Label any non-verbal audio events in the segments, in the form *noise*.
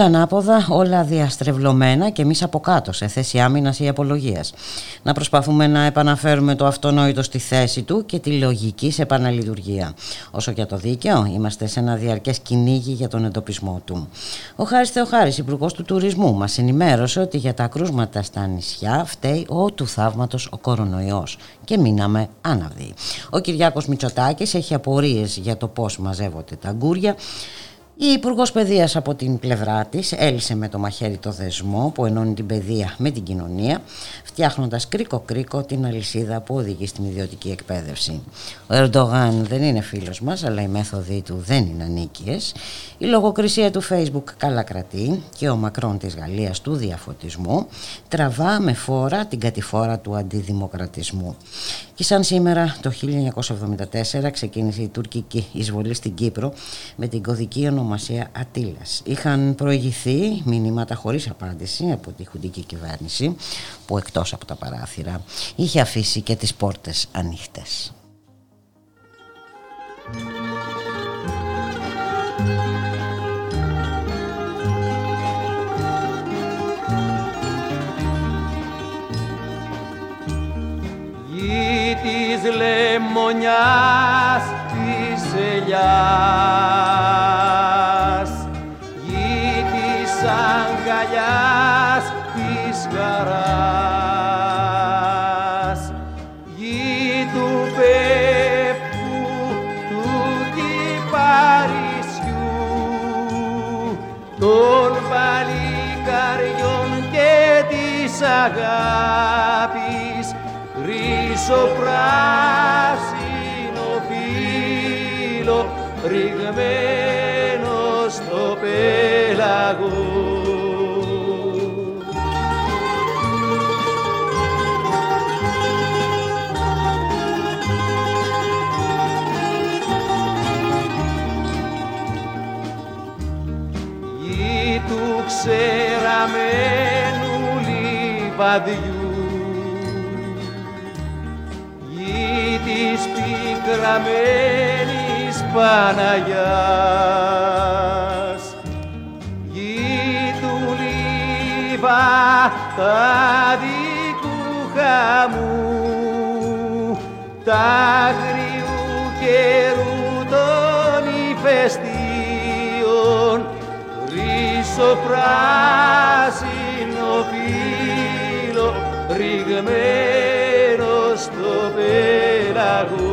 Όλα ανάποδα, όλα διαστρεβλωμένα και εμείς από κάτω, σε θέση άμυνας ή απολογίας. Να προσπαθούμε να επαναφέρουμε το αυτονόητο στη θέση του και τη λογική σε επαναλειτουργία. Όσο για το δίκαιο, είμαστε σε ένα διαρκές κυνήγι για τον εντοπισμό του. Ο Χάρης Θεοχάρης, υπουργός του Τουρισμού, μας ενημέρωσε ότι για τα κρούσματα στα νησιά φταίει ο του θαύματος ο κορονοϊός. Και μείναμε άναυδοι. Ο Κυριάκος Μητσοτάκης έχει απορίες για το πώς μαζεύονται τα γκούρια. Η Υπουργός Παιδείας από την πλευρά της έλυσε με το μαχαίρι το δεσμό που ενώνει την παιδεία με την κοινωνία, φτιάχνοντας κρίκο-κρίκο την αλυσίδα που οδηγεί στην ιδιωτική εκπαίδευση. Ο Ερντογάν δεν είναι φίλος μας, αλλά οι μέθοδοι του δεν είναι ανίκειε. Η λογοκρισία του Facebook καλά κρατεί και ο Μακρόν της Γαλλίας του διαφωτισμού τραβά με φόρα την κατηφόρα του αντιδημοκρατισμού. Και σαν σήμερα το 1974 ξεκίνησε η τουρκική εισβολή στην Κύπρο με την κωδική ονομασία Ατήλας. Είχαν προηγηθεί μηνύματα χωρίς απάντηση από τη χουντική κυβέρνηση που εκτός από τα παράθυρα είχε αφήσει και τις πόρτες ανοιχτές. της λεμονιάς της ελιάς της αγάπης χρυσό πράσινο φύλλο ρηγμένο στο πέλαγο. Γη του ξεραμένου λιβαδιού της πικραμένης Παναγιάς. Γη του λίβα τα δικού χαμού. Τα αγριού καιρού των ηφαιστείων. Χρυσό πράσινο φύλλο ρηγμένο στο πέλαγο.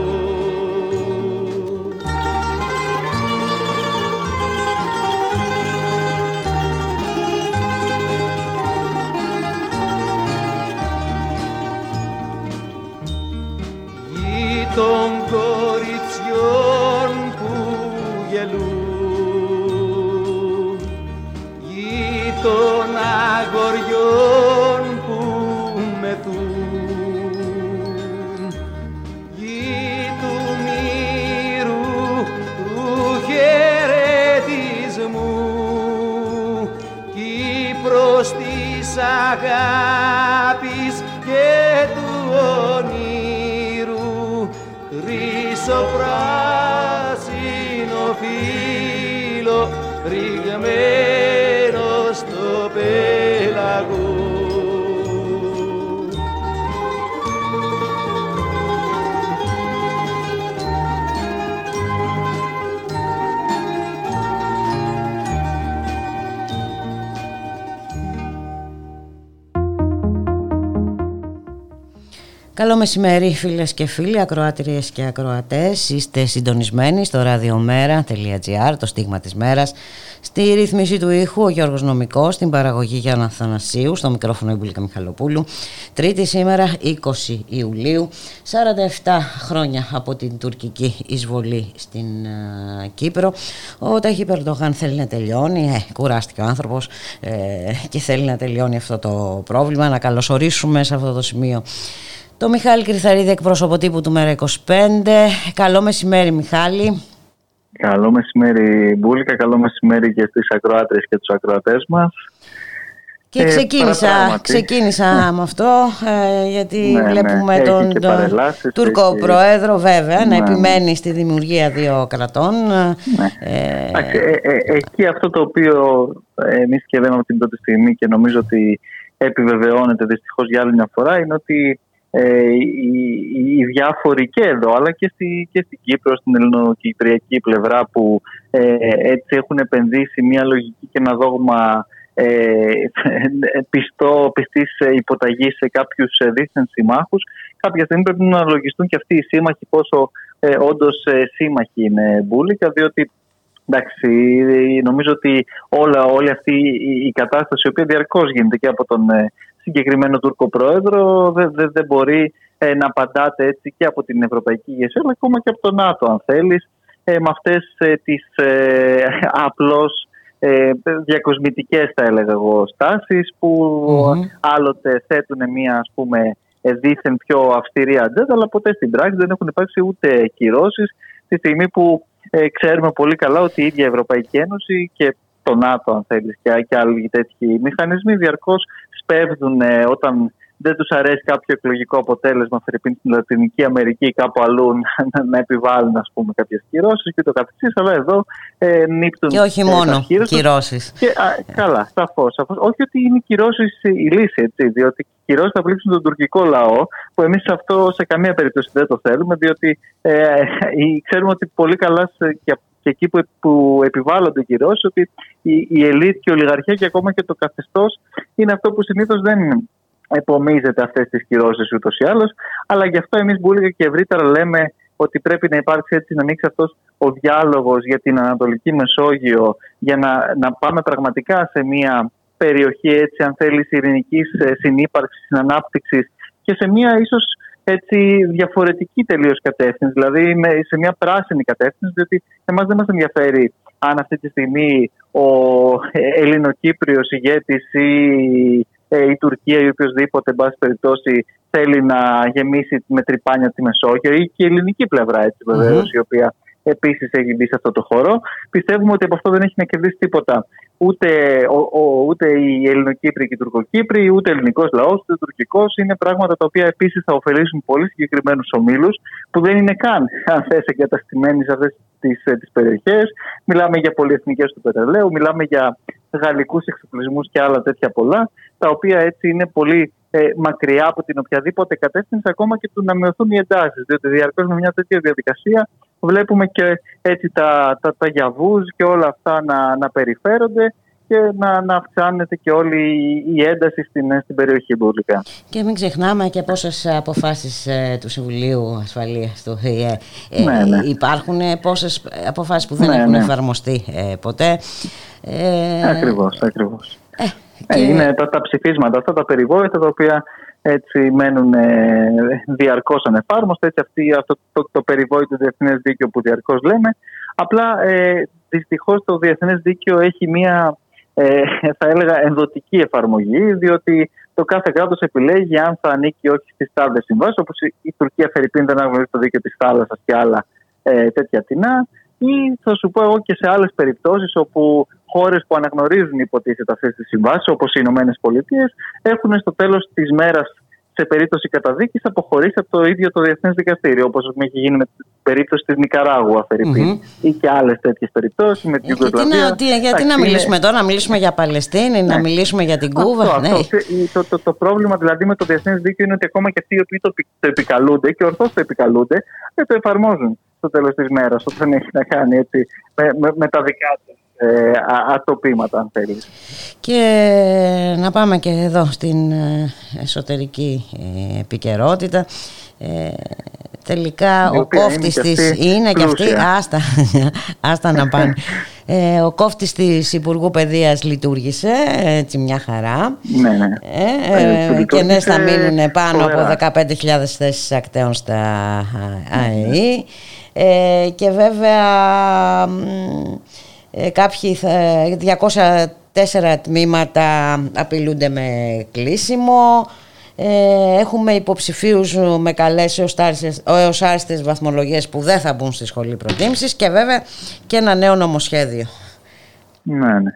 Μεσημέρι φίλες και φίλοι, ακροάτριες και ακροατές. Είστε συντονισμένοι στο radiomera.gr, το στίγμα της μέρας. Στη ρύθμιση του ήχου ο Γιώργος Νομικός, στην παραγωγή Γιάννα Θανασίου, στο μικρόφωνο Ιμπουλίκα Μιχαλοπούλου. Τρίτη σήμερα, 20 Ιουλίου, 47 χρόνια από την τουρκική εισβολή στην uh, Κύπρο. Ο Ταχύ Περντογάν θέλει να τελειώνει, ε, κουράστηκε ο άνθρωπος ε, και θέλει να τελειώνει αυτό το πρόβλημα. Να καλωσορίσουμε σε αυτό το σημείο το Μιχάλη Κρυθαρίδη, εκπρόσωπο τύπου του Μέρα 25. Καλό μεσημέρι, Μιχάλη. Καλό μεσημέρι, Μπούλικα. Καλό μεσημέρι και στις ακροάτρες και τους ακροατές μας. Και ξεκίνησα, ξεκίνησα *laughs* με αυτό γιατί ναι, ναι. βλέπουμε τον, τον Τούρκο έχει... Πρόεδρο βέβαια να επιμένει στη δημιουργία δύο κρατών. Ε... εκεί αυτό το οποίο εμείς και λέμε από την πρώτη στιγμή και νομίζω ότι επιβεβαιώνεται δυστυχώς για άλλη μια φορά είναι ότι ε, οι, οι διάφοροι και εδώ αλλά και, στη, και στην Κύπρο, στην ελληνοκυπριακή πλευρά που ε, έτσι έχουν επενδύσει μια λογική και ένα δόγμα ε, *laughs* πιστό, πιστής υποταγής σε κάποιους δίθεν συμμάχους κάποια στιγμή πρέπει να αναλογιστούν και αυτοί οι σύμμαχοι πόσο ε, όντως ε, σύμμαχοι είναι μπουλικα διότι Εντάξει, νομίζω ότι όλα, όλη αυτή η κατάσταση, η οποία διαρκώς γίνεται και από τον ε, συγκεκριμένο Τούρκο πρόεδρο, δεν, δεν, δεν μπορεί ε, να απαντάτε έτσι και από την Ευρωπαϊκή ηγεσία, αλλά ακόμα και από το ΝΑΤΟ, αν θέλεις, ε, με αυτές ε, τις ε, απλώς ε, διακοσμητικές θα έλεγα εγώ στάσεις που άλλοτε θέτουν μια ας πούμε δίθεν πιο αυστηρή ατζέντα αλλά ποτέ στην πράξη δεν έχουν υπάρξει ούτε κυρώσεις. Τη στιγμή που ε, ξέρουμε πολύ καλά ότι η ίδια η Ευρωπαϊκή Ένωση και το ΝΑΤΟ, αν θέλεις, και, και άλλοι τέτοιοι μηχανισμοί διαρκώς σπέβδουν ε, όταν δεν τους αρέσει κάποιο εκλογικό αποτέλεσμα, Φερρυπίν στην Λατινική Αμερική ή κάπου αλλού, *laughs* να, να επιβάλλουν κάποιες κυρώσεις και το καθεξής. Αλλά εδώ ε, νύπτουν. Και όχι μόνο κυρώσεις. Καλά, σαφώς. Όχι ότι είναι κυρώσεις η λύση, έτσι, διότι οι κυρώσεις θα πλήξουν τον τουρκικό λαό, που εμείς αυτό σε καμία περίπτωση δεν το θέλουμε, διότι ε, ξέρουμε ότι πολύ καλά και και εκεί που, που επιβάλλονται κυρώσεις, ότι η, η ελίτ και η ολιγαρχία και ακόμα και το καθεστώς είναι αυτό που συνήθως δεν επομίζεται αυτές τις κυρώσεις ούτως ή άλλως. Αλλά γι' αυτό εμείς Μπούλγα και ευρύτερα λέμε ότι πρέπει να υπάρξει έτσι να ανοίξει αυτός ο διάλογος για την Ανατολική Μεσόγειο, για να, να πάμε πραγματικά σε μια περιοχή, έτσι, αν θέλεις, ειρηνικής ε, συνύπαρξης, ανάπτυξη και σε μια ίσως έτσι διαφορετική τελείως κατεύθυνση, δηλαδή σε μια πράσινη κατεύθυνση, διότι εμάς δεν μας ενδιαφέρει αν αυτή τη στιγμή ο Ελληνοκύπριος ηγέτης ή ε, η Τουρκία ή οποιοδήποτε, εν πάση περιπτώσει, θέλει να γεμίσει με τρυπάνια τη Μεσόγειο ή και η ελληνική πλευρά, έτσι η οποία επίσης έχει μπει σε αυτό το χώρο. Πιστεύουμε ότι από αυτό δεν έχει να κερδίσει τίποτα ούτε, ο, ο, ούτε οι Ελληνοκύπροι και οι Τουρκοκύπροι, ούτε ο ελληνικός λαός, ούτε ο τουρκικός. Είναι πράγματα τα οποία επίσης θα ωφελήσουν πολύ συγκεκριμένους ομίλους που δεν είναι καν, αν θες, εγκαταστημένοι σε αυτές τις τις ε, περιοχές. Μιλάμε για πολυεθνικές του πετρελαίου, μιλάμε για γαλλικούς εξοπλισμούς και άλλα τέτοια πολλά, τα οποία έτσι είναι πολύ ε, μακριά από την οποιαδήποτε κατεύθυνση, ακόμα και του να μειωθούν οι εντάσεις. Διότι διαρκώς με μια τέτοια διαδικασία βλέπουμε και έτσι τα, τα, τα γιαβούς και όλα αυτά να, να περιφέρονται και να, να αυξάνεται και όλη η ένταση στην, στην περιοχή Μπουλικά. Και μην ξεχνάμε και πόσες αποφάσεις ε, του Συμβουλίου Ασφαλείας του ΙΕ ε, ναι, ναι. υπάρχουν, πόσες αποφάσεις που δεν ναι, έχουν ναι. εφαρμοστεί ε, ποτέ. Ε, ακριβώς, ακριβώς. Ε, και... Είναι τα, τα ψηφίσματα αυτά, τα περιβόητα, τα οποία έτσι μένουν ε, διαρκώς ανεφάρμοστα, έτσι αυτή, αυτό το, το περιβόητο διεθνές δίκαιο που διαρκώς λέμε. Απλά ε, δυστυχώς το διεθνές δίκαιο έχει μία ε, θα έλεγα ενδοτική εφαρμογή, διότι το κάθε κράτος επιλέγει αν θα ανήκει ή όχι στις τάδες συμβάσεις, όπως η Τουρκία Φερρυπίν δεν αναγνωρίζει το δίκαιο της θάλασσας και άλλα ε, τέτοια τεινά. Ή θα σου πω εγώ και σε άλλες περιπτώσεις όπου χώρες που αναγνωρίζουν υποτίθεται αυτές τις συμβάσεις, όπως οι Ηνωμένες Πολιτείες, έχουν στο τέλος της μέρας σε περίπτωση καταδίκης αποχωρήσει από το ίδιο το Διεθνές Δικαστήριο, όπως έχει γίνει με την περίπτωση της Νικαράγουα, mm-hmm. ή και άλλες τέτοιες περιπτώσεις με την Ιουγκοσλαβία. Γιατί, γιατί να μιλήσουμε τώρα, να μιλήσουμε για Παλαιστίνη, ναι. να μιλήσουμε για την Κούβα. Αυτό, ναι. αυτό. Το, το, το, πρόβλημα δηλαδή με το Διεθνές Δίκαιο είναι ότι ακόμα και αυτοί οι οποίοι το, το επικαλούνται και ορθώς το επικαλούνται, δεν το εφαρμόζουν στο τέλος της μέρας, όταν έχει να κάνει έτσι, με, με, με τα δικά τους ε, ατοπήματα αν θέλεις. Και να πάμε και εδώ στην ε, εσωτερική ε, επικαιρότητα. Ε, τελικά ο κόφτης της είναι και αυτή άστα, *laughs* άστα να πάνε *laughs* ε, ο κόφτης της Υπουργού Παιδείας λειτουργήσε έτσι μια χαρά ναι, ναι. Ε, και ναι θα μείνουν πάνω από 15.000 θέσεις ακτέων στα ΑΕΗ και βέβαια ε, κάποιοι 204 τμήματα απειλούνται με κλείσιμο. Ε, έχουμε υποψηφίους με καλές έως άριστες βαθμολογίες που δεν θα μπουν στη σχολή προτίμησης και βέβαια και ένα νέο νομοσχέδιο. Ναι, ναι.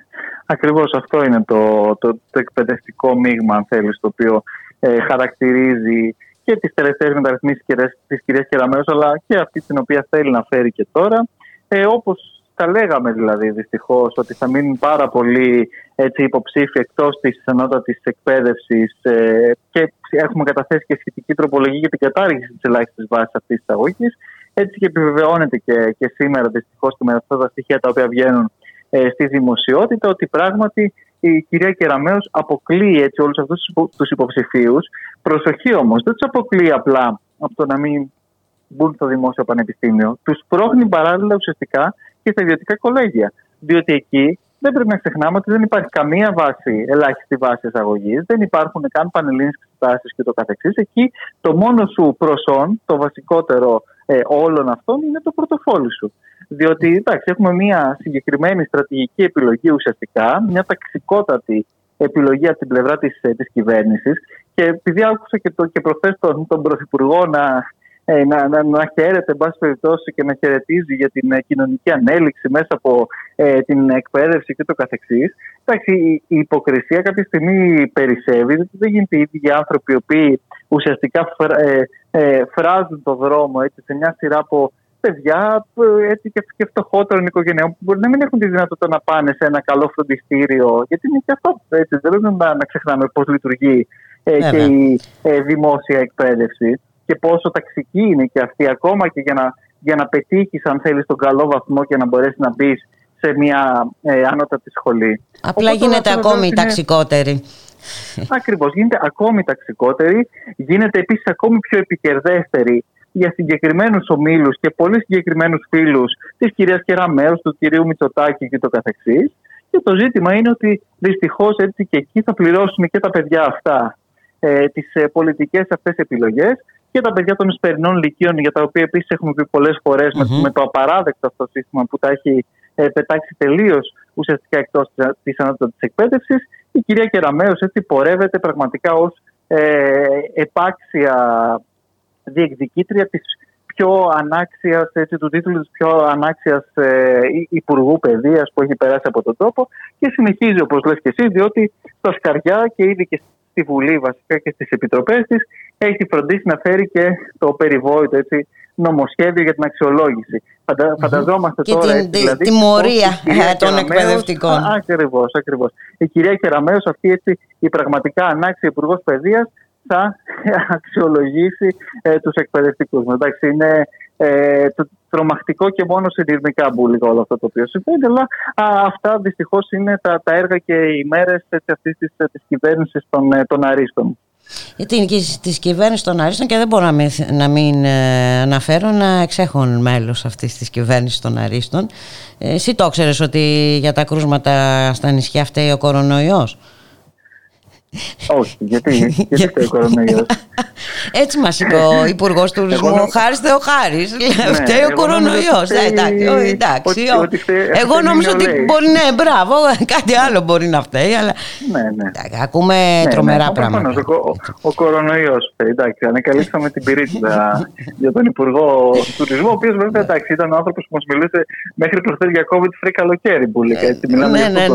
Ακριβώς αυτό είναι το, το, το εκπαιδευτικό μείγμα, αν θέλεις, το οποίο ε, χαρακτηρίζει και τις τελευταίες μεταρρυθμίσεις της κυρίας Κεραμέως, αλλά και αυτή την οποία θέλει να φέρει και τώρα. Ε, όπως τα λέγαμε δηλαδή δυστυχώς ότι θα μείνουν πάρα πολλοί έτσι, υποψήφοι εκτός της ανώτατη εκπαίδευσης ε, και έχουμε καταθέσει και σχετική τροπολογία για την κατάργηση της ελάχιστης βάσης αυτής της αγωγής. Έτσι και επιβεβαιώνεται και, και σήμερα δυστυχώς και με αυτά τα στοιχεία τα οποία βγαίνουν ε, στη δημοσιότητα ότι πράγματι η κυρία Κεραμέως αποκλείει έτσι όλους αυτούς τους υποψηφίους. Προσοχή όμως, δεν τους αποκλείει απλά από το να μην μπουν στο δημόσιο πανεπιστήμιο. Τους πρόχνει παράλληλα ουσιαστικά και στα ιδιωτικά κολέγια. Διότι εκεί δεν πρέπει να ξεχνάμε ότι δεν υπάρχει καμία βάση, ελάχιστη βάση εισαγωγής, δεν υπάρχουν καν πανελλήνιες εξετάσεις και το καθεξής. Εκεί το μόνο σου προσόν, το βασικότερο ε, όλων αυτών είναι το πρωτοφόλι σου. Διότι εντάξει, έχουμε μια συγκεκριμένη στρατηγική επιλογή ουσιαστικά, μια ταξικότατη επιλογή από την πλευρά της, ε, της κυβέρνησης και επειδή άκουσα και, το, και προχθές τον, τον Πρωθυπουργό να ε, να, να, να χαίρεται, εν πάση περιπτώσει, και να χαιρετίζει για την ε, κοινωνική ανέλυξη μέσα από ε, την εκπαίδευση και το καθεξής. Εντάξει, η, η υποκρισία κάποια στιγμή περισσεύει, δεν γίνεται οι ίδιοι άνθρωποι οι οποίοι ουσιαστικά φρα, ε, ε, φράζουν το δρόμο έτσι, σε μια σειρά από παιδιά έτσι, και, και φτωχότερων οικογενειών που μπορεί να μην έχουν τη δυνατότητα να πάνε σε ένα καλό φροντιστήριο. Γιατί είναι και αυτό έτσι. Δεν πρέπει να, να ξεχνάμε πώς λειτουργεί ε, και η ε, δημόσια εκπαίδευση και πόσο ταξική είναι και αυτή ακόμα και για να, για να πετύχεις αν θέλεις τον καλό βαθμό και να μπορέσεις να μπεις σε μια ε, ανώτατη σχολή. Απλά Οπότε, γίνεται ακόμη είναι... ταξικότερη. Ακριβώς, γίνεται ακόμη ταξικότερη, γίνεται επίσης ακόμη πιο επικερδέστερη για συγκεκριμένους ομίλους και πολύ συγκεκριμένους φίλους της κυρίας Κεραμέως, του κυρίου Μητσοτάκη και το καθεξής. Και το ζήτημα είναι ότι δυστυχώς έτσι και εκεί θα πληρώσουν και τα παιδιά αυτά ε, τις ε, πολιτικές αυτές επιλογές και τα παιδιά των Ισπερινών Λυκείων, για τα οποία επίσης έχουμε πει πολλές με, το απαράδεκτο αυτό σύστημα που τα έχει ε, πετάξει τελείως ουσιαστικά εκτός της ανώτατη εκπαίδευσης. Η κυρία Κεραμέο έτσι πορεύεται πραγματικά ως ε, επάξια διεκδικήτρια της πιο ανάξιας, έτσι, του τίτλου της πιο ανάξιας ε, Υπουργού Παιδείας που έχει περάσει από τον τόπο και συνεχίζει όπως λες και εσύ, διότι στα σκαριά και ήδη και στη Βουλή βασικά και στις επιτροπές της έχει φροντίσει να φέρει και το περιβόητο έτσι, νομοσχέδιο για την αξιολόγηση. Φαντα, φανταζόμαστε και τώρα. την έτσι, δηλαδή, τιμωρία ε, των εκπαιδευτικών. Ακριβώς, ακριβώς. Η κυρία Κεραμέο, αυτή έτσι, η πραγματικά ανάξια υπουργός παιδείας, θα *laughs* αξιολογήσει ε, τους εκπαιδευτικούς. Εντάξει, είναι ε, το, τρομακτικό και μόνο συνειρμικά μπουλικά όλο αυτό το οποίο συμβαίνει. Αλλά α, αυτά δυστυχώς είναι τα, τα έργα και οι μέρες αυτής της κυβέρνησης των, ε, των Αρίστων. Γιατί της κυβέρνησης των Αρίστων και δεν μπορώ να μην, να μην ε, αναφέρω να εξέχουν μέλος αυτής της κυβέρνησης των Αρίστων. Ε, εσύ το ξέρεις ότι για τα κρούσματα στα νησιά φταίει ο κορονοϊός; Όχι, γιατί, γιατί *laughs* ο κορονοϊός. Έτσι μας είπε ο *laughs* Υπουργός Τουρισμού, ο Χάρης Θεοχάρης. Ναι, φταίει ο κορονοϊός. Εντάξει, Εγώ νόμιζα ότι μπορεί να είναι μπράβο, κάτι άλλο μπορεί να φταίει, αλλά. Ναι, ναι. Ακούμε ναι, τρομερά πράγματα. Ο κορονοϊός. Εντάξει, ανακαλύψαμε την πυρίτιδα *laughs* για τον Υπουργό Τουρισμού, ο οποίος βέβαια ήταν ο άνθρωπος που μας μιλούσε μέχρι προχθέ για COVID free καλοκαίρι. Ναι, ναι,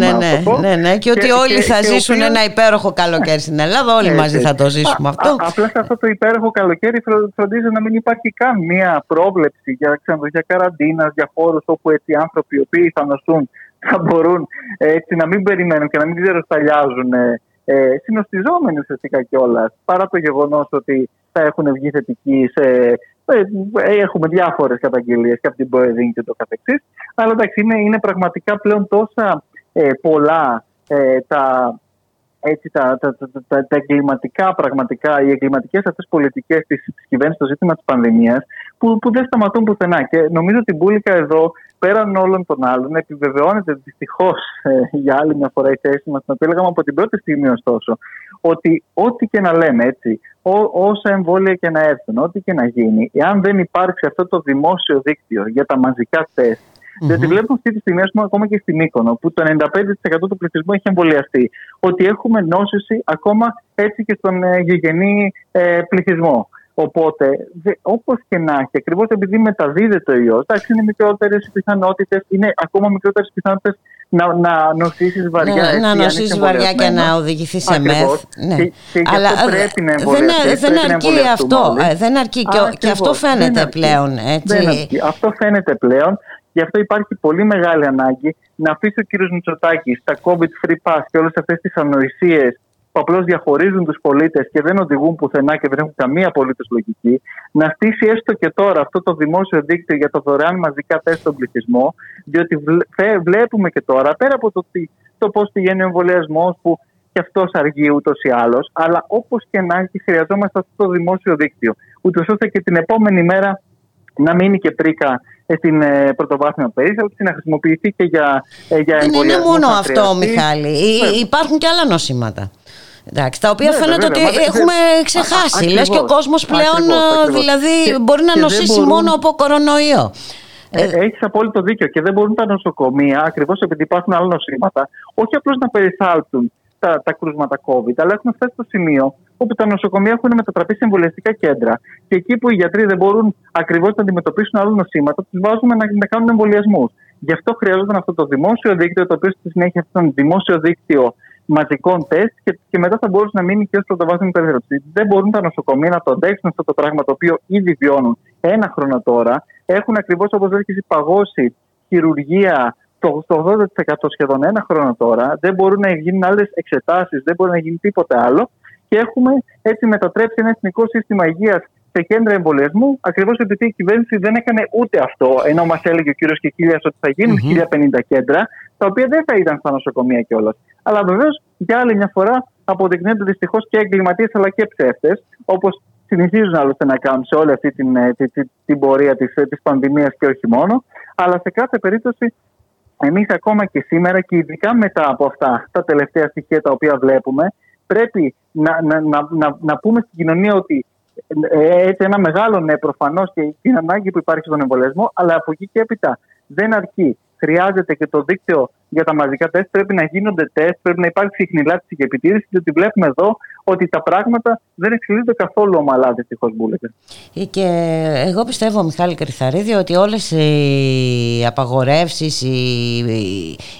ναι, ναι, και ότι όλοι θα ζήσουν ένα υπέροχο καλοκαίρι καλοκαίρι στην Ελλάδα. Όλοι μαζί θα το ζήσουμε αυτό. απλά σε αυτό το υπέροχο καλοκαίρι φροντίζει να μην υπάρχει καν μία πρόβλεψη για, για καραντίνας, για χώρους όπου έτσι άνθρωποι οι οποίοι θα νοσούν θα μπορούν έτσι να μην περιμένουν και να μην ξεροσταλιάζουν ε, ε, συνοστιζόμενοι ουσιαστικά κιόλας. Παρά το γεγονός ότι θα έχουν βγει θετικοί σε. Ε, έχουμε διάφορες καταγγελίες και από την Ποεδίνη και το καθεξής. Αλλά εντάξει, είναι, είναι πραγματικά πλέον τόσα ε, πολλά ε, τα έτσι, τα, τα, τα, τα, τα εγκληματικά πραγματικά, οι εγκληματικές αυτές πολιτικές της κυβέρνησης στο ζήτημα της πανδημίας, που, που δεν σταματούν πουθενά. Και νομίζω ότι η Μπούλικα εδώ, πέραν όλων των άλλων, επιβεβαιώνεται δυστυχώς ε, για άλλη μια φορά η θέση μας, την οποία λέγαμε από την πρώτη στιγμή ωστόσο, ότι ό,τι και να λέμε έτσι, ό, όσα εμβόλια και να έρθουν, ό,τι και να γίνει, εάν δεν υπάρξει αυτό το δημόσιο δίκτυο για τα μαζικά τεστ, Mm-hmm. Διότι βλέπουμε αυτή τη στιγμή, πούμε, ακόμα και στην Μύκονο, που το 95% του πληθυσμού έχει εμβολιαστεί, ότι έχουμε νόσηση ακόμα έτσι και στον ε, γηγενή ε, πληθυσμό. Οπότε, όπως και να έχει, ακριβώς επειδή μεταδίδεται ο ιός, εντάξει, είναι μικρότερες οι πιθανότητες, είναι ακόμα μικρότερες πιθανότητες να, να νοσήσεις βαριά. Να, να νοσήσεις βαριά και να οδηγηθεί σε μεθ. Ναι. Και, και Αλλά πρέπει να δεν, δεν αρκεί αυτό. Ε, δεν αρκεί και, και αυτό φαίνεται πλέον. Έτσι. Δεν αρκεί. Αυτό φαίνεται πλέον. Γι' αυτό υπάρχει πολύ μεγάλη ανάγκη να αφήσει ο κύριος Μητσοτάκης τα COVID-free pass και όλες αυτές τις ανοησίες που απλώς διαχωρίζουν τους πολίτες και δεν οδηγούν πουθενά και δεν έχουν καμία απολύτως λογική, να στήσει έστω και τώρα αυτό το δημόσιο δίκτυο για το δωρεάν μαζικά τεστ στον πληθυσμό, διότι βλέπουμε και τώρα, πέρα από το, το πώς πηγαίνει ο εμβολιασμός, που και αυτός αργεί ούτως ή άλλως, αλλά όπως και να έχει, χρειαζόμαστε αυτό το δημόσιο δίκτυο, ούτως ώστε και την επόμενη μέρα να μείνει και πρίκα στην ε, πρωτοβάθμια περίθαλψη, να χρησιμοποιηθεί και για, ε, για Δεν είναι μόνο αυτό, Μιχάλη. Υπάρχουν και άλλα νοσήματα. Εντάξει, τα οποία ναι, φαίνεται ότι έχουμε ξεχάσει. Λες και ο κόσμος πλέον δηλαδή μπορεί να νοσήσει μόνο από κορονοϊό. Ε, ε Έχεις απόλυτο δίκιο και δεν μπορούν τα νοσοκομεία, ακριβώς επειδή υπάρχουν άλλα νοσήματα, όχι απλώς να περιθάλψουν τα, τα κρούσματα COVID, αλλά έχουν φτάσει στο σημείο όπου τα νοσοκομεία έχουν μετατραπεί σε εμβολιαστικά κέντρα. Και εκεί που οι γιατροί δεν μπορούν ακριβώς να αντιμετωπίσουν άλλα νοσήματα, τους βάζουμε να, να κάνουν εμβολιασμούς. Γι' αυτό χρειάζονταν αυτό το δημόσιο δίκτυο, το οποίο στη συνέχεια αυτό το δημόσιο δίκτυο μαζικών τεστ και, και μετά θα μπορούσε να μείνει και ως πρωτοβάθμια περίθαλψη. Δεν μπορούν τα νοσοκομεία να το αντέξουν αυτό το πράγμα το οποίο ήδη βιώνουν ένα χρόνο τώρα. Έχουν ακριβώς όπως έχει παγώσει χειρουργία το, 80% σχεδόν ένα χρόνο τώρα. Δεν μπορούν να γίνουν άλλες εξετάσεις, δεν μπορεί να γίνει τίποτε άλλο. Και έχουμε έτσι μετατρέψει ένα εθνικό σύστημα υγείας σε κέντρα εμβολιασμού, ακριβώς επειδή η κυβέρνηση δεν έκανε ούτε αυτό. Ενώ μας έλεγε ο κύριος Κικίλιας ότι θα γινουν 1050 κέντρα, τα οποία δεν θα ήταν στα νοσοκομεία κιόλας. Αλλά βεβαίως για άλλη μια φορά αποδεικνύονται δυστυχώς και εγκληματίες αλλά και ψεύτες, όπως συνηθίζουν άλλωστε να κάνουν σε όλη αυτή την, ε, την, την πορεία της της πανδημίας και όχι μόνο. Αλλά σε κάθε περίπτωση, εμείς ακόμα και σήμερα και ειδικά μετά από αυτά τα τελευταία στοιχεία τα οποία βλέπουμε, πρέπει να, να, να, να, να πούμε στην κοινωνία ότι ε, έτσι ένα μεγάλο ναι προφανώς και την ανάγκη που υπάρχει στον εμβολιασμό, αλλά από εκεί και έπειτα δεν αρκεί χρειάζεται και το δίκτυο για τα μαζικά τεστ. Πρέπει να γίνονται τεστ, πρέπει να υπάρχει συχνηλάτηση και επιτήρηση, διότι βλέπουμε εδώ ότι τα πράγματα δεν εξελίσσονται καθόλου ομαλά, δυστυχώς, Μπούλετε. Ε, και εγώ πιστεύω, Μιχάλη Κρυθαρίδη, ότι όλες οι απαγορεύσεις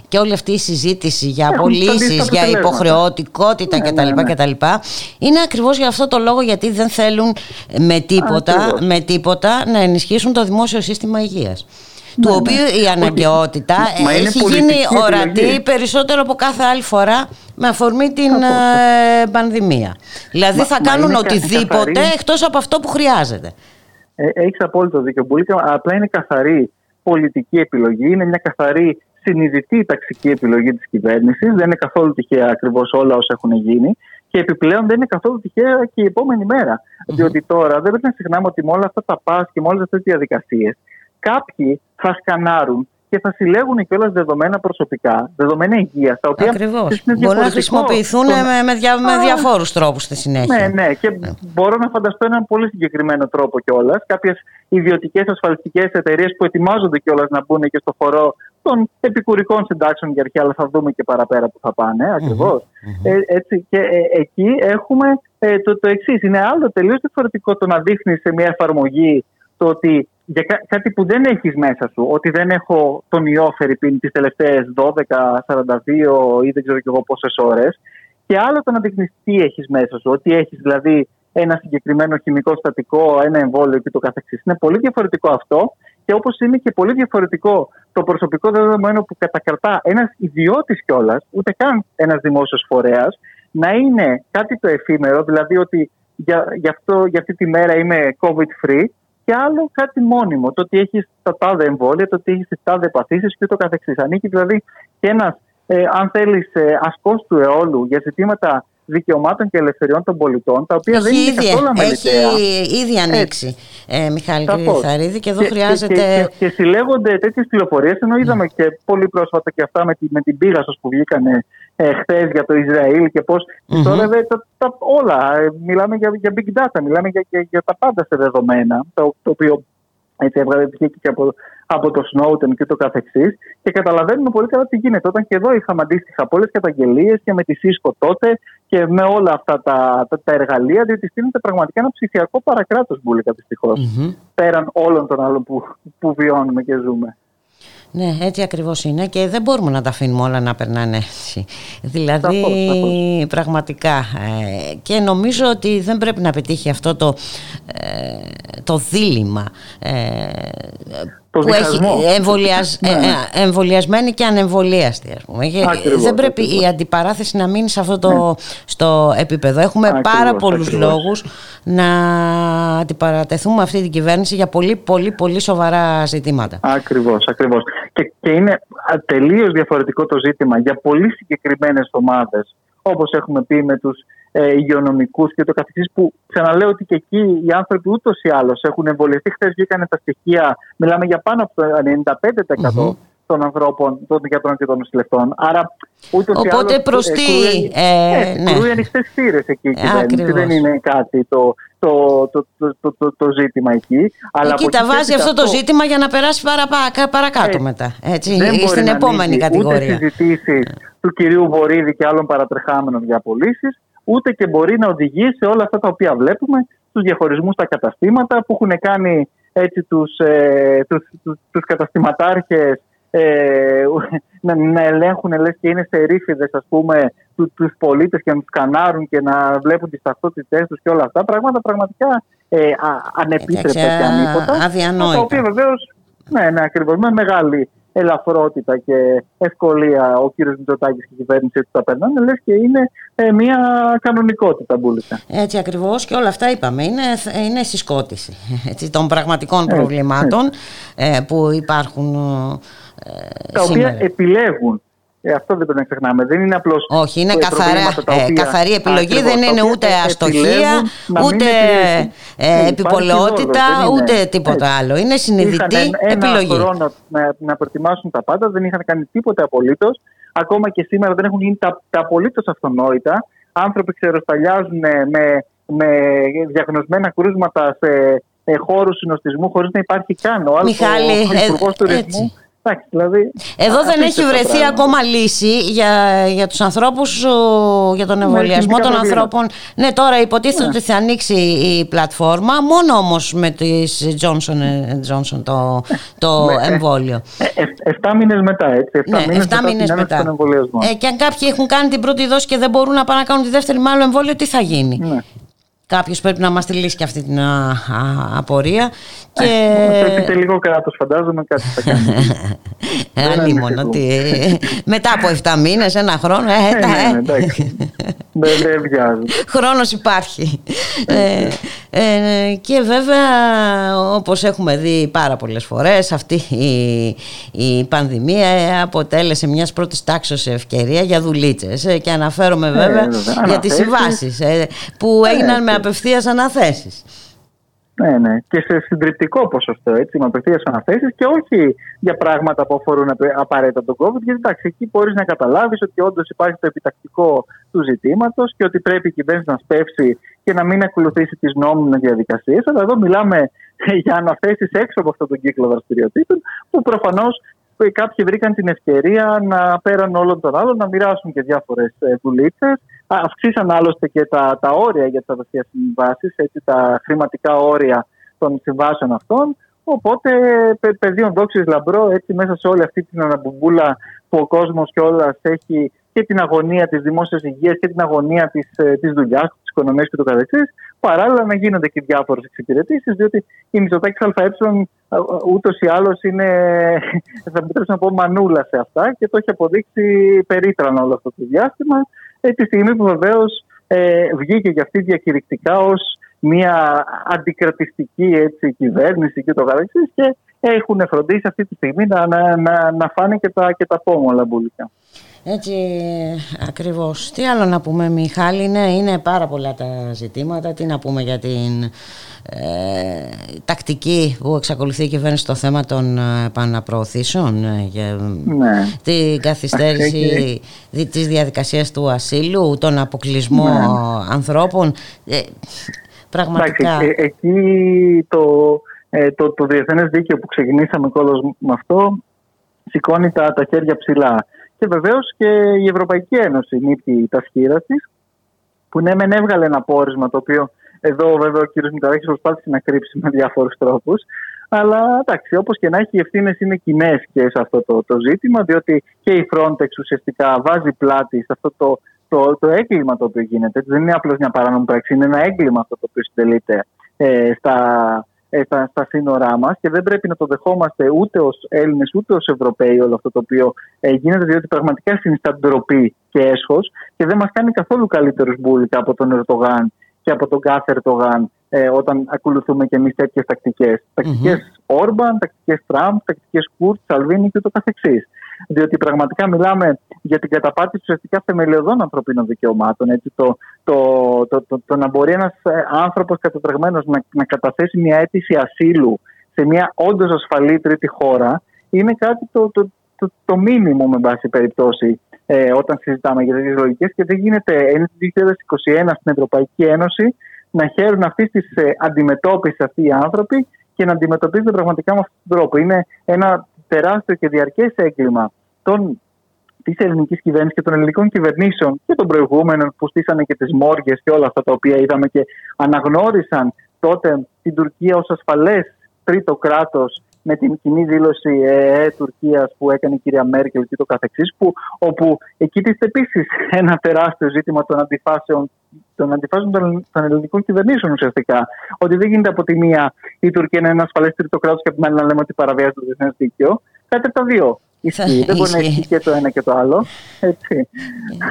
και όλη αυτή η συζήτηση για απολύσεις, για υποχρεωτικότητα κτλ. Ναι. κτλ. είναι ακριβώς για αυτό το λόγο γιατί δεν θέλουν με τίποτα, με τίποτα να ενισχύσουν το δημόσιο σύστημα υγείας του ναι, οποίου ναι. η αναγκαιότητα έχει γίνει ορατή περισσότερο από κάθε άλλη φορά με αφορμή την ε, πανδημία. Δηλαδή θα κάνουν οτιδήποτε καθαρή... εκτός από αυτό που χρειάζεται. Ε, έχεις απόλυτο δίκιο, Μπουλίκα. Απλά είναι καθαρή πολιτική επιλογή, είναι μια καθαρή συνειδητή ταξική επιλογή της κυβέρνησης. Δεν είναι καθόλου τυχαία ακριβώς όλα όσα έχουν γίνει. Και επιπλέον δεν είναι καθόλου τυχαία και η επόμενη μέρα. Διότι τώρα δεν πρέπει να ξεχνάμε ότι με όλα αυτά τα πας και με όλες αυτές τις διαδικασίες κάποιοι θα σκανάρουν και θα συλλέγουν κιόλας δεδομένα προσωπικά, δεδομένα υγείας. Τα οποία Ακριβώς. Μπορεί να χρησιμοποιηθούν με, με, δια, με διαφόρους τρόπους στη συνέχεια. Ναι, ναι. Και ναι. μπορώ να φανταστώ έναν πολύ συγκεκριμένο τρόπο κιόλας. Κάποιες ιδιωτικές ασφαλιστικές εταιρείες που ετοιμάζονται κιόλας να μπουν και στο χώρο των επικουρικών συντάξεων για αρχή, αλλά θα δούμε και παραπέρα που θα πάνε. Ε, έτσι, και ε, εκεί έχουμε ε, το, το εξής. Είναι άλλο τελείως διαφορετικό το να δείχνεις σε μια εφαρμογή το ότι για κάτι που δεν έχεις μέσα σου, ότι δεν έχω τον ιό Φερρυπίν τις τελευταίες 12, 42 ή δεν ξέρω κι εγώ πόσες ώρες. Και άλλο το να δείχνεις τι έχεις μέσα σου, ότι έχεις δηλαδή ένα συγκεκριμένο χημικό στατικό, ένα εμβόλιο και το καθεξής. Είναι πολύ διαφορετικό αυτό και όπως είναι και πολύ διαφορετικό το προσωπικό δεδομένο που κατακρατά ένας ιδιώτης κιόλας, ούτε καν ένας δημόσιος φορέας, να είναι κάτι το εφήμερο, δηλαδή ότι για, για, αυτό, για αυτή τη μέρα είμαι COVID-free και άλλο κάτι μόνιμο. Το ότι έχεις τα τάδε εμβόλια, το ότι έχεις τις τάδε παθήσει και ούτω καθεξής. Ανήκει δηλαδή και ένας, ε, αν θέλεις, ε, ασκός του αιώλου για ζητήματα δικαιωμάτων και ελευθεριών των πολιτών, τα οποία δεν είναι καθόλου αμεληταία. Έχει ήδη ανοίξει, ε, Μιχάλη Κρυθαρίδη, και εδώ και, χρειάζεται... Και, και, και συλλέγονται τέτοιες πληροφορίες, ενώ είδαμε ναι. και πολύ πρόσφατα και αυτά με, τη, με την Πίγασος που βγήκανε ε, χθες για το Ισραήλ και πώ mm-hmm. τώρα τα, τα, όλα. Ε, μιλάμε για, για big data, μιλάμε για, για, για τα πάντα σε δεδομένα, το, το οποίο έτσι έβγαλε και από, από το Snowden και το καθεξής και καταλαβαίνουμε πολύ καλά τι γίνεται. Όταν και εδώ είχαμε αντίστοιχα πολλές καταγγελίες και με τη ΣΥΣΚΟ τότε και με όλα αυτά τα, τα, τα εργαλεία, διότι στείλεται πραγματικά ένα ψηφιακό παρακράτος μπουλικα δυστυχώς, mm-hmm. πέραν όλων των άλλων που, που βιώνουμε και ζούμε. Ναι, έτσι ακριβώς είναι και δεν μπορούμε να τα αφήνουμε όλα να περνάνε έτσι. Δηλαδή, πραγματικά. Ε, και νομίζω ότι δεν πρέπει να πετύχει αυτό το, ε, το δίλημα ε, που έχει εμβολιασ... ναι. εμβολιασμένοι και ανεμβολίαστοι. Ας πούμε. δεν πρέπει η αντιπαράθεση να μείνει σε αυτό το ναι. στο επίπεδο. Έχουμε ακριβώς, πάρα πολλούς ακριβώς. λόγους να αντιπαρατεθούμε αυτή την κυβέρνηση για πολύ πολύ πολύ σοβαρά ζητήματα. Ακριβώς, ακριβώς. Και, και είναι τελείως διαφορετικό το ζήτημα για πολύ συγκεκριμένες ομάδες όπως έχουμε πει με τους ε, υγειονομικούς και το καθεξής που ξαναλέω ότι και εκεί οι άνθρωποι ούτως ή άλλως έχουν εμβολιαστεί. Χθες βγήκαν τα στοιχεία, μιλάμε για πάνω από το 95% mm-hmm. των ανθρώπων, των γιατρών και των νοσηλευτών. Άρα ούτως ή άλλως. Οπότε προ τι. Ε, ναι. Κρούει ανοιχτές θύρες εκεί η κυβέρνηση. Δεν είναι κάτι το, το, το, το, το, το, ζήτημα εκεί. Αλλά εκεί τα βάζει αυτό το ζήτημα για να περάσει παραπά, παρακάτω ε, μετά. Έτσι, στην επόμενη κατηγορία. Ούτε συζητήσεις του κυρίου Βορύδη και άλλων παρατρεχάμενων για απολύσεις, ούτε και μπορεί να οδηγήσει σε όλα αυτά τα οποία βλέπουμε, στους διαχωρισμούς στα καταστήματα που έχουν κάνει έτσι τους, ε, τους, τους, τους καταστηματάρχες ε, να, να ελέγχουν λες και είναι σε ρήφιδες ας πούμε του, τους πολίτες και να τους κανάρουν και να βλέπουν τις ταυτότητές τους και όλα αυτά πράγματα πραγματικά ε, ανεπίτρεπτα και ανίποτα αδιανόητα. Τα οποία βεβαίως ναι, ναι, ακριβώς με μεγάλη ελαφρότητα και ευκολία ο κύριος Μητσοτάκης και η κυβέρνηση έτσι τα περνάνε, λες και είναι ε, μια κανονικότητα μπουλίκα. Έτσι ακριβώς και όλα αυτά είπαμε. Είναι, είναι συσκότηση *laughs* έτσι, των πραγματικών προβλημάτων ε, που υπάρχουν. Ε, τα οποία επιλέγουν ε, αυτό δεν πρέπει να ξεχνάμε. Δεν είναι απλώς. Όχι, είναι καθαρά, ε, καθαρή επιλογή. δεν είναι ούτε αστοχία, ούτε ε, επιπολαιότητα, ούτε τίποτα άλλο. Είναι συνειδητή είχαν επιλογή. Ένα χρόνο να, να προετοιμάσουν τα πάντα, δεν είχαν κάνει τίποτα απολύτως. Ακόμα και σήμερα δεν έχουν γίνει τα, τα απολύτως αυτονόητα. Άνθρωποι ξεροσταλιάζουν με, με διαγνωσμένα κρούσματα σε χώρους συνοστισμού χωρίς να υπάρχει καν. Ο Μιχάλη, ο, τουρισμού δηλαδή, Εδώ δεν έχει βρεθεί ακόμα λύση για, για τους ανθρώπους, για τον εμβολιασμό των ανθρώπων. Ναι, τώρα υποτίθεται ναι. ότι θα ανοίξει η πλατφόρμα, μόνο όμως με τις Johnson Johnson το, το ναι. εμβόλιο. Ε, εφτά μήνες μετά, έτσι. Εφτά ναι, μήνες, μήνες μετά. Ε, και αν κάποιοι έχουν κάνει την πρώτη δόση και δεν μπορούν να πάνε να κάνουν τη δεύτερη μάλλον εμβόλιο, τι θα γίνει; Ναι. Κάποιος πρέπει να μας τη λύσει και αυτή την α, α, απορία. Και... Πρέπει λίγο κράτος φαντάζομαι κάτι θα κάνει. Αλίμονο, ότι μετά από 7 μήνες, ένα χρόνο, ε, ε, ναι, ναι, εντάξει. Δεν βιάζει. Χρόνος υπάρχει. Ε, ε, και βέβαια, όπως έχουμε δει πάρα πολλές φορές, αυτή η, η πανδημία αποτέλεσε μιας πρώτης τάξης ευκαιρία για δουλίτσες. Και αναφέρομαι βέβαια για τις συμβάσεις που έγιναν με απευθείας αναθέσεις. Ναι, ναι. Και σε συντριπτικό ποσοστό, έτσι, με απευθείας αναθέσεις και όχι για πράγματα που αφορούν απαραίτητα τον COVID. Γιατί εντάξει, εκεί μπορείς να καταλάβεις ότι όντως υπάρχει το επιτακτικό του ζητήματος και ότι πρέπει η κυβέρνηση να σπεύσει και να μην ακολουθήσει τις νόμιμες διαδικασίες. Αλλά εδώ μιλάμε *laughs* για αναθέσεις έξω από αυτόν τον κύκλο δραστηριοτήτων, που προφανώς κάποιοι βρήκαν την ευκαιρία να πέραν όλων των άλλων να μοιράσουν και διάφορες δουλίτσε Αυξήσαν άλλωστε και τα, τα όρια για τις απευθεία συμβάσεις, τα χρηματικά όρια των συμβάσεων αυτών. Οπότε, πεδίων δόξης λαμπρό, έτσι μέσα σε όλη αυτή την αναμπουμπούλα που ο κόσμος κιόλας έχει και την αγωνία της δημόσιας υγείας και την αγωνία της της ε, δουλειάς, της οικονομίας και το καθεξής, παράλληλα να γίνονται και διάφορες εξυπηρετήσεις, διότι η Μητσοτάκη ΑΕ ούτως ή άλλως είναι, *laughs* θα μου να πω, μανούλα σε αυτά και το έχει αποδείξει περίτρανα όλο αυτό το διάστημα. Ε, τη στιγμή που βεβαίως ε, βγήκε και αυτή διακηρυκτικά ως μια αντικρατιστική έτσι, κυβέρνηση και το καθεξής και έχουν φροντίσει αυτή τη στιγμή να, να, να, να φάνε και τα, και τα πόμολα μπουλικά. Έτσι ακριβώς. Τι άλλο να πούμε Μιχάλη, είναι, είναι πάρα πολλά τα ζητήματα. Τι να πούμε για την ε, τακτική που εξακολουθεί η κυβέρνηση στο θέμα των ε, επαναπροωθήσεων ε, για ναι. την καθυστέρηση *laughs* δι, της διαδικασίας του ασύλου, τον αποκλεισμό ναι. ανθρώπων. Ε, πραγματικά... Εντάξει, εκεί το, το, το διεθνές δίκαιο που ξεκινήσαμε κόλλος με αυτό σηκώνει τα, τα χέρια ψηλά. Και βεβαίως και η Ευρωπαϊκή Ένωση νύπτει τα σχήρα της, που ναι, μεν έβγαλε ένα πόρισμα το οποίο εδώ βέβαια ο κ. Μηταράκης προσπάθησε να κρύψει με διάφορους τρόπους. Αλλά εντάξει, όπως και να έχει, οι ευθύνες είναι κοινές και σε αυτό το, το ζήτημα, διότι και η Frontex ουσιαστικά βάζει πλάτη σε αυτό το, το, το έγκλημα το οποίο γίνεται. Δεν είναι απλώς μια παράνομη πράξη, είναι ένα έγκλημα αυτό το οποίο συντελείται ε, στα, ε, στα, στα σύνορά μας και δεν πρέπει να το δεχόμαστε ούτε ως Έλληνες ούτε ως Ευρωπαίοι όλο αυτό το οποίο ε, γίνεται, διότι πραγματικά συνιστά ντροπή και έσχος και δεν μας κάνει καθόλου καλύτερους μπουλικα από τον Ερτογάν και από τον κάθε Ερτογάν ε, όταν ακολουθούμε και εμείς τέτοιες τακτικές. Τακτικές Όρμπαν, τακτικές Τραμπ, τακτικές Κουρτ, Σαλβίνη και ούτω καθεξής. Διότι πραγματικά μιλάμε για την καταπάτηση ουσιαστικά θεμελιωδών ανθρωπίνων δικαιωμάτων. Έτσι, το, το, το, το, το να μπορεί ένας άνθρωπος κατατρεγμένος να, να καταθέσει μια αίτηση ασύλου σε μια όντως ασφαλή τρίτη χώρα είναι κάτι το, το, το, το μήνυμο, με βάση περιπτώσει, ε, όταν συζητάμε για τέτοιες λογικές και δεν γίνεται είναι το 2021 στην Ευρωπαϊκή Ένωση να χαίρουν αυτή τη ε, αντιμετώπιση αυτοί οι άνθρωποι και να αντιμετωπίζονται πραγματικά με αυτόν τον τρόπο. Είναι ένα τεράστιο και διαρκές έγκλημα της ελληνικής κυβέρνησης και των ελληνικών κυβερνήσεων και των προηγούμενων που στήσανε και τις μόργες και όλα αυτά τα οποία είδαμε και αναγνώρισαν τότε την Τουρκία ως ασφαλές τρίτο κράτος με την κοινή δήλωση ΕΕ Τουρκίας που έκανε η κυρία Μέρκελ και το καθεξής, όπου εκεί τίθεται επίσης ένα τεράστιο ζήτημα των αντιφάσεων των αντιφάσεων των, των ελληνικών κυβερνήσεων ουσιαστικά. Ότι δεν γίνεται από τη μία η Τουρκία να είναι ένας ασφαλέ τρίτο κράτος και από την άλλη να λέμε ότι παραβιάζει το διεθνές δίκαιο. Κάτι από τα δύο. Ισχύει. δεν μπορεί να ισχύει και το ένα και το άλλο. Έτσι.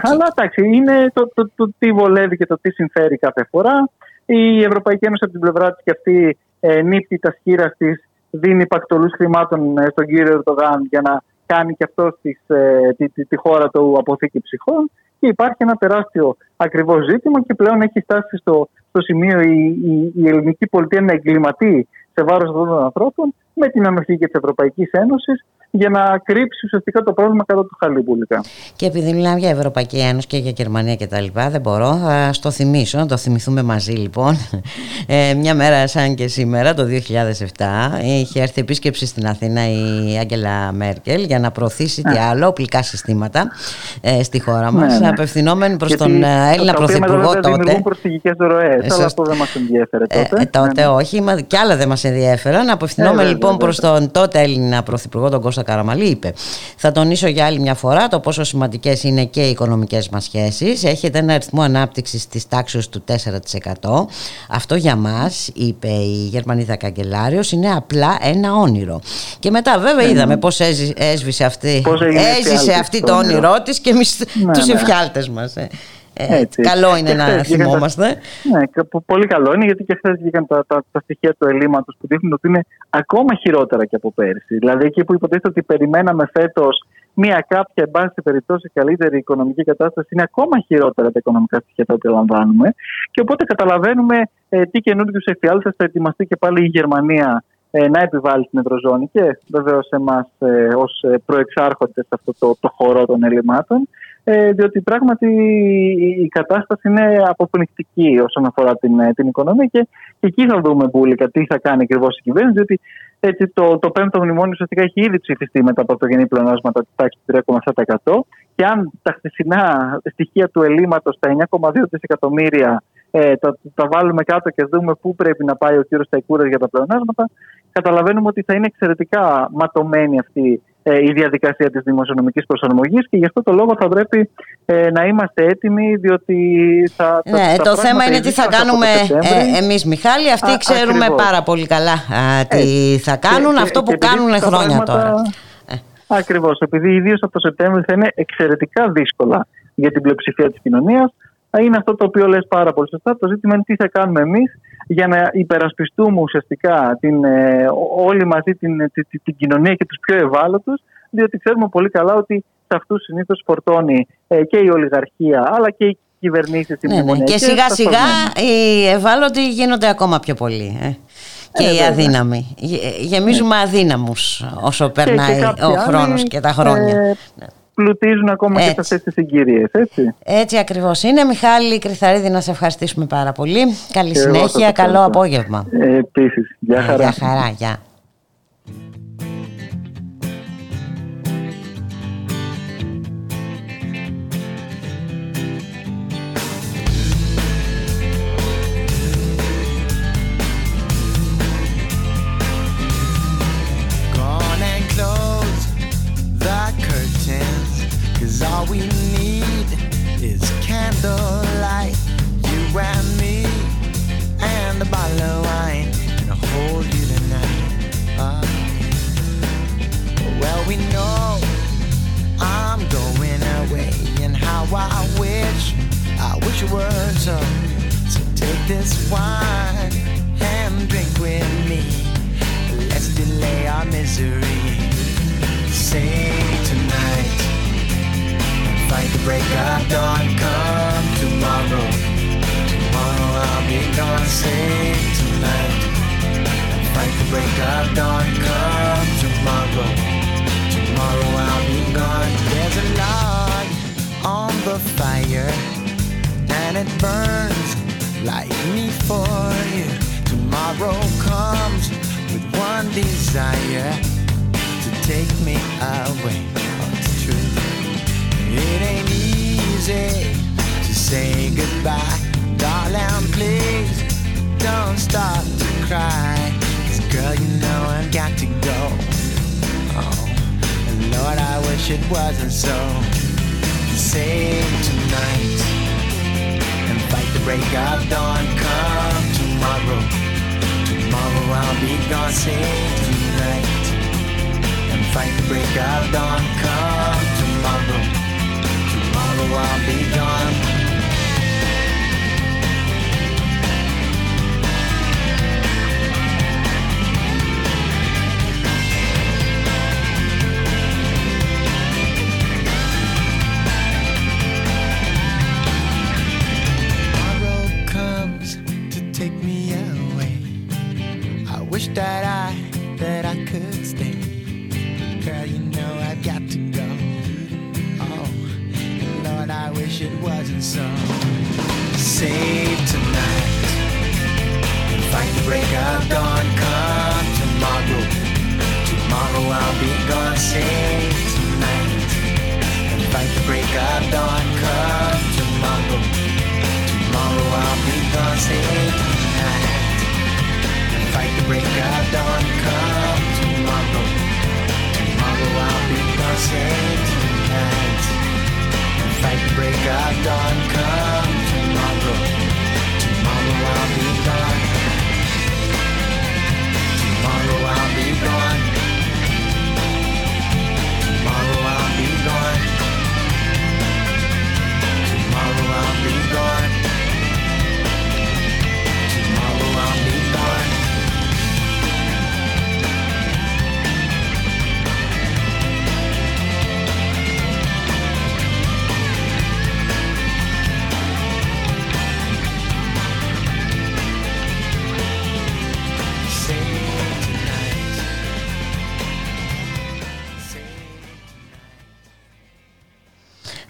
Αλλά εντάξει, είναι το, το, το, τι βολεύει και το τι συμφέρει κάθε φορά. Η Ευρωπαϊκή Ένωση από την πλευρά της και αυτή ε, νύπτει τα σχήρα της, δίνει πακτολούς χρημάτων ε, στον κύριο Ερντογάν για να κάνει και αυτός ε, τη, τη, τη, χώρα του αποθήκη ψυχών. Και υπάρχει ένα τεράστιο ακριβώς ζήτημα και πλέον έχει φτάσει στο, στο σημείο η, η, η ελληνική πολιτεία να εγκληματεί σε βάρος αυτών των ανθρώπων με την ανοχή και της Ευρωπαϊκής Ένωσης για να κρύψει ουσιαστικά το πρόβλημα κατά του χαλιμπούλικα. Και επειδή μιλάμε για Ευρωπαϊκή Ένωση και για Γερμανία και τα λοιπά, δεν μπορώ, θα στο θυμίσω, να το θυμηθούμε μαζί λοιπόν. *laughs* Ε, μια μέρα σαν και σήμερα, το 2007, είχε έρθει επίσκεψη στην Αθήνα η Άγγελα Μέρκελ για να προωθήσει τι άλλο, οπλικά συστήματα ε, στη χώρα μας, ναι, ναι. απευθυνόμενη προς τον ε, Έλληνα Πρωθυπουργό τότε. Δημιουργούν προσφυγικές ροές, αλλά αυτό δεν μας ενδιέφερε τότε. Ε, τότε ναι, ναι. όχι, και άλλα δεν μας ενδιέφεραν. Απευθυνόμενοι λοιπόν προς τον τότε Έλληνα Πρωθυπουργό, τον Κώστα Καραμαλή είπε «Θα τονίσω για άλλη μια φορά το πόσο σημαντικές είναι και οι οικονομικές μας σχέσεις. Έχετε ένα αριθμό ανάπτυξης της τάξης του 4%. Αυτό για μας, είπε η Γερμανίδα Καγκελάριος, είναι απλά ένα όνειρο». Και μετά βέβαια ναι. είδαμε πώς έσβησε αυτή, έζησε αυτή το όνειρό της και εμείς ναι, τους ναι. εφιάλτες μας. Ε. Έτσι. Καλό είναι να θυμόμαστε. Ναι, πολύ καλό είναι γιατί και χθες βγήκαν τα, τα, τα, στοιχεία του ελλείμματος που δείχνουν ότι είναι ακόμα χειρότερα και από πέρσι. Δηλαδή, εκεί που υποτίθεται ότι περιμέναμε φέτος μία κάποια, εν πάση περιπτώσει, καλύτερη οικονομική κατάσταση, είναι ακόμα χειρότερα τα οικονομικά στοιχεία τα οποία λαμβάνουμε. Και οπότε καταλαβαίνουμε ε, τι καινούριου εφιάλτες θα ετοιμαστεί και πάλι η Γερμανία ε, να επιβάλλει την Ευρωζώνη και βεβαίως εμάς ε, ως ε, προεξάρχοντες σε αυτό το, το χώρο των ελλημάτων ε, διότι πράγματι η κατάσταση είναι αποπνικτική όσον αφορά την, ε, την οικονομία και, και εκεί θα δούμε μπουλικα τι θα κάνει ακριβώς η κυβέρνηση, διότι έτσι, το, το πέμπτο μνημόνιο ουσιαστικά έχει ήδη ψηφιστεί με τα πρωτογενή πλεονάσματα της τάξης του 3,7% και αν τα χθεσινά στοιχεία του ελλείμματος, τα 9,2 δισεκατομμύρια, ε, τα, τα βάλουμε κάτω και δούμε πού πρέπει να πάει ο κύριος Ταϊκούρας για τα πλεονάσματα, καταλαβαίνουμε ότι θα είναι εξαιρετικά ματωμένη αυτή ε, η διαδικασία της δημοσιονομικής προσαρμογής και γι' αυτό το λόγο θα πρέπει ε, να είμαστε έτοιμοι διότι θα... Ναι, το θέμα είναι τι θα κάνουμε ε, εμείς Μιχάλη, αυτοί α, ξέρουμε ακριβώς. πάρα πολύ καλά α, τι θα κάνουν, και, αυτό και, που και κάνουν χρόνια πράγματα, τώρα. Ακριβώς, επειδή ιδίως από το Σεπτέμβριο θα είναι εξαιρετικά δύσκολα για την πλειοψηφία της κοινωνίας, είναι αυτό το οποίο λες πάρα πολύ σωστά. Το ζήτημα είναι τι θα κάνουμε εμείς για να υπερασπιστούμε ουσιαστικά την, ε, όλοι μαζί την, την, την, κοινωνία και τους πιο ευάλωτους, διότι ξέρουμε πολύ καλά ότι σε αυτούς συνήθως φορτώνει ε, και η ολιγαρχία αλλά και οι κυβερνήσεις ναι, ναι. Και σιγά σιγά οι ευάλωτοι γίνονται ακόμα πιο πολλοί. Ε. Και οι αδύναμοι. Γεμίζουμε αδύναμους όσο περνάει ο χρόνος και τα χρόνια. Ναι πλουτίζουν ακόμα έτσι. και σε αυτές τις συγκυρίες, έτσι. Έτσι ακριβώς είναι. Μιχάλη Κρυθαρίδη, να σε ευχαριστήσουμε πάρα πολύ. Καλή συνέχεια, καλό απόγευμα. Ε, επίσης, γεια χαρά. Γεια χαρά, γεια.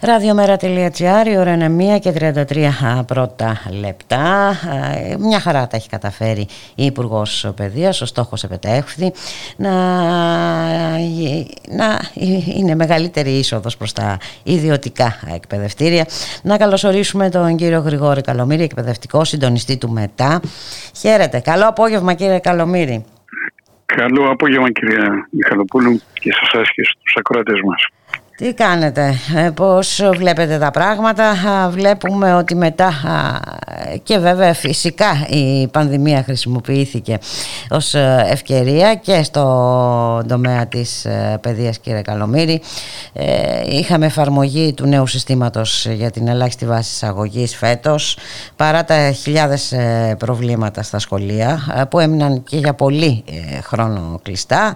Ραδιομέρα.gr, η ώρα είναι 1 και 33 πρώτα λεπτά. Ε, Μια χαρά τα έχει καταφέρει η Υπουργός Παιδείας. Ο στόχος επετεύχθη να, να είναι μεγαλύτερη είσοδος προς τα ιδιωτικά εκπαιδευτήρια. Να καλωσορίσουμε τον κύριο Γρηγόρη Καλομήρη, εκπαιδευτικό συντονιστή του ΜΕΤΑ. Χαίρετε. Καλό απόγευμα, κύριε Καλομήρη. Καλό απόγευμα κυρία Μιχαλοπούλου και σε εσάς και στους ακροατές μας. Τι κάνετε, ε, πώς βλέπετε τα πράγματα, Α, βλέπουμε ότι μετά α, και βέβαια φυσικά η πανδημία χρησιμοποιήθηκε ως ε, ευκαιρία και στο τομέα της ε, παιδείας κύριε Καλομήρη. Ε, Είχαμε εφαρμογή του νέου συστήματος για την ελάχιστη βάση εισαγωγής φέτος παρά τα χιλιάδες ε, προβλήματα στα σχολεία ε, που έμειναν και για πολύ ε, χρόνο κλειστά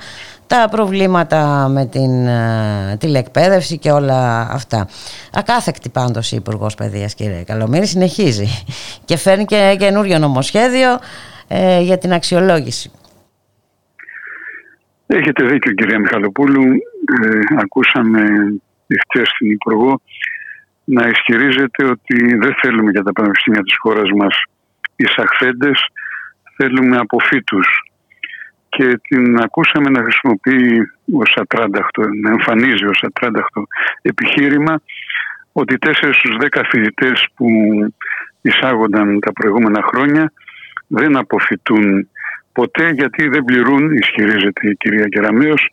τα προβλήματα με την ε, τηλεκπαίδευση και όλα αυτά. Ακάθεκτη πάντως η Υπουργός Παιδείας κύριε Καλομήρη συνεχίζει και φέρνει και καινούριο νομοσχέδιο ε, για την αξιολόγηση. Έχετε δίκιο κυρία Μιχαλοπούλου. Ε, ακούσαμε χθε την Υπουργό να ισχυρίζεται ότι δεν θέλουμε για τα πανεπιστήμια της χώρας μας εισαχθέντες, θέλουμε αποφύτους. Και την ακούσαμε να χρησιμοποιεί ως ατράνταχτο, να εμφανίζει ως ατράνταχτο επιχείρημα ότι 4 στους 10 φοιτητές που εισάγονταν τα προηγούμενα χρόνια δεν αποφυτούν ποτέ γιατί δεν πληρούν, ισχυρίζεται η κυρία Κεραμέως,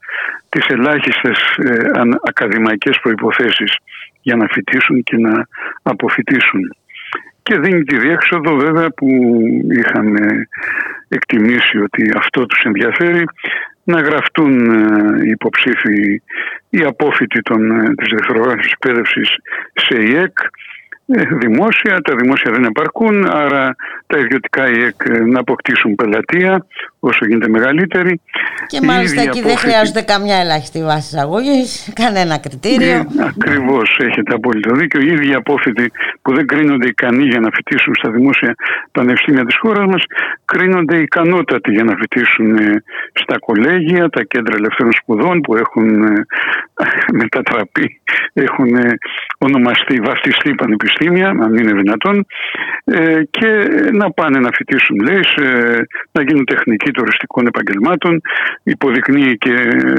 τις ελάχιστες ε, αν- ακαδημαϊκές προϋποθέσεις για να φοιτήσουν και να αποφοιτήσουν. Και δίνει τη διέξοδο βέβαια που είχαμε εκτιμήσει ότι αυτό τους ενδιαφέρει να γραφτούν ε, οι υποψήφοι οι απόφοιτοι των, ε, της δευτερογράφησης εκπαίδευσης σε ΙΕΚ. Ε, δημόσια, τα δημόσια δεν επαρκούν, άρα τα ιδιωτικά ΙΕΚ ε, να αποκτήσουν πελατεία, όσο γίνεται μεγαλύτερη. Και μάλιστα εκεί δεν χρειάζεται καμιά ελάχιστη βάση εισαγωγής, κανένα κριτήριο. Ναι, Ακριβώς, έχετε απόλυτο δίκιο. Οι ίδιοι απόφοιτοι που δεν κρίνονται ικανοί για να φοιτήσουν στα δημόσια πανεπιστήμια της χώρας μας, κρίνονται ικανότατοι για να φοιτήσουν ε, στα κολέγια, τα κέντρα ελευθερών σπουδών που έχουν ε, *laughs* μετατραπεί, έχουν ε, ονομαστεί, βαφτιστεί πανεπιστήμια, αν είναι δυνατόν, και να πάνε να φοιτήσουν, λέει, να γίνουν τεχνικοί τουριστικών επαγγελμάτων, υποδεικνύει και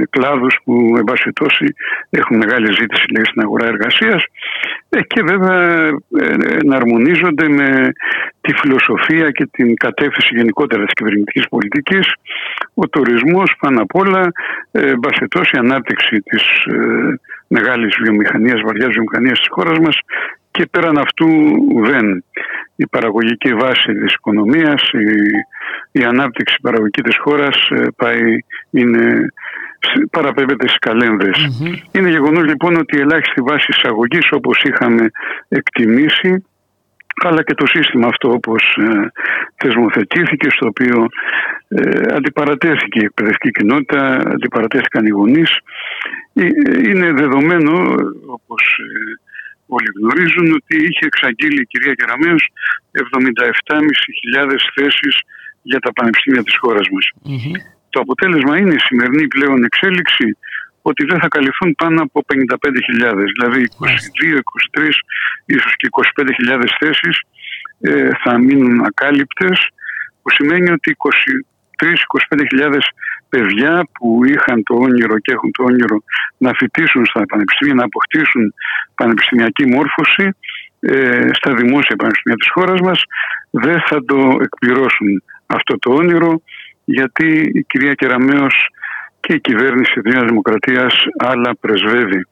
κλάδους που, εν πάση έχουν μεγάλη ζήτηση λέει, στην αγορά εργασίας. Και βέβαια να αρμονίζονται με τη φιλοσοφία και την κατεύθυνση γενικότερα της κυβερνητικής πολιτικής. Ο τουρισμός πάνω απ' όλα ε, η ανάπτυξη της ε, μεγάλης βιομηχανίας, βαριάς βιομηχανίας της χώρας μας. Και πέραν αυτού δεν. Η παραγωγική βάση της οικονομίας, η, η ανάπτυξη παραγωγική της χώρας ε, πάει, είναι, παραπέμπεται στις καλενδες Είναι γεγονός λοιπόν ότι η ελάχιστη βάση εισαγωγής όπως είχαμε εκτιμήσει αλλά και το σύστημα αυτό όπως ε, θεσμοθετήθηκε στο οποίο ε, αντιπαρατέθηκε η εκπαιδευτική κοινότητα, αντιπαρατέθηκαν οι γονείς. Ε, είναι δεδομένο όπως ε, όλοι γνωρίζουν ότι είχε εξαγγείλει η κυρία Κεραμέως 77.500 θέσεις για τα πανεπιστήμια της χώρας μας. Το αποτέλεσμα είναι η σημερινή πλέον εξέλιξη ότι δεν θα καλυφθούν πάνω από 55.000, δηλαδή 22, 23, ίσως και 25.000 θέσεις ε, θα μείνουν ακάλυπτες, που σημαίνει ότι 23-25.000 παιδιά που είχαν το όνειρο και έχουν το όνειρο να φοιτήσουν στα πανεπιστήμια, να αποκτήσουν πανεπιστημιακή μόρφωση ε, στα δημόσια πανεπιστήμια της χώρας μας, δεν θα το εκπληρώσουν αυτό το όνειρο, γιατί η κυρία Κεραμέως και η κυβέρνηση της Νέας Δημοκρατίας άλλα πρεσβεύει.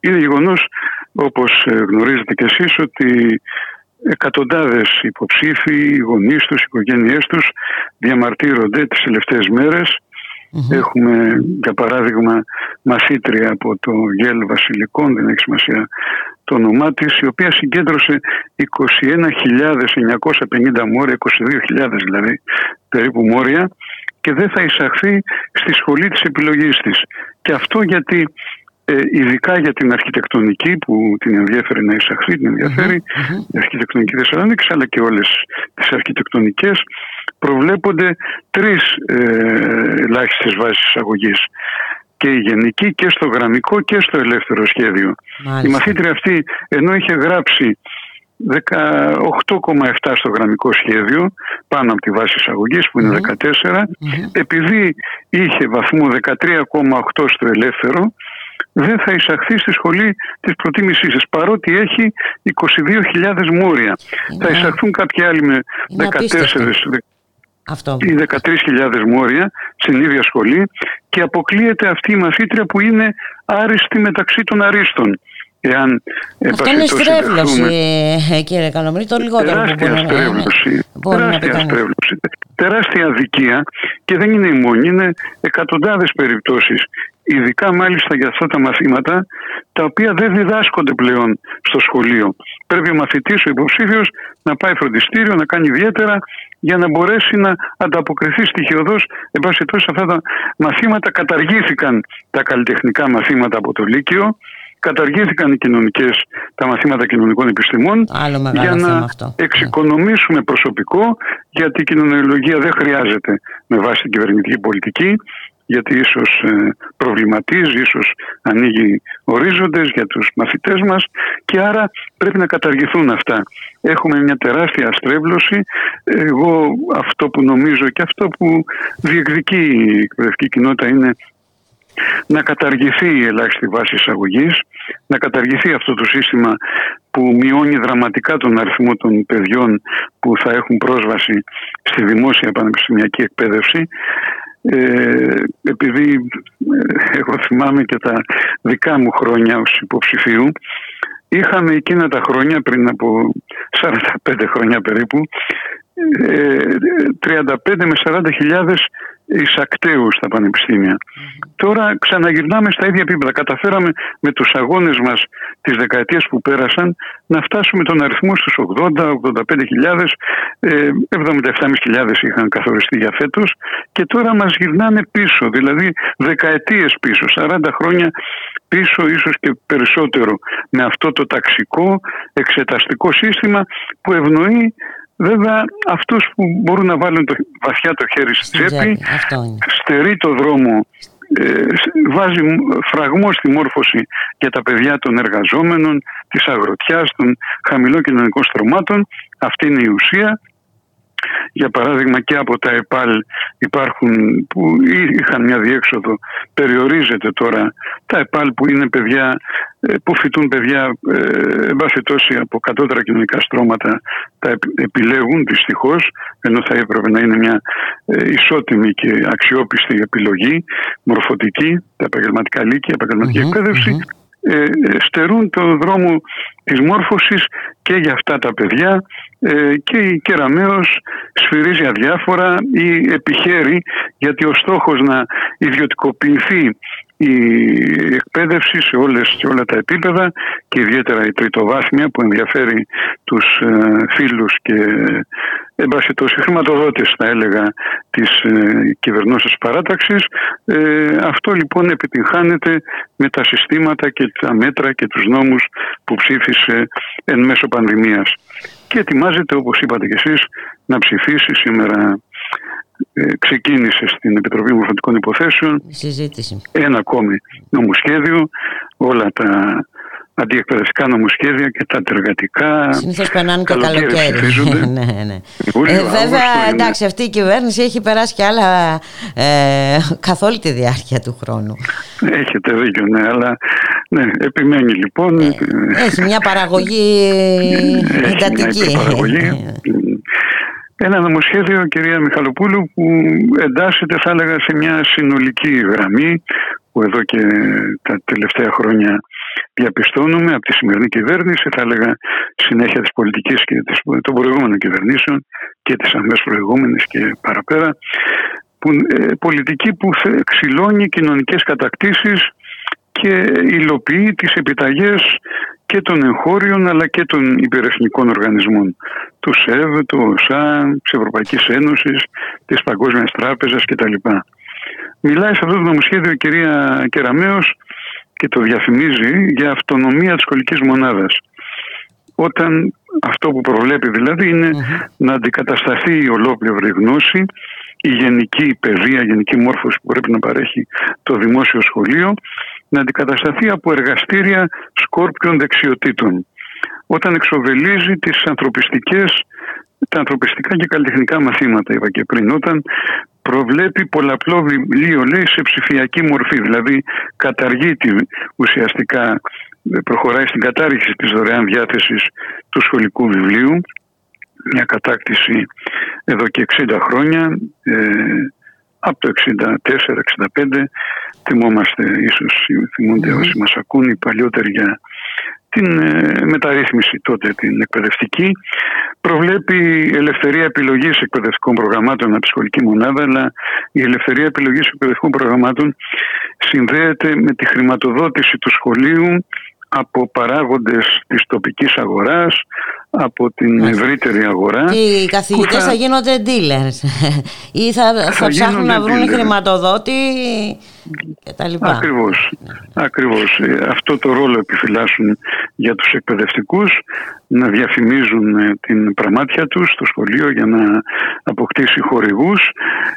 Είναι γεγονός, όπως ε, γνωρίζετε κι εσείς, ότι εκατοντάδες υποψήφοι, οι γονείς τους, οι οικογένειές τους διαμαρτύρονται τις τελευταίες Έχουμε, για παράδειγμα, μαθήτρια από το Γέλ Βασιλικών, δεν έχει σημασία το όνομά της, η οποία συγκέντρωσε 21.950 μόρια, 22.000 δηλαδή περίπου μόρια και δεν θα εισαχθεί στη σχολή της επιλογής της. Και αυτό γιατί ε, ειδικά για την αρχιτεκτονική που την ενδιαφέρει να εισαχθεί, την ενδιαφερει η αρχιτεκτονική Θεσσαλονίκης, αλλά και όλες τις αρχιτεκτονικές προβλέπονται τρεις ε, ελάχιστες βάσεις εισαγωγής και η γενική και στο γραμμικό και στο ελεύθερο σχέδιο. Η μαθήτρια αυτή ενώ είχε γράψει 18,7 στο γραμμικό σχέδιο πάνω από τη βάση εισαγωγής που είναι 14 επειδή είχε βαθμό 13,8 στο ελεύθερο δεν θα εισαχθεί στη σχολή της προτίμησής σας παρότι έχει 22.000 μόρια. Θα εισαχθούν κάποιοι άλλοι με 14 αυτό. ή 13.000 μόρια στην ίδια σχολή και αποκλείεται αυτή η μαθήτρια που είναι άριστη μεταξύ των αρίστων. Εάν Αυτό είναι στρέβλωση, ε, κύριε Καλομρή, το λιγότερο τεράστια που στρέβλωση, τεράστια στρέβλωση, τεράστια αδικία και δεν είναι η μόνη, είναι εκατοντάδες περιπτώσεις ειδικά μάλιστα για αυτά τα μαθήματα τα οποία δεν διδάσκονται πλέον στο σχολείο. Πρέπει ο μαθητής, ο υποψήφιος να πάει φροντιστήριο, να κάνει ιδιαίτερα για να μπορέσει να ανταποκριθεί στοιχειοδός. Εν πάση τόσο αυτά τα μαθήματα καταργήθηκαν τα καλλιτεχνικά μαθήματα από το Λύκειο καταργήθηκαν οι κοινωνικές, τα μαθήματα κοινωνικών επιστημών για να εξοικονομήσουμε προσωπικό γιατί η κοινωνιολογία δεν χρειάζεται με βάση την κυβερνητική πολιτική γιατί ίσως ε, προβληματίζει, ίσως ανοίγει ορίζοντες για τους μαθητές μας και άρα πρέπει να καταργηθούν αυτά. Έχουμε μια τεράστια αστρέβλωση. Εγώ αυτό που νομίζω και αυτό που διεκδικεί η εκπαιδευτική κοινότητα είναι να καταργηθεί η ελάχιστη βάση εισαγωγής, να καταργηθεί αυτό το σύστημα που μειώνει δραματικά τον αριθμό των παιδιών που θα έχουν πρόσβαση στη δημόσια πανεπιστημιακή εκπαίδευση ε, επειδή ε, εγώ θυμάμαι και τα δικά μου χρόνια ως υποψηφίου είχαμε εκείνα τα χρόνια πριν από 45 χρόνια περίπου 35 ε, με 40 χιλιάδες εισακτέους στα πανεπιστήμια. Τώρα ξαναγυρνάμε στα ίδια επίπεδα. Καταφέραμε με τους αγώνες μας τις δεκαετίες που πέρασαν να φτάσουμε τον αριθμό στους 80-85 ε, 77.500 είχαν καθοριστεί για φέτος και τώρα μας γυρνάνε πίσω, δηλαδή δεκαετίες πίσω, 40 χρόνια πίσω ίσως και περισσότερο με αυτό το ταξικό εξεταστικό σύστημα που ευνοεί Βέβαια αυτούς που μπορούν να βάλουν το, βαθιά το χέρι στη τσέπη, στερεί το δρόμο, ε, βάζει φραγμό στη μόρφωση για τα παιδιά των εργαζόμενων, της αγροτιάς, των χαμηλών κοινωνικών στρωμάτων. Αυτή είναι η ουσία για παράδειγμα και από τα ΕΠΑΛ υπάρχουν που είχαν μια διέξοδο. Περιορίζεται τώρα τα ΕΠΑΛ που είναι παιδιά ε, που φοιτούν παιδιά ε, τόση από κατώτερα κοινωνικά στρώματα. Τα επιλέγουν δυστυχώς, ενώ θα έπρεπε να είναι μια ε, ισότιμη και αξιόπιστη επιλογή μορφωτική τα επαγγελματικά λύκεια, επαγγελματική εκπαίδευση ε, στερούν το δρόμο της μόρφωσης και για αυτά τα παιδιά ε, και η Κεραμέως σφυρίζει αδιάφορα ή επιχαίρει γιατί ο στόχος να ιδιωτικοποιηθεί η εκπαίδευση σε όλες και όλα τα επίπεδα και ιδιαίτερα η τριτοβάθμια που ενδιαφέρει τους ε, φίλους και εν πάση οι χρηματοδότες θα έλεγα της ε, κυβερνώσεως παράταξης. Ε, αυτό λοιπόν επιτυγχάνεται με τα συστήματα και τα μέτρα και τους νόμους που ψήφισε εν μέσω πανδημίας. Και ετοιμάζεται όπως είπατε και εσείς να ψηφίσει σήμερα ε, ξεκίνησε στην Επιτροπή Μορφωτικών Υποθέσεων Συζήτηση. ένα ακόμη νομοσχέδιο, όλα τα αντιεκπαιδευτικά νομοσχέδια και τα εργατικά. Συνήθως περνάνε και καλοκαίρι. *laughs* ναι, ναι. Ε, βέβαια, εντάξει, αυτή η κυβέρνηση έχει περάσει και άλλα ε, καθ' όλη τη διάρκεια του χρόνου. Έχετε δίκιο, ναι, αλλά ναι, επιμένει λοιπόν. Ε, έχει μια παραγωγή εντατική. Μια παραγωγή. Ένα νομοσχέδιο, κυρία Μιχαλοπούλου, που εντάσσεται, θα έλεγα, σε μια συνολική γραμμή που εδώ και τα τελευταία χρόνια διαπιστώνουμε από τη σημερινή κυβέρνηση, θα έλεγα συνέχεια της πολιτικής και των προηγούμενων κυβερνήσεων και της αμέσως προηγούμενης και παραπέρα, που, ε, πολιτική που ξυλώνει κοινωνικές κατακτήσεις και υλοποιεί τις επιταγές και των εγχώριων αλλά και των υπερεθνικών οργανισμών του ΣΕΒ, του ΟΣΑ, της Ευρωπαϊκής Ένωσης, της Παγκόσμιας Τράπεζας κτλ. Μιλάει σε αυτό το νομοσχέδιο η κυρία Κεραμέως και το διαφημίζει για αυτονομία της σχολικής μονάδας. Όταν αυτό που προβλέπει δηλαδή να αντικατασταθεί η ολόκληρη γνώση, η γενική παιδεία, η γενική μόρφωση που πρέπει να παρέχει το δημόσιο σχολείο να αντικατασταθεί από εργαστήρια σκόρπιων δεξιοτήτων. Όταν εξοβελίζει τις ανθρωπιστικές, τα ανθρωπιστικά και καλλιτεχνικά μαθήματα, είπα και πριν, όταν προβλέπει πολλαπλό βιβλίο, λέει, σε ψηφιακή μορφή, δηλαδή καταργεί τη, ουσιαστικά, προχωράει στην κατάργηση της δωρεάν διάθεσης του σχολικού βιβλίου, μια κατάκτηση εδώ και 60 χρόνια, ε, από το 64-65 θυμόμαστε ίσως θυμούνται mm. όσοι μας ακούν οι παλιότεροι για την ε, μεταρρύθμιση τότε την εκπαιδευτική. Προβλέπει ελευθερία επιλογής εκπαιδευτικών προγραμμάτων από τη σχολική μονάδα αλλά η ελευθερία επιλογής εκπαιδευτικών προγραμμάτων συνδέεται με τη χρηματοδότηση του σχολείου από παράγοντες της τοπικής αγοράς, από την ευρύτερη αγορά. Και οι καθηγητές θα... θα... γίνονται dealers *laughs* ή θα, θα, ψάχνουν να βρουν χρηματοδότη λοιπά. Ακριβώς, ακριβώς. Ε, αυτό το ρόλο επιφυλάσσουν για τους εκπαιδευτικούς να διαφημίζουν ε, την πραμάτια τους στο σχολείο για να αποκτήσει χορηγούς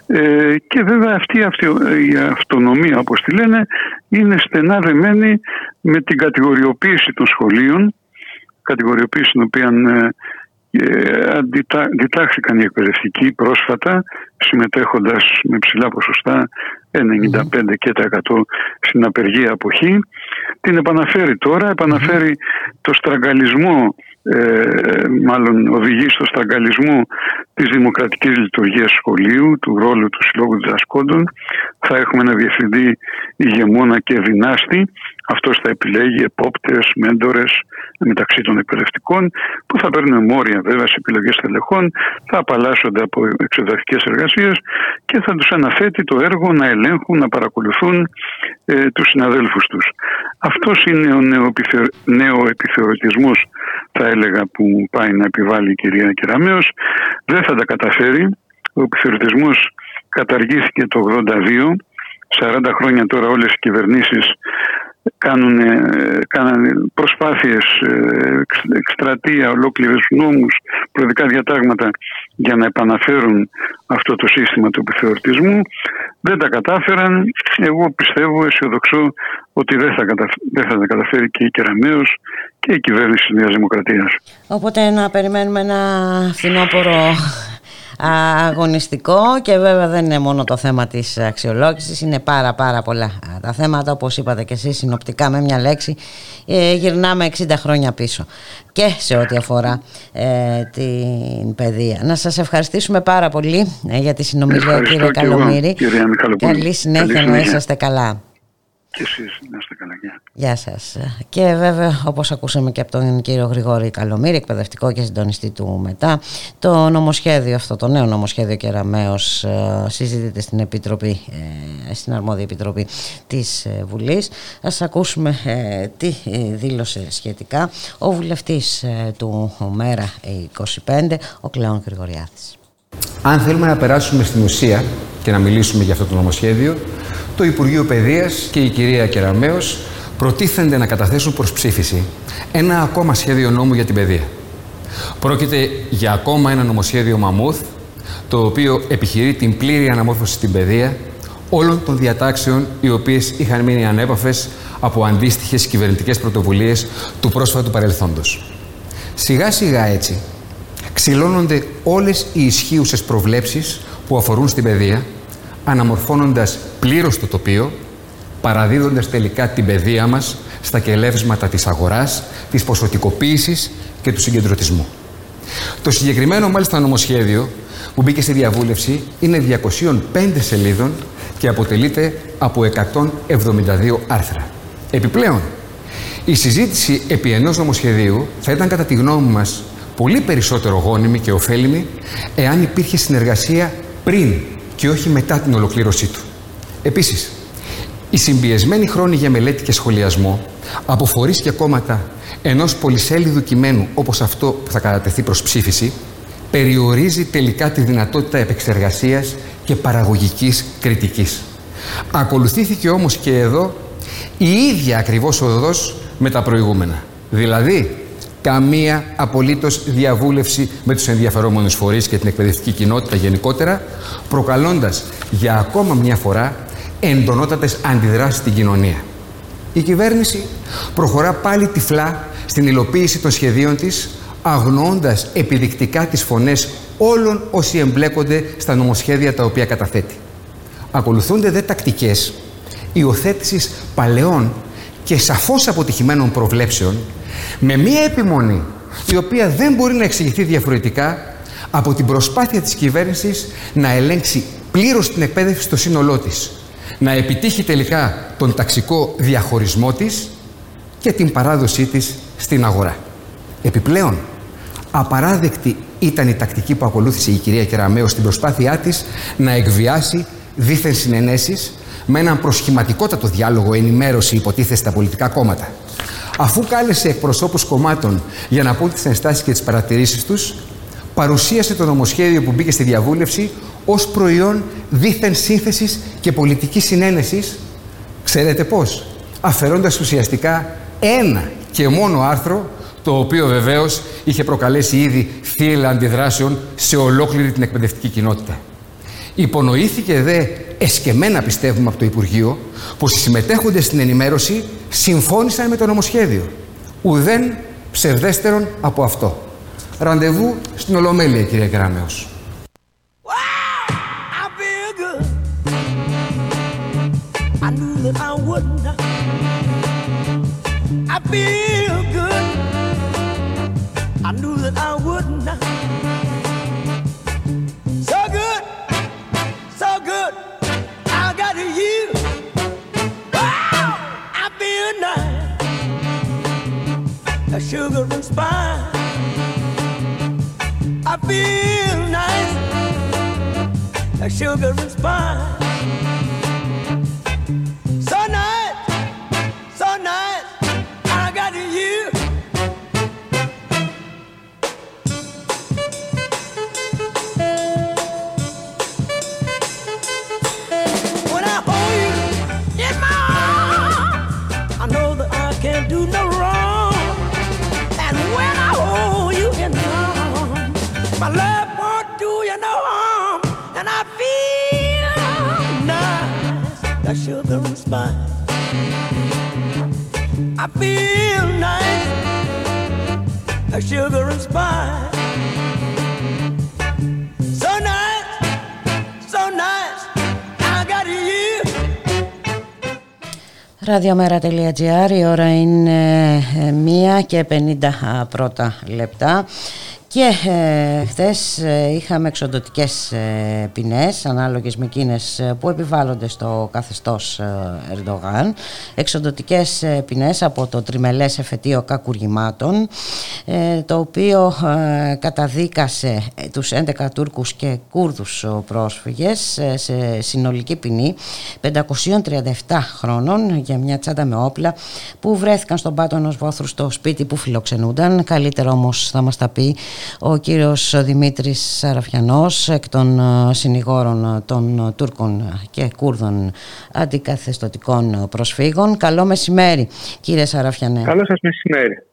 ε, και βέβαια αυτή, αυτή η αυτονομία όπως τη λένε είναι στενά δεμένη με την κατηγοριοποίηση των σχολείων κατηγοριοποίησης την οποία ε, αντιτάχθηκαν οι εκπαιδευτικοί πρόσφατα συμμετέχοντας με ψηλά ποσοστά 95% και τα 100 στην απεργία αποχή την επαναφέρει τώρα, επαναφέρει το στραγγαλισμό ε, μάλλον οδηγεί στο στραγγαλισμό της δημοκρατικής λειτουργίας σχολείου, του ρόλου του συλλόγου διδασκόντων. Θα έχουμε ένα διευθυντή ηγεμόνα και δυνάστη. Αυτός θα επιλέγει επόπτες, μέντορες μεταξύ των εκπαιδευτικών, που θα παίρνουν μόρια βέβαια σε επιλογές τελεχών, θα απαλλάσσονται από εξοδευτικέ εργασίες και θα τους αναθέτει το έργο να ελέγχουν, να παρακολουθούν ε, τους συναδέλφους τους. Αυτός είναι ο νέο επιθεωρητισμό, θα έλεγα, που πάει να επιβάλλει η κυρία Κεραμέως. Δεν θα τα καταφέρει. Ο επιθεωρητισμός καταργήθηκε το 82 40 χρόνια τώρα όλες οι κυβερνήσεις κάνουν, κάνανε προσπάθειες, ε, εκστρατεία, ολόκληρες νόμους, προεδρικά διατάγματα για να επαναφέρουν αυτό το σύστημα του επιθεωρητισμού. Δεν τα κατάφεραν. Εγώ πιστεύω, αισιοδοξώ ότι δεν θα, δεν θα τα καταφέρει και η Κεραμέως και η κυβέρνηση της Νέας Δημοκρατίας. Οπότε να περιμένουμε ένα φθινόπωρο αγωνιστικό και βέβαια δεν είναι μόνο το θέμα της αξιολόγησης είναι πάρα πάρα πολλά τα θέματα όπως είπατε και εσείς συνοπτικά με μια λέξη ε, γυρνάμε 60 χρόνια πίσω και σε ό,τι αφορά ε, την παιδεία. Να σας ευχαριστήσουμε πάρα πολύ ε, για τη συνομιλία κύριε Καλομήρη. Καλή συνέχεια να είσαστε καλά. Και εσείς να είστε καλά. Γεια σας. Και βέβαια όπως ακούσαμε και από τον κύριο Γρηγόρη Καλομήρη, εκπαιδευτικό και συντονιστή του ΜΕΤΑ, το νομοσχέδιο αυτό, το νέο νομοσχέδιο Κεραμέως ε, συζητείται στην Επιτροπή, ε, στην Αρμόδια Επιτροπή της ε, Βουλής. Ας ακούσουμε τι δήλωσε σχετικά ο βουλευτής του ΜΕΡΑ 25, ο Κλεόν Γρηγοριάδης. Αν θέλουμε να περάσουμε στην ουσία και να μιλήσουμε για αυτό το νομοσχέδιο, το Υπουργείο Παιδείας και η κυρία Κεραμέως προτίθενται να καταθέσουν προς ψήφιση ένα ακόμα σχέδιο νόμου για την παιδεία. Πρόκειται για ακόμα ένα νομοσχέδιο μαμούθ, το οποίο επιχειρεί την πλήρη αναμόρφωση στην παιδεία όλων των διατάξεων οι οποίες είχαν μείνει ανέπαφες από αντίστοιχες κυβερνητικές πρωτοβουλίες του πρόσφατου παρελθόντος. Σιγά σιγά έτσι ξυλώνονται όλες οι ισχύουσες προβλέψεις που αφορούν στην παιδεία αναμορφώνοντας πλήρως το τοπίο, παραδίδοντας τελικά την παιδεία μας στα κελεύσματα της αγοράς, της ποσοτικοποίησης και του συγκεντρωτισμού. Το συγκεκριμένο μάλιστα νομοσχέδιο που μπήκε στη διαβούλευση είναι 205 σελίδων και αποτελείται από 172 άρθρα. Επιπλέον, η συζήτηση επί ενός νομοσχεδίου θα ήταν κατά τη γνώμη μας πολύ περισσότερο γόνιμη και ωφέλιμη εάν υπήρχε συνεργασία πριν και όχι μετά την ολοκλήρωσή του. Επίσης, η συμπιεσμένη χρόνη για μελέτη και σχολιασμό από φορείς και κόμματα ενός πολυσέλιδου κειμένου όπως αυτό που θα κατατεθεί προς ψήφιση περιορίζει τελικά τη δυνατότητα επεξεργασίας και παραγωγικής κριτικής. Ακολουθήθηκε όμως και εδώ η ίδια ακριβώς οδός με τα προηγούμενα. Δηλαδή, καμία απολύτως διαβούλευση με τους ενδιαφερόμενους φορείς και την εκπαιδευτική κοινότητα γενικότερα, προκαλώντας για ακόμα μια φορά εντονότατες αντιδράσεις στην κοινωνία. Η κυβέρνηση προχωρά πάλι τυφλά στην υλοποίηση των σχεδίων της, αγνοώντας επιδεικτικά τις φωνές όλων όσοι εμπλέκονται στα νομοσχέδια τα οποία καταθέτει. Ακολουθούνται δε τακτικές υιοθέτησης παλαιών και σαφώς αποτυχημένων προβλέψεων με μία επιμονή η οποία δεν μπορεί να εξηγηθεί διαφορετικά από την προσπάθεια της κυβέρνησης να ελέγξει πλήρως την εκπαίδευση στο σύνολό της, να επιτύχει τελικά τον ταξικό διαχωρισμό της και την παράδοσή της στην αγορά. Επιπλέον, απαράδεκτη ήταν η τακτική που ακολούθησε η κυρία Κεραμέο στην προσπάθειά της να εκβιάσει δίθεν συνενέσεις με έναν προσχηματικότατο διάλογο ενημέρωση υποτίθεται στα πολιτικά κόμματα. Αφού κάλεσε εκπροσώπους κομμάτων για να πούν τις ενστάσεις και τις παρατηρήσεις τους, παρουσίασε το νομοσχέδιο που μπήκε στη διαβούλευση ως προϊόν δίθεν σύνθεσης και πολιτικής συνένεσης. Ξέρετε πώς, αφαιρώντας ουσιαστικά ένα και μόνο άρθρο, το οποίο βεβαίως είχε προκαλέσει ήδη θύελα αντιδράσεων σε ολόκληρη την εκπαιδευτική κοινότητα. Υπονοήθηκε δε εσκεμένα πιστεύουμε από το Υπουργείο πως οι συμμετέχοντες στην ενημέρωση συμφώνησαν με το νομοσχέδιο. Ουδέν ψευδέστερον από αυτό. Ραντεβού στην Ολομέλεια, κύριε that I wouldn't. I feel good. I knew that I wouldn't. So good, so good. I got you. I feel nice. A sugar and spice. I feel nice. A sugar and spice. Ραδιομέρα τελεία Τζιάρ. Ώρα είναι ε, μία και πεντήντα πρώτα λεπτά και ε, χθες ε, είχαμε εξοντοτικές ε, ποινές ανάλογες με εκείνες ε, που επιβάλλονται στο καθεστώς ε, Ερντογάν. Εξοντοτικές ε, ποινές από το τριμελές εφετείο κακουργημάτων ε, το οποίο ε, καταδίκασε ε, τους 11 Τούρκους και Κούρδους ε, πρόσφυγες ε, σε συνολική ποινή 537 χρόνων για μια τσάντα με όπλα που βρέθηκαν στον πάτο ενός βόθρου στο σπίτι που φιλοξενούνταν. Καλύτερα όμως θα μας τα πει ο κύριος Δημήτρης Σαραφιανός εκ των ε, συνηγόρων των Τούρκων και Κούρδων αντικαθεστωτικών προσφύγων. Καλό μεσημέρι κύριε Σαραφιανέ. Καλό σας μεσημέρι.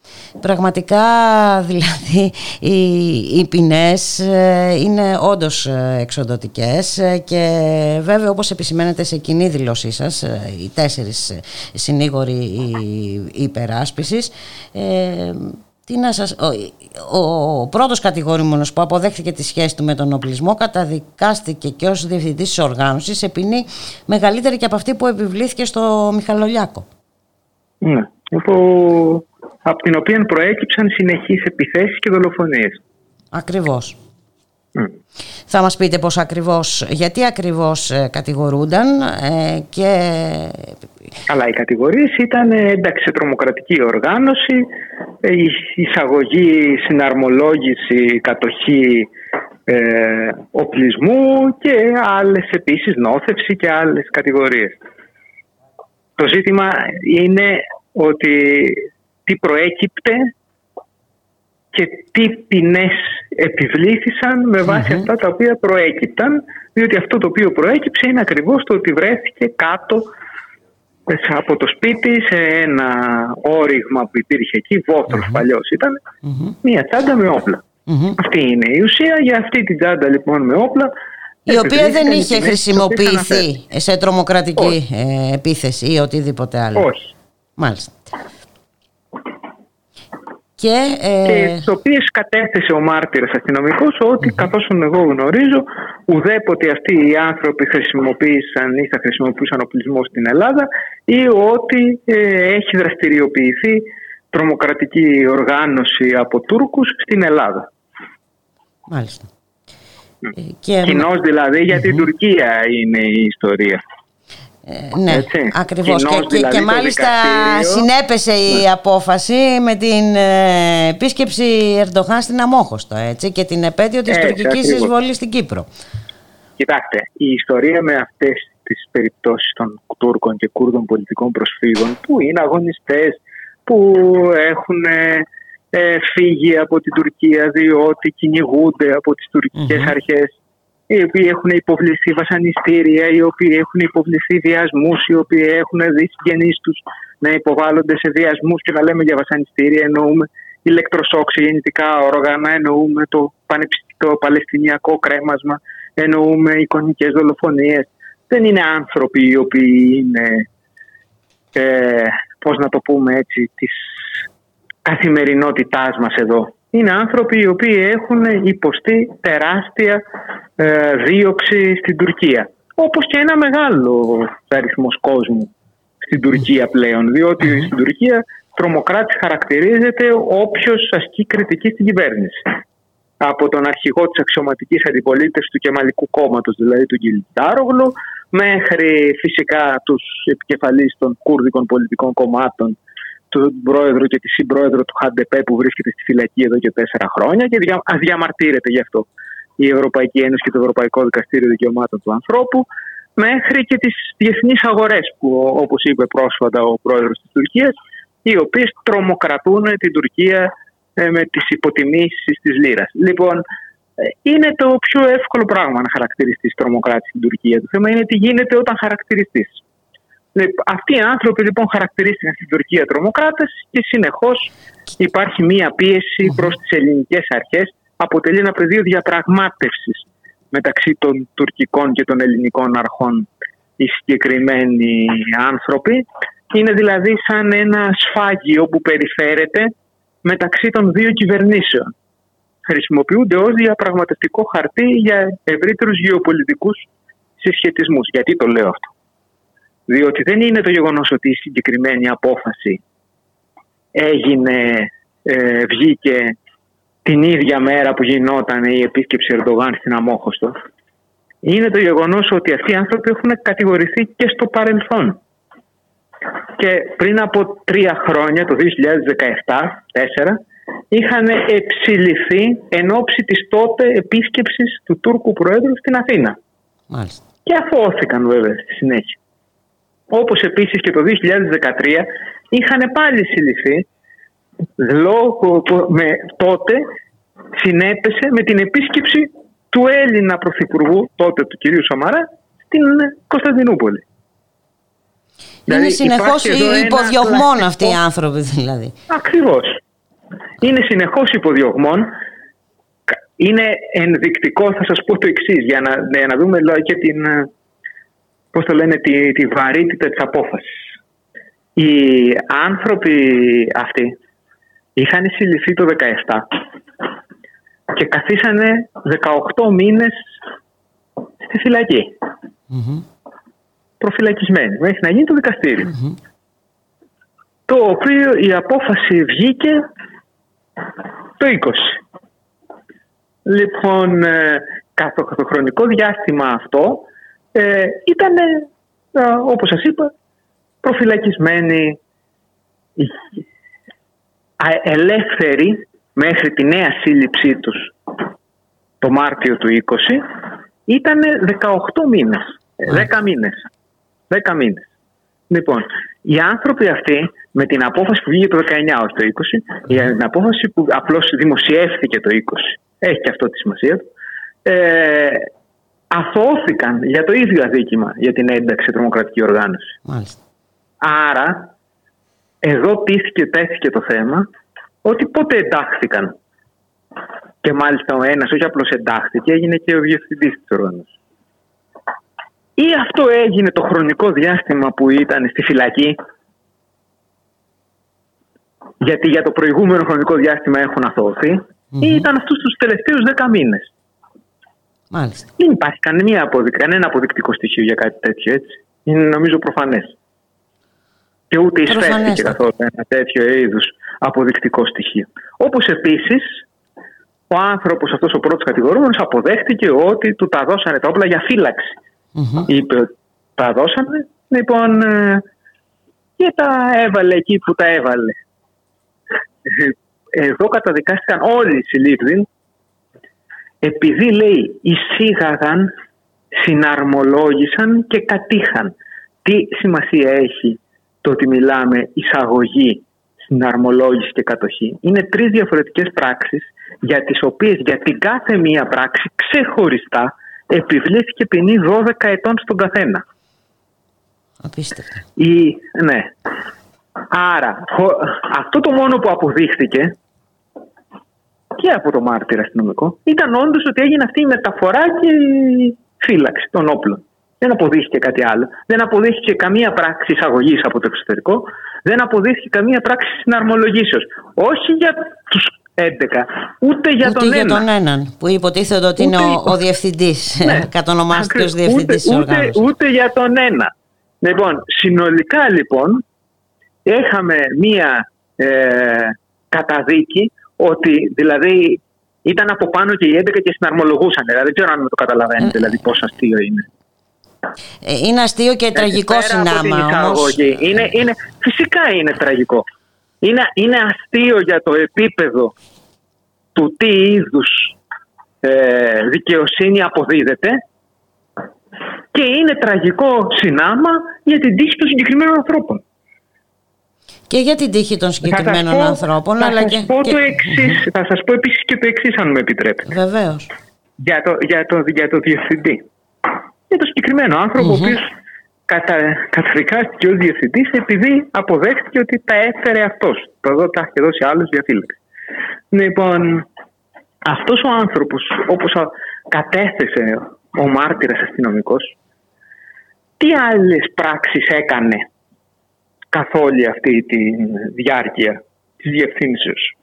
Πραγματικά *laughs* δηλαδή οι, οι ποινές ε, είναι όντως ε, εξοδοτικές ε, και βέβαια όπως επισημαίνετε σε κοινή δήλωσή σας ε, οι τέσσερις ε, συνήγοροι η- υπεράσπισης ε, τι να σας, ο, ο, ο πρώτος κατηγορούμενος που αποδέχθηκε τη σχέση του με τον οπλισμό καταδικάστηκε και ως διευθυντής της οργάνωσης σε ποινή μεγαλύτερη και από αυτή που επιβλήθηκε στο Μιχαλολιάκο. Ναι. Από, από την οποία προέκυψαν συνεχείς επιθέσεις και δολοφονίες. Ακριβώς. Μμ. Θα μας πείτε πώς ακριβώς, γιατί ακριβώς ε, κατηγορούνταν ε, και Αλλά οι κατηγορίες ήταν ε, εντάξει σε τρομοκρατική οργάνωση, ε, η εισαγωγή, συναρμολόγηση, κατοχή ε, οπλισμού και άλλες επίσης νόθευση και άλλες κατηγορίες. Το ζήτημα είναι ότι τι προέκυπτε και τι ποινές επιβλήθησαν με βαση αυτά τα οποία προέκυπταν διότι αυτό το οποίο προέκυψε είναι ακριβώς το ότι βρέθηκε κάτω από το σπίτι σε ένα όριγμα που υπήρχε εκεί, βόθρος παλιός ήταν, μία τσάντα με όπλα. Μμμ. Αυτή είναι η ουσία. Για αυτή την τσάντα λοιπόν με όπλα η οποία δεν επιβλήθηκαν οι είχε ποινές τις οποίες αναφέρω. χρησιμοποιηθεί σε τρομοκρατική ε, επίθεση ή οτιδήποτε άλλο. Όχι. Μάλιστα. Και, ε, και τι οποίες κατέθεσε ο μάρτυρας αστυνομικός ότι καθώς εγώ γνωρίζω ουδέποτε αυτοί οι άνθρωποι χρησιμοποίησαν ή θα χρησιμοποιούσαν οπλισμό στην Ελλάδα ή ότι ε, έχει δραστηριοποιηθεί τρομοκρατική οργάνωση από Τούρκους στην Ελλάδα. μάλιστα. Ε, και, Κοινώς δηλαδή για την Τουρκία είναι η ιστορία. Ε, ναι, έτσι. ακριβώς. Και, Κοινώς και, δηλαδή και το μάλιστα δικαστήριο- συνέπεσε η απόφαση με την ε, επίσκεψη Ερντογάν στην Αμόχωστο έτσι, και την επέτειο της Έτσι, τουρκικής ακριβώς. εισβολής στην Κύπρο. Κοιτάξτε, η ιστορία με αυτές τις περιπτώσεις των Τούρκων και Κούρδων πολιτικών προσφύγων που είναι αγωνιστές, που έχουν ε, ε, φύγει από την Τουρκία διότι κυνηγούνται από τις τουρκικες Μμμ. αρχές οι οποίοι έχουν υποβληθεί βασανιστήρια, οι οποίοι έχουν υποβληθεί βιασμούς, οι οποίοι έχουν δει συγγενείς τους να υποβάλλονται σε βιασμούς και να λέμε για βασανιστήρια εννοούμε ηλεκτροσόκ σε γεννητικά όργανα, εννοούμε το, πανεπιστ- το παλαιστινιακό κρέμασμα, εννοούμε εικονικές δολοφονίες. Δεν είναι άνθρωποι οι οποίοι είναι, ε, πώς να το πούμε έτσι, της καθημερινότητάς μας εδώ. Είναι άνθρωποι οι οποίοι έχουν υποστεί τεράστια ε, δίωξη στην Τουρκία. Όπως και ένα μεγάλο αριθμός κόσμου στην Τουρκία πλέον. Διότι στην Τουρκία τρομοκράτης χαρακτηρίζεται όποιος ασκεί κριτική στην κυβέρνηση. Από τον αρχηγό της αξιωματικής αντιπολίτευσης του Κεμαλικού κόμματος, δηλαδή του μέχρι φυσικά τους επικεφαλείς των κούρδικων πολιτικών κομμάτων τον πρόεδρο και τη συμπρόεδρο του ΧΑΝΤΕΠΕ που βρίσκεται στη φυλακή εδώ και τέσσερα χρόνια και δια, ας διαμαρτύρεται γι' αυτό η Ευρωπαϊκή Ένωση και το Ευρωπαϊκό Δικαστήριο Δικαιωμάτων του Ανθρώπου μέχρι και τις διεθνείς αγορές που όπως είπε πρόσφατα ο πρόεδρος της Τουρκίας οι οποίες τρομοκρατούν την Τουρκία ε, με τις υποτιμήσεις της λίρας. Λοιπόν, ε, είναι το πιο εύκολο πράγμα να χαρακτηριστείς τρομοκράτη στην Τουρκία. Το θέμα είναι τι γίνεται όταν χαρακτηριστείς. Αυτοί οι άνθρωποι λοιπόν χαρακτηρίστηκαν στην Τουρκία τρομοκράτες και συνεχώς υπάρχει μία πίεση προς τις ελληνικές αρχές. Αποτελεί ένα πεδίο διαπραγμάτευσης μεταξύ των τουρκικών και των ελληνικών αρχών οι συγκεκριμένοι άνθρωποι. Είναι δηλαδή σαν ένα σφάγιο που περιφέρεται μεταξύ των δύο κυβερνήσεων χρησιμοποιούνται ως διαπραγματευτικό χαρτί για ευρύτερους γεωπολιτικούς συσχετισμούς. Γιατί το λέω αυτό; Διότι δεν είναι το γεγονός ότι η συγκεκριμένη απόφαση έγινε, ε, βγήκε την ίδια μέρα που γινόταν η επίσκεψη Ερντογάν στην Αμόχωστο. Είναι το γεγονός ότι αυτοί οι άνθρωποι έχουν κατηγορηθεί και στο παρελθόν. Και πριν από τρία χρόνια, το 2017-2004, είχαν εψηληθεί εν ώψη της τότε επίσκεψης του Τούρκου Προέδρου στην Αθήνα. Μάλιστα. Και αθώθηκαν βέβαια στη συνέχεια. Όπως επίσης και το 2013 είχαν πάλι συλληφθεί λόγω με, τότε συνέπεσε με την επίσκεψη του Έλληνα Πρωθυπουργού τότε του κυρίου Σαμαρά στην Κωνσταντινούπολη. Είναι δηλαδή, συνεχώς υποδιωγμών αυτοί οι άνθρωποι δηλαδή. Ακριβώς είναι συνεχώς υποδιωγμών. Είναι ενδεικτικό, θα σας πω το εξής για να, για να δούμε και την, πώς το λένε, τη, τη βαρύτητα της απόφασης. Οι άνθρωποι αυτοί είχαν συλληφθεί το 17 και καθίσανε 18 μήνες στη φυλακή. Mm-hmm. Προφυλακισμένοι, μέχρι να γίνει το δικαστηριο Το οποίο η απόφαση βγήκε το 20. Λοιπόν, ε, το χρονικό διάστημα αυτό ε, ήταν, ε, όπως σας είπα, προφυλακισμένοι, ελεύθεροι μέχρι τη νέα σύλληψή τους το Μάρτιο του 20, ήταν 18 μήνες, 10 μήνες. 10 μήνες. Λοιπόν, οι άνθρωποι αυτοί με την απόφαση που βγήκε το 19 ως το 20, η απόφαση που απλώς δημοσιεύθηκε το 20, έχει και αυτό τη σημασία του, ε, αθώθηκαν για το ίδιο αδίκημα για την ένταξη τρομοκρατική οργάνωση. Μάλιστα. Άρα, εδώ τήθηκε, τέθηκε το θέμα ότι πότε εντάχθηκαν. Και μάλιστα ο ένας όχι απλώς εντάχθηκε, έγινε και ο διευθυντής της οργάνωσης. Ή αυτό έγινε το χρονικό διάστημα που ήταν στη φυλακή; Γιατί για το προηγούμενο χρονικό διάστημα έχουν αθωωθεί ή ήταν αυτούς τους τελευταίους δέκα μήνες. Μάλιστα. Δεν υπάρχει κανένα, αποδεικτικό, κανένα αποδεικτικό στοιχείο για κάτι τέτοιο έτσι. Είναι νομίζω προφανές. Και ούτε εισφέρθηκε καθόλου ένα τέτοιο είδους αποδεικτικό στοιχείο. Όπως επίσης ο άνθρωπος αυτός ο πρώτος κατηγορούμενος αποδέχτηκε ότι του τα δώσανε τα όπλα για φυλαξη Είπε ότι τα δώσανε, λοιπόν, ε, και τα έβαλε εκεί που τα έβαλε. Εδώ καταδικάστηκαν όλοι οι συλλήφθοι επειδή λέει εισήγαγαν, συναρμολόγησαν και κατήχαν. Τι σημασία έχει το ότι μιλάμε εισαγωγή, συναρμολόγηση και κατοχή; Είναι τρεις διαφορετικές πράξεις για τις οποίες για την κάθε μία πράξη ξεχωριστά επιβλήθηκε ποινή 12 ετών στον καθένα. Απίστευτο. Η, ναι. Άρα, αυτό το μόνο που αποδείχθηκε και από το μάρτυρα αστυνομικό ήταν όντως ότι έγινε αυτή η μεταφορά και η φύλαξη των όπλων. Δεν αποδείχθηκε κάτι άλλο. Δεν αποδείχθηκε καμία πράξη εισαγωγής από το εξωτερικό. Δεν αποδείχθηκε καμία πράξη συναρμολογήσεως. Όχι για τους 11, ούτε για ούτε τον για έναν. τον έναν που υποτίθεται ότι είναι ο, ο διευθυντής. *laughs* Ναι. *laughs* Κατονομάστηκε ως διευθυντής της ούτε, ούτε για τον ένα. Λοιπόν, συνολικά λοιπόν είχαμε μία ε, καταδίκη ότι δηλαδή ήταν από πάνω και οι 11 και συναρμολογούσαν. Δηλαδή δεν ξέρω αν το καταλαβαίνετε, ε. δηλαδή πόσο αστείο είναι. Ε, είναι αστείο και τραγικό συνάμα. Είναι, είναι, φυσικά είναι τραγικό. Είναι, είναι αστείο για το επίπεδο του τι είδους ε, δικαιοσύνη αποδίδεται και είναι τραγικό συνάμα για την τύχη των συγκεκριμένων ανθρώπων. Και για την τύχη των συγκεκριμένων θα σας πω, ανθρώπων, θα αλλά σας και. Πω και- το εξής, Θα σας πω επίσης και το εξής αν με επιτρέπετε. Βεβαίως. Για το, για το, για το διευθυντή. Για το συγκεκριμένο άνθρωπο, ο οποίος κατα, καταδικάστηκε ως διευθυντής επειδή αποδέχτηκε ότι τα έφερε αυτός. Το εδώ τα έχει δώσει άλλος διαφύλαξη. Λοιπόν, αυτός ο άνθρωπος, όπως α- κατέθεσε ο μάρτυρας αστυνομικός, τι άλλες πράξεις έκανε καθ' όλη αυτή τη διάρκεια της διευθύνσεως.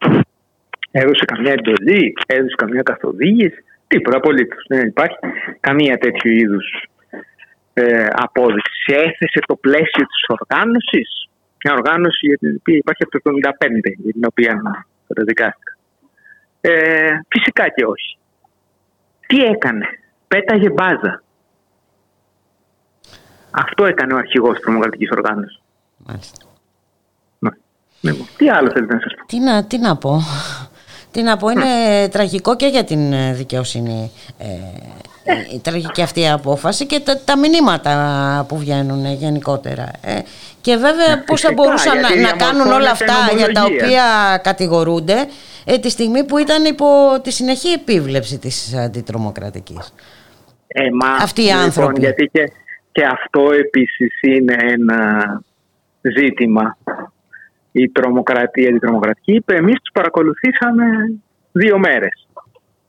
Έδωσε καμιά εντολή, έδωσε καμιά καθοδήγηση, τίποτα απολύτως. Δεν υπάρχει καμία τέτοιου είδους ε, απόδειξη. Έθεσε το πλαίσιο της οργάνωσης, μια οργάνωση για την οποία υπάρχει από το 1975, για την οποία καταδικάστηκα. Ε, φυσικά και όχι. Τι έκανε, πέταγε μπάζα. Αυτό έκανε ο αρχηγός της τρομοκρατικής οργάνωσης. Μάλιστα. Λοιπόν, τι άλλο θέλετε να σας πω; Τι να, τι να πω. Τι να πω, είναι τραγικό και για την ε, δικαιοσύνη ε, η τραγική αυτή η απόφαση και τα, τα μηνύματα που βγαίνουν ε, γενικότερα. Ε, και βέβαια πώς θα φυσικά, μπορούσαν να, γιατί να κάνουν όλα διαμορφώνεται αυτά για τα νομολογία. οποία κατηγορούνται ε, τη στιγμή που ήταν υπό τη συνεχή επίβλεψη της αντιτρομοκρατικής. Ε, μα, Αυτοί οι λοιπόν, άνθρωποι. γιατί και, και αυτό επίσης είναι ένα ζήτημα. Η τρομοκρατία, η τρομοκρατική είπε εμείς τους παρακολουθήσαμε δύο μέρες.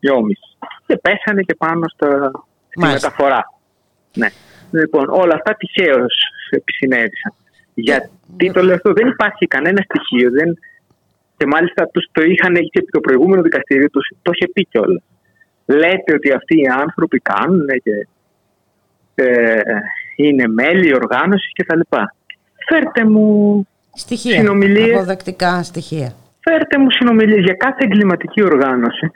Δυόμιση. Και πέσανε και πάνω στα, στη Μάλιστα. μεταφορά. Ναι. Λοιπόν, όλα αυτά τυχαίως επισυνέβησαν. Γιατί το λέω αυτό, δεν υπάρχει κανένα στοιχείο. Δεν... Και μάλιστα τους το είχαν και το προηγούμενο δικαστήριο, τους, το είχε πει κιόλας. Λέτε ότι αυτοί οι άνθρωποι κάνουν και ε, είναι μέλη οργάνωση κτλ. Φέρτε μου Στοιχεία, Συνομιλίες. αποδεκτικά στοιχεία. Φέρτε μου συνομιλίες για κάθε εγκληματική οργάνωση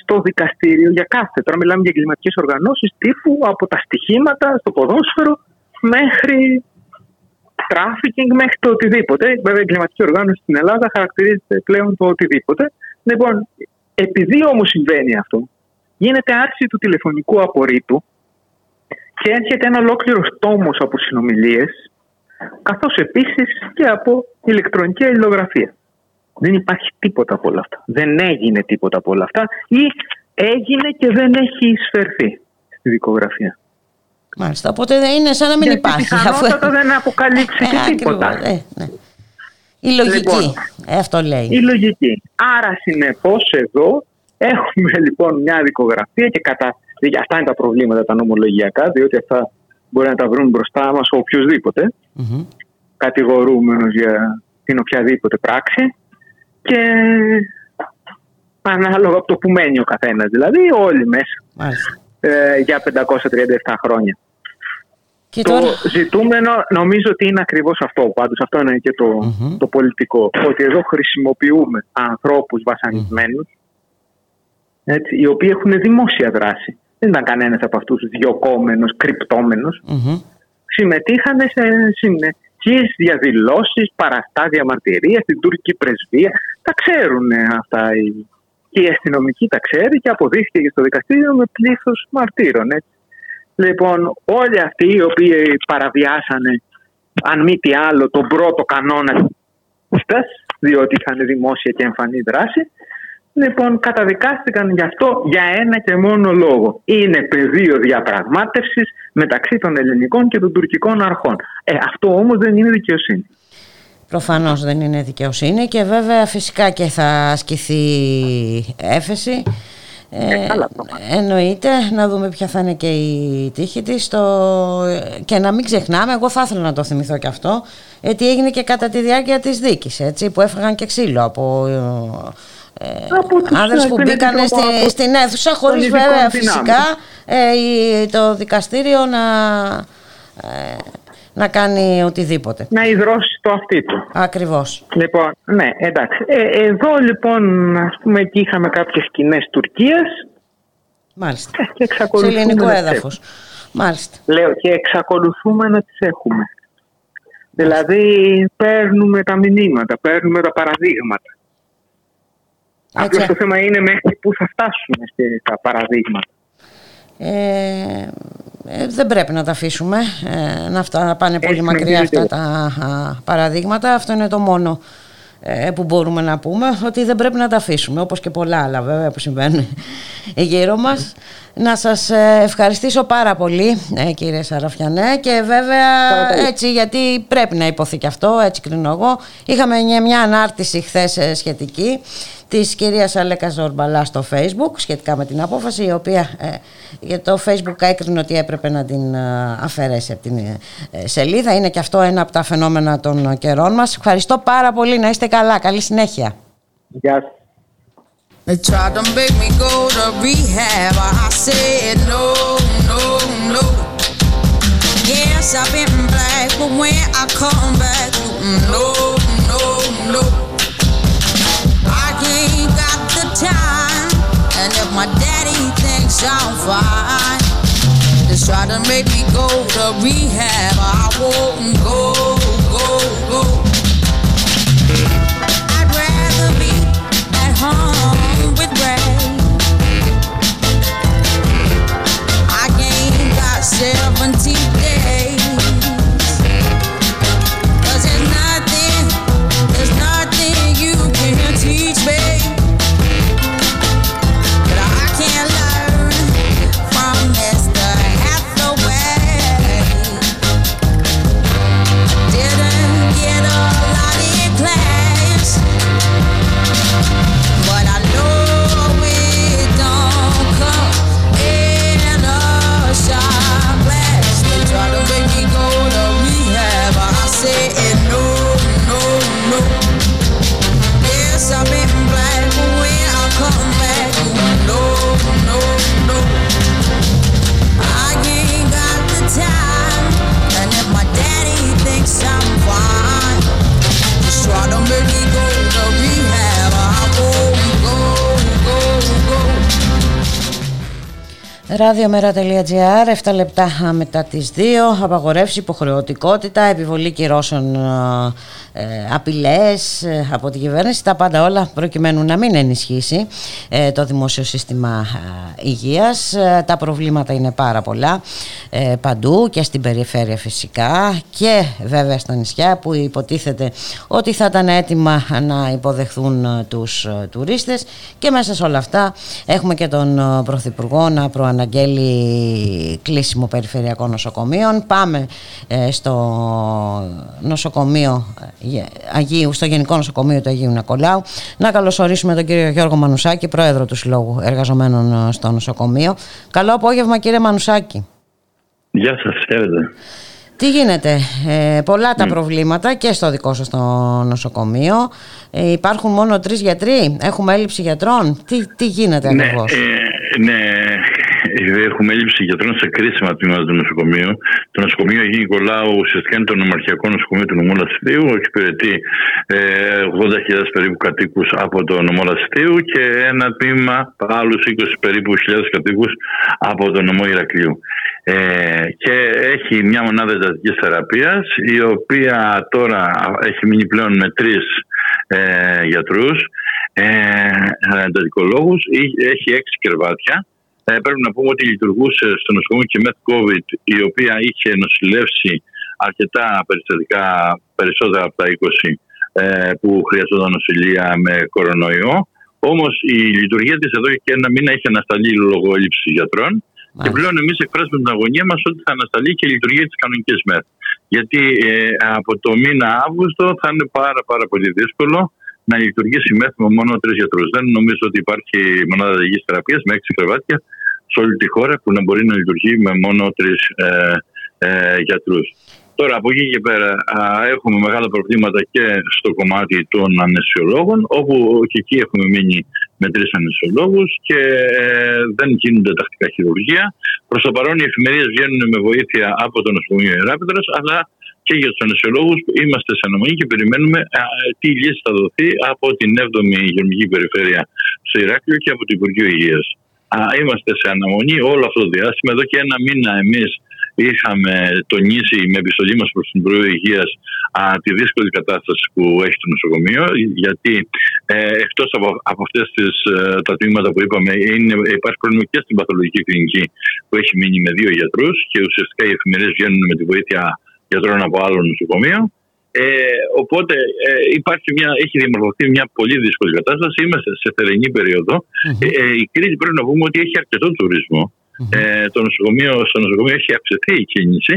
στο δικαστήριο, για κάθε. Τώρα μιλάμε για εγκληματικές οργανώσεις τύπου από τα στοιχήματα στο ποδόσφαιρο μέχρι τράφικινγκ, μέχρι το οτιδήποτε. Βέβαια, η εγκληματική οργάνωση στην Ελλάδα χαρακτηρίζεται πλέον το οτιδήποτε. Λοιπόν, επειδή όμως συμβαίνει αυτό, γίνεται άρση του τηλεφωνικού απορρήτου και έρχεται ένα ολόκληρο τόμος από συνομιλίες, καθώς επίσης και από ηλεκτρονική αλληλογραφία. Δεν υπάρχει τίποτα από όλα αυτά. Δεν έγινε τίποτα από όλα αυτά ή έγινε και δεν έχει εισφερθεί στη δικογραφία. Μάλιστα, οπότε δεν είναι σαν να μην Γιατί υπάρχει. πιθανότατα δεν αποκαλύψει και Ε, τίποτα. ακριβώς, ε, ναι. Η λογική, Λοιπόν. ε, αυτό λέει. Η λογική. Άρα συνεπώς εδώ έχουμε λοιπόν μια δικογραφία και κατά. γιατί Αυτά είναι τα προβλήματα τα νομολογιακά, διότι αυτά μπορεί να τα βρουν μπροστά μας οποιοδήποτε Μμμ. κατηγορούμενος για την οποιαδήποτε πράξη και ανάλογα από το που μένει ο καθένας. Δηλαδή όλοι μέσα Μάλιστα. ε, για 537 χρόνια. Και Το τώρα, ζητούμενο νομίζω ότι είναι ακριβώς αυτό. Πάντως αυτό είναι και το, Μμμ. το πολιτικό. Ότι εδώ χρησιμοποιούμε ανθρώπους βασανισμένους έτσι, οι οποίοι έχουν δημόσια δράση. Δεν ήταν κανένας από αυτούς διοκόμενος, κρυπτόμενος. Μμμ. συμμετείχαν σε συνεχείς διαδηλώσεις, παραστάδια μαρτυρίας στην τουρκική πρεσβεία. Τα ξέρουν αυτά οι... και η αστυνομική τα ξέρει και αποδείχθηκε και στο δικαστήριο με πλήθος μαρτύρων. Έτσι. Λοιπόν, όλοι αυτοί οι οποίοι παραβιάσανε, αν μη τι άλλο, τον πρώτο κανόνα της διότι είχαν δημόσια και εμφανή δράση, Λοιπόν, καταδικάστηκαν γι' αυτό για ένα και μόνο λόγο. Είναι πεδίο διαπραγμάτευσης μεταξύ των ελληνικών και των τουρκικών αρχών. Ε, αυτό όμως δεν είναι δικαιοσύνη. προφανώς δεν είναι δικαιοσύνη και βέβαια φυσικά και θα ασκηθεί έφεση. Ε, καλά, εννοείται να δούμε ποια θα είναι και η τύχη της το... και να μην ξεχνάμε, εγώ θα ήθελα να το θυμηθώ και αυτό γιατί έγινε και κατά τη διάρκεια της δίκης έτσι, που έφαγαν και ξύλο από ε, Από τους άνδρες που επενδυτικούς μπήκαν στη, από- στην αίθουσα χωρίς ειδικών βέβαια δυνάμεων. φυσικά ε, η- το δικαστήριο να, ε, να κάνει οτιδήποτε. Να υδρώσει το αυτί του. Ακριβώς. Λοιπόν, ναι, εντάξει. Ε, εδώ λοιπόν, ας πούμε, εκεί είχαμε κάποιες σκηνές Τουρκίας Μάλιστα. και Σε εξακολουθούμε. ελληνικό να τις έδαφος. Μάλιστα. έχουμε. Λέω και εξακολουθούμε να τις έχουμε. Δηλαδή παίρνουμε τα μηνύματα, παίρνουμε τα παραδείγματα. Απλώς το θέμα είναι μέχρι πού θα φτάσουμε στα παραδείγματα. Ε, ε, δεν πρέπει να τα αφήσουμε ε, να, αυτά, να πάνε πολύ μακριά αυτά τα παραδείγματα. Αυτό είναι το μόνο ε, που μπορούμε να πούμε ότι δεν πρέπει να τα αφήσουμε όπως και πολλά άλλα βέβαια που συμβαίνουν *laughs* γύρω μας. Να σας ε, ευχαριστήσω πάρα πολύ ε, κύριε Σαραφιανέ και βέβαια έτσι γιατί πρέπει να υποθεί και αυτό έτσι κρίνω εγώ. Είχαμε μια ανάρτηση χθες σχετική της κυρίας Αλέκα Ζορμπαλά στο facebook σχετικά με την απόφαση η οποία ε, για το facebook έκρινε ότι έπρεπε να την ε, αφαιρέσει από την ε, σελίδα. Είναι και αυτό ένα από τα φαινόμενα των καιρών μας. Ευχαριστώ πάρα πολύ. Να είστε καλά. Καλή συνέχεια. Γεια. Σας They tried to make me go to rehab. I said no, no, no. Yes, I've been black, but when I come back, no, no, my daddy thinks I'm fine, just try to make me go to rehab. I won't go, Ραδιομέρα.gr 7 λεπτά μετά τις 2 Απαγορεύσει υποχρεωτικότητα Επιβολή κυρώσεων ε, Απειλές ε, από την κυβέρνηση Τα πάντα όλα προκειμένου να μην ενισχύσει ε, Το δημόσιο σύστημα ε, υγείας Ε, Τα προβλήματα είναι πάρα πολλά ε, Παντού και στην περιφέρεια φυσικά Και βέβαια στα νησιά Που υποτίθεται ότι θα ήταν έτοιμα Να υποδεχθούν ε, τους ε, τουρίστες Και μέσα σε όλα αυτά Έχουμε και τον ε, Πρωθυπουργό να προαναγγέλει κλείσιμο περιφερειακών νοσοκομείων. Πάμε ε, στο νοσοκομείο ε, Αγίου, στο Γενικό Νοσοκομείο του Αγίου Νακολάου. Να καλωσορίσουμε τον κύριο Γιώργο Μανουσάκη, πρόεδρο του Συλλόγου Εργαζομένων ε, στο νοσοκομείο. Καλό απόγευμα κύριε Μανουσάκη. Γεια σας, χαίρετε. Τι γίνεται, ε, πολλά τα προβλήματα και στο δικό σας το νοσοκομείο. Ε, υπάρχουν μόνο τρεις γιατροί, έχουμε έλλειψη γιατρών; Τι, τι γίνεται Ναι, ακριβώς; ε, ναι, ε, έχουμε έλλειψη γιατρών σε κρίσιμα τμήματα του νοσοκομείου. Το νοσοκομείο Αγίου Νικολάου ουσιαστικά είναι το νομαρχιακό νοσοκομείο του νομού Λασιτίου. Εξυπηρετεί ε, 80.000 περίπου κατοίκους από το νομό Λασιτίου και ένα τμήμα άλλους 20 περίπου χιλιάδες κατοίκους από το νομό Ηρακλείου. Ε, και έχει μια μονάδα εντατικής θεραπείας η οποία τώρα έχει μείνει πλέον με τρεις ε, γιατρούς ε, εντατικολόγους Εί- έχει έξι κρεβάτια ε, πρέπει να πούμε ότι λειτουργούσε στο νοσοκομείο και με COVID η οποία είχε νοσηλεύσει αρκετά περιστατικά περισσότερα από τα 20 ε, που χρειαζόταν νοσηλεία με κορονοϊό όμως η λειτουργία της εδώ και ένα μήνα έχει ανασταλεί λόγω έλλειψης γιατρών και πλέον εμείς εκφράζουμε την αγωνία μας ότι θα ανασταλεί και η λειτουργία της κανονικής μέρα. Γιατί ε, από το μήνα Αύγουστο θα είναι πάρα, πάρα πολύ δύσκολο να λειτουργήσει η ΜΕΘ με μόνο τρεις γιατρούς. Δεν νομίζω ότι υπάρχει μονάδα δική θεραπείας με έξι κρεβάτια σε όλη τη χώρα που να μπορεί να λειτουργεί με μόνο τρεις ε, ε, γιατρούς. Τώρα από εκεί και πέρα α, έχουμε μεγάλα προβλήματα και στο κομμάτι των ανεσιολόγων όπου και εκεί έχουμε μείνει με τρεις ανεσιολόγους και ε, δεν γίνονται τακτικά χειρουργία. Προς το παρόν οι εφημερίες βγαίνουν με βοήθεια από το νοσοκομείο Ιεράπετρος αλλά και για τους ανεσιολόγους είμαστε σε αναμονή και περιμένουμε α, τι λύση θα δοθεί από την 7η υγειονομική περιφέρεια στο Ηράκλειο και από το Υπουργείο Υγείας. Α, είμαστε σε αναμονή όλο αυτό το διάστημα. Εδώ και ένα μήνα εμείς είχαμε τονίσει με επιστολή μας προς την Υπουργείο Υγείας τη δύσκολη κατάσταση που έχει το νοσοκομείο. Γιατί ε, εκτός από, από αυτές ε, τα τμήματα που είπαμε, είναι, υπάρχει πρόβλημα και στην παθολογική κλινική που έχει μείνει με δύο γιατρούς και ουσιαστικά οι εφημερίε βγαίνουν με τη βοήθεια γιατρών από άλλο νοσοκομείο. Ε, οπότε ε, υπάρχει μια, έχει διαμορφωθεί μια πολύ δύσκολη κατάσταση. Είμαστε σε θερινή περίοδο. Ε, ε, η Κρήτη πρέπει να πούμε ότι έχει αρκετό τουρισμό. Ε, το νοσοκομείο, στο νοσοκομείο έχει αυξηθεί η κίνηση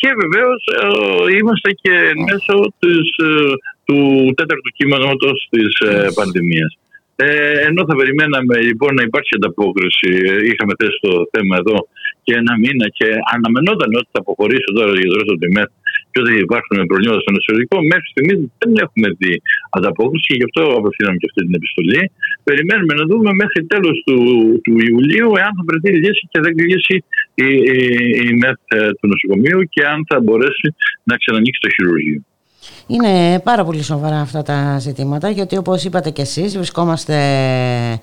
και βεβαίως ε, είμαστε και μέσω της, ε, του τέταρτου κύματος της ε, πανδημίας. Ε, ενώ θα περιμέναμε λοιπόν να υπάρχει ανταπόκριση, είχαμε θέσει το θέμα εδώ και ένα μήνα και αναμενόταν ότι θα αποχωρήσει τώρα για το του ΜΕΘ και ότι υπάρχουν προβλήματα στο νοσοκομείο. Μέχρι στιγμής δεν έχουμε δει ανταπόκριση και γι' αυτό απευθύναμε και αυτή την επιστολή. Περιμένουμε να δούμε μέχρι τέλος του, του Ιουλίου εάν θα βρεθεί λύση και δεν κλείσει η, η, η ΜΕΘ του νοσοκομείου και αν θα μπορέσει να ξανανοίξει το χειρουργείο. Είναι πάρα πολύ σοβαρά αυτά τα ζητήματα γιατί όπως είπατε και εσείς βρισκόμαστε ε,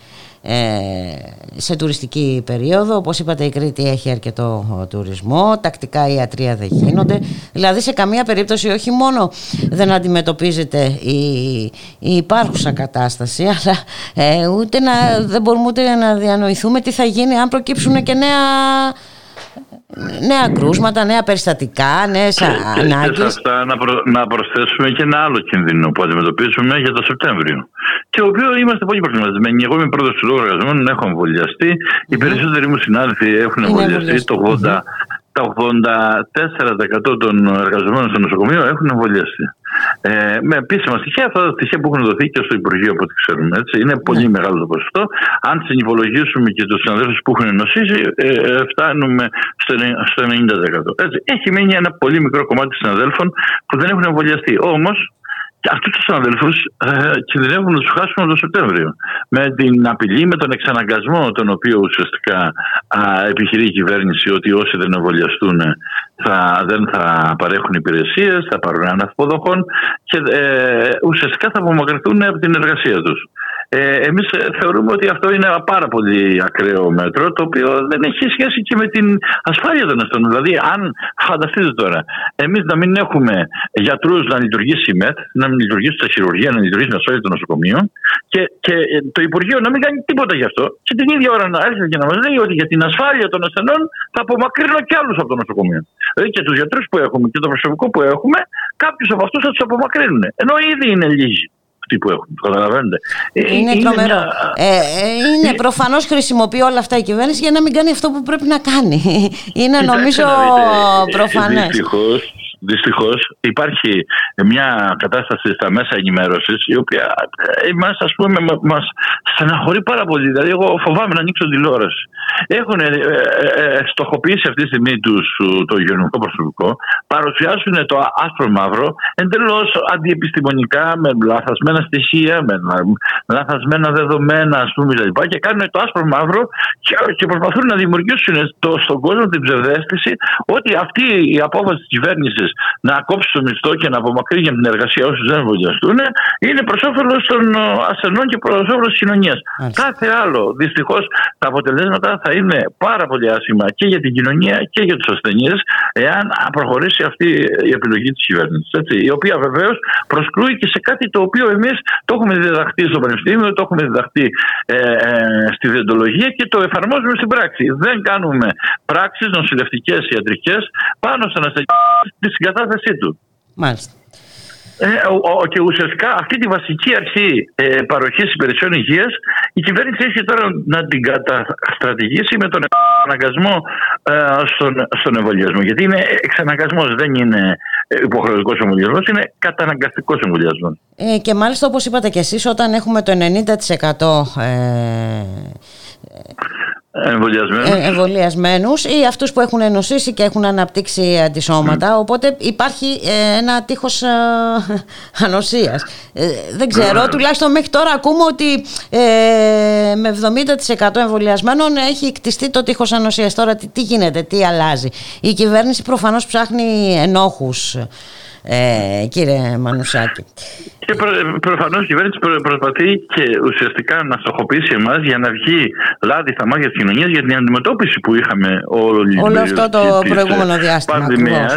σε τουριστική περίοδο. Όπως είπατε η Κρήτη έχει αρκετό τουρισμό. Τακτικά ιατρία δεν γίνονται. Δηλαδή σε καμία περίπτωση όχι μόνο δεν αντιμετωπίζεται η, η υπάρχουσα κατάσταση αλλά ε, ούτε να, δεν μπορούμε ούτε να διανοηθούμε τι θα γίνει αν προκύψουν και νέα νέα κρούσματα, νέα περιστατικά, νέες ανάγκε. Και σε αυτά να, προ, να προσθέσουμε και ένα άλλο κίνδυνο που αντιμετωπίζουμε για το Σεπτέμβριο. Και ο οποίος είμαστε πολύ προβληματισμένοι. Εγώ είμαι πρώτο του λόγου εργαζομένων, έχω εμβολιαστεί. Οι περισσότεροι μου συνάδελφοι έχουν εμβολιαστεί. Το 80, τα 84% των εργαζομένων στο νοσοκομείο έχουν εμβολιαστεί. Ε, με επίσημα στοιχεία, αυτά τα στοιχεία που έχουν δοθεί και στο Υπουργείο, από ό,τι ξέρουμε. Έτσι. Είναι πολύ ναι. μεγάλο το ποσοστό. Αν συνυπολογίσουμε και τους συναδέλφους που έχουν νοσήσει, ε, ε, φτάνουμε στο, στο 90%. Έτσι. Έχει μείνει ένα πολύ μικρό κομμάτι συναδέλφων που δεν έχουν εμβολιαστεί. Όμως, και αυτού τους συναδέλφου ε, κινδυνεύουν να τους χάσουμε το Σεπτέμβριο. Με την απειλή, με τον εξαναγκασμό, τον οποίο ουσιαστικά α, επιχειρεί η κυβέρνηση ότι όσοι δεν εμβολιαστούν θα, δεν θα παρέχουν υπηρεσίες, θα πάρουν αναυποδοχών και ε, ουσιαστικά θα απομακρυνθούν από την εργασία τους. Ε, Εμείς θεωρούμε ότι αυτό είναι ένα πάρα πολύ ακραίο μέτρο, το οποίο δεν έχει σχέση και με την ασφάλεια των ασθενών. Δηλαδή, αν φανταστείτε τώρα, εμείς να μην έχουμε γιατρούς να λειτουργήσει η ΜΕΤ, να μην λειτουργήσει τα χειρουργία, να λειτουργήσει η ασφάλεια των νοσοκομείων και, και το Υπουργείο να μην κάνει τίποτα γι' αυτό, και την ίδια ώρα να έρθει και να μας λέει ότι για την ασφάλεια των ασθενών θα απομακρύνω κι άλλους από το νοσοκομείο. Δηλαδή και τους γιατρούς που έχουμε και το προσωπικό που έχουμε, κάποιους από αυτούς θα τους απομακρύνουν. Ενώ ήδη είναι λίγοι αυτοί που έχουν. Καταλαβαίνετε. Ε, είναι, είναι τρομερό. Μια... Ε, ε, είναι προφανώς χρησιμοποιεί όλα αυτά η κυβέρνηση για να μην κάνει αυτό που πρέπει να κάνει. *laughs* Είναι νομίζω προφανές. Δυστυχώς υπάρχει μια κατάσταση στα μέσα ενημέρωσης η οποία μα ας πούμε μας στεναχωρεί πάρα πολύ. Δηλαδή, εγώ φοβάμαι να ανοίξω τηλεόραση. Έχουν ε, ε, ε, στοχοποιήσει αυτή τη στιγμή τους, το υγειονομικό προσωπικό, παρουσιάσουν το άσπρο μαύρο εντελώς αντιεπιστημονικά, με λαθασμένα στοιχεία, με λαθασμένα δεδομένα, ας πούμε, και, και κάνουν το άσπρο μαύρο και, και προσπαθούν να δημιουργήσουν το, στον κόσμο την ψευδέστηση ότι αυτή η απόφαση της κυβέρνησης να κόψει το μισθό και να απομακρύνει από την εργασία όσους δεν εμβολιαστούν είναι προς όφελος των ε, ασθενών και προς όφελος της κοινωνίας. Κάθε άλλο. Δυστυχώς τα αποτελέσματα θα είναι πάρα πολύ άσχημα και για την κοινωνία και για τους ασθενείς εάν προχωρήσει αυτή η επιλογή της κυβέρνησης. Η οποία βεβαίως προσκλούει και σε κάτι το οποίο εμείς το έχουμε διδαχθεί στο Πανεπιστήμιο, το έχουμε διδαχθεί ε, ε, στη διεντολογία και το εφαρμόζουμε στην πράξη. Δεν κάνουμε πράξεις νοσηλευτικές ιατρικές πάνω στον ασθενή της συγκατάθεσής τους. Μάλιστα. Ε, ο, ο, και ουσιαστικά αυτή τη βασική αρχή ε, παροχής υπηρεσιών υγείας η κυβέρνηση έχει τώρα να την καταστρατηγήσει με τον εξαναγκασμό ε, στον, στον εμβολιασμό. Γιατί είναι εξαναγκασμός, δεν είναι υποχρεωτικός εμβολιασμός, είναι καταναγκαστικός εμβολιασμός. Ε, και μάλιστα όπως είπατε και εσείς, όταν έχουμε το 90% ε, εμβολιασμένους ή αυτούς που έχουν ενωσίσει και έχουν αναπτύξει αντισώματα. Οπότε υπάρχει ε, ένα τείχος ε, *laughs* ανοσίας. Ε, δεν ξέρω, τουλάχιστον μέχρι τώρα ακούμε ότι με 70% εμβολιασμένων έχει κτιστεί το τείχος ανοσίας. Τώρα τι, τι γίνεται, τι αλλάζει. Η κυβέρνηση προφανώς ψάχνει ενόχους ε, κύριε Μανουσάκη. Και προ, προφανώς η κυβέρνηση προσπαθεί και ουσιαστικά να στοχοποιήσει εμάς για να βγει λάδι στα μάτια της κοινωνίας για την αντιμετώπιση που είχαμε όλη Όλο αυτό το προηγούμενο διάστημα. Πανδημίας.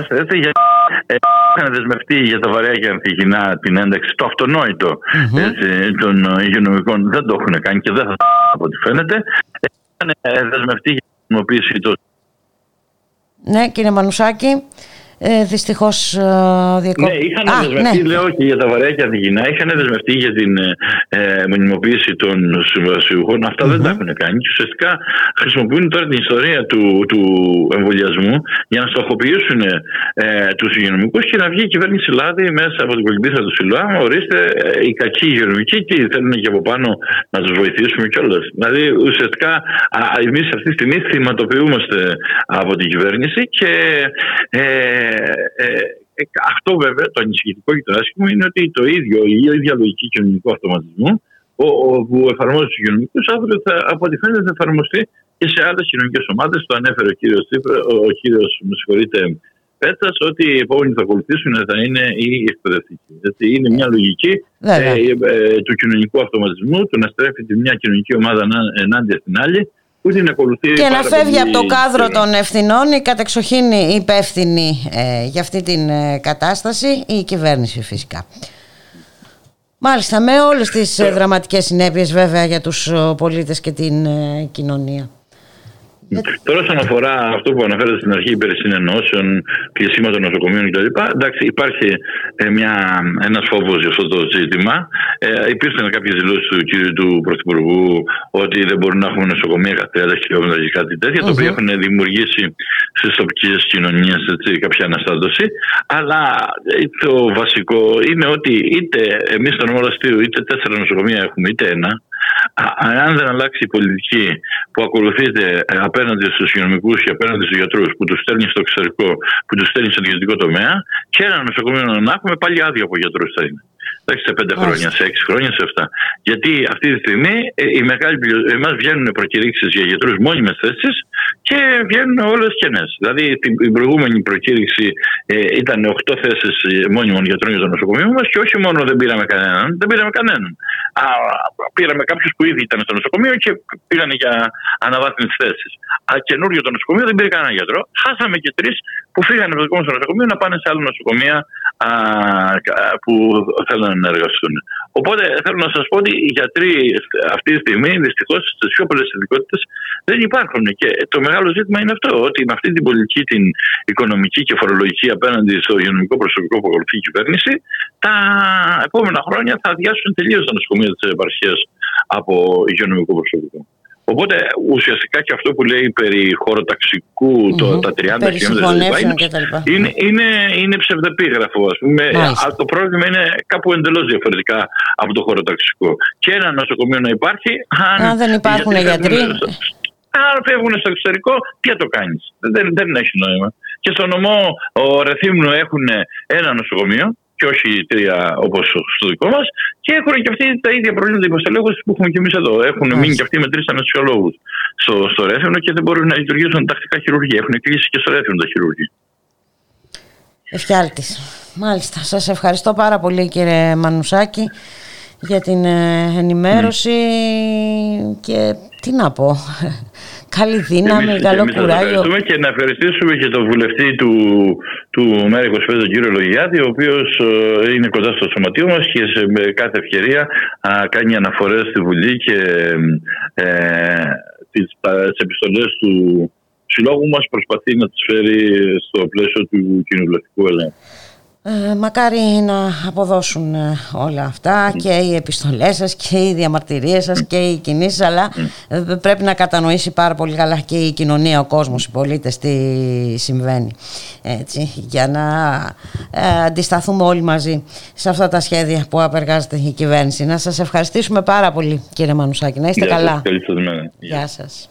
Ε, είχαν δεσμευτεί για τα βαρέα και ανθυγινά την ένταξη, το αυτονόητο έτσι, των υγειονομικών. Δεν το έχουν κάνει και δεν θα το από ό,τι φαίνεται. Είχαν δεσμευτεί για την χρησιμοποίηση των. Ναι, κύριε Μανουσάκη. Ε, Δυστυχώς ε, Ναι, είχαν Α, δεσμευτεί, ναι. λέω και για τα βαρέα και αδικηνά, είχαν δεσμευτεί για την ε, μονιμοποίηση των συμβασιούχων. Αυτά mm-hmm. δεν τα έχουν κάνει. Και ουσιαστικά χρησιμοποιούν τώρα την ιστορία του, του εμβολιασμού για να στοχοποιήσουν ε, τους υγειονομικούς και να βγει η κυβέρνηση Λάδη μέσα από την κολυμπήθρα του Σιλουά. Ορίστε, ε, οι κακοί υγειονομικοί και θέλουν και από πάνω να τους βοηθήσουμε κιόλας. Δηλαδή, ουσιαστικά εμείς αυτή τη στιγμή θυματοποιούμαστε από την κυβέρνηση και ε, ε, ε, αυτό βέβαια το ανησυχητικό και το άσχημο είναι ότι το ίδιο, η ίδια λογική κοινωνικού αυτοματισμού ο, ο, που εφαρμόζει του κοινωνικούς αύριο θα, από ό,τι φαίνεται θα εφαρμοστεί και σε άλλες κοινωνικές ομάδες. Το ανέφερε ο κύριος ο, ο κύριος, με συγχωρείτε, Πέτσα, ότι οι επόμενοι θα ακολουθήσουν θα είναι οι εκπαιδευτικοί. Δηλαδή είναι μια λογική ε, ε, του κοινωνικού αυτοματισμού, του να στρέφει τη μια κοινωνική ομάδα ενάντια στην άλλη και να φεύγει από το κάδρο των ευθυνών η κατεξοχήν υπεύθυνη ε, για αυτή την ε, κατάσταση η κυβέρνηση φυσικά. Μάλιστα με όλες τις ε, δραματικές συνέπειες βέβαια για τους πολίτες και την ε, κοινωνία. Τώρα, όσον αφορά αυτό που αναφέρατε στην αρχή, περί συνενώσεων, κλεισίματο νοσοκομείων κτλ., εντάξει, υπάρχει ε, ένας φόβος για αυτό το ζήτημα. Ε, υπήρξαν κάποιες δηλώσεις του κ. του Πρωθυπουργού ότι δεν μπορούν να έχουμε νοσοκομεία κάθε 30 χιλιόμετρα και κάτι τέτοιο, το οποίο έχουν δημιουργήσει στις τοπικές κοινωνίες κάποια αναστάτωση. Αλλά ε, το βασικό είναι ότι είτε εμείς στο νομό είτε τέσσερα νοσοκομεία έχουμε, είτε ένα, αν δεν αλλάξει η πολιτική που ακολουθείται ε, απέναντι στους υγειονομικούς και απέναντι στους γιατρούς που τους στέλνει στο εξωτερικό, που τους στέλνει στο ιδιωτικό τομέα, και ένα νοσοκομείο να έχουμε πάλι άδεια από γιατρούς θα είναι. Εντάξει, σε πέντε χρόνια, σε έξι χρόνια, σε εφτά. Γιατί αυτή τη στιγμή ε, οι μεγάλοι εμάς βγαίνουν προκηρύξεις για γιατρούς μόνιμες θέσεις και βγαίνουν όλες κενές. Δηλαδή την προηγούμενη προκήρυξη ε, ήταν 8 θέσεις μόνιμων γιατρών για το νοσοκομείο μας και όχι μόνο δεν πήραμε κανέναν, δεν πήραμε κανέναν. Α, πήραμε κάποιους που ήδη ήταν στο νοσοκομείο και πήγαν για αναβάθμιση θέσεις. Α, καινούριο το νοσοκομείο δεν πήρε κανένα γιατρό. Χάσαμε και τρεις που φύγανε από το δικό μας νοσοκομείο να πάνε σε άλλο νοσοκομεία α, που θέλουν να εργαστούν. Οπότε θέλω να σας πω ότι οι γιατροί αυτή τη στιγμή δυστυχώς στις πιο πολλές ειδικότητες δεν υπάρχουν. Και το μεγάλο ζήτημα είναι αυτό, ότι με αυτή την πολιτική, την οικονομική και φορολογική απέναντι στο υγειονομικό προσωπικό που ακολουθεί η κυβέρνηση, τα επόμενα χρόνια θα αδειάσουν τελείως τα νοσοκομεία της επαρχίας από υγειονομικό προσωπικό. Οπότε ουσιαστικά και αυτό που λέει περί χωροταξικού mm-hmm. το, τα 30 χιλιόμετρα είναι, είναι, είναι, είναι ψευδεπίγραφο. Ας πούμε. το πρόβλημα είναι κάπου εντελώς διαφορετικά από το χωροταξικό. Και ένα νοσοκομείο να υπάρχει. Αν, αν δεν υπάρχουν γιατροί. Αν φεύγουν στο εξωτερικό, τι θα το κάνεις. Δεν, δεν έχει νόημα. Και στο νομό ο Ρεθύμνου έχουν ένα νοσοκομείο και όχι τρία όπως στο δικό μας. Και έχουν και αυτοί τα ίδια προβλήματα υποστελέχωση που έχουμε και εμείς εδώ. Έχουν μείνει και αυτοί με τρει ανασιολόγου στο, στο Ρέθινο και δεν μπορούν να λειτουργήσουν τακτικά χειρουργία. Έχουν κλείσει και στο Ρέθινο τα χειρουργία. Εφιάλτη. Μάλιστα. Σας ευχαριστώ πάρα πολύ κύριε Μανουσάκη για την ε, ενημέρωση και τι να πω Καλή δύναμη, εμείς, καλό εμείς κουράγιο. και να ευχαριστήσουμε και τον βουλευτή του, του ΜΕΡΑ 25, τον κύριο Λογιάδη, ο οποίος ε, είναι κοντά στο σωματείο μας και σε με κάθε ευκαιρία α, κάνει αναφορές στη Βουλή και ε, τις επιστολές του συλλόγου μας προσπαθεί να τις φέρει στο πλαίσιο του κοινοβουλευτικού ελέγχου. Ε, μακάρι να αποδώσουν ε, όλα αυτά και οι επιστολές σας και οι διαμαρτυρίες σας και οι κινήσεις αλλά ε, πρέπει να κατανοήσει πάρα πολύ καλά και η κοινωνία, ο κόσμος, οι πολίτες τι συμβαίνει έτσι, για να αντισταθούμε όλοι μαζί σε αυτά τα σχέδια που απεργάζεται η κυβέρνηση. Να σας ευχαριστήσουμε πάρα πολύ κύριε Μανουσάκη, να είστε καλά. Γεια σας.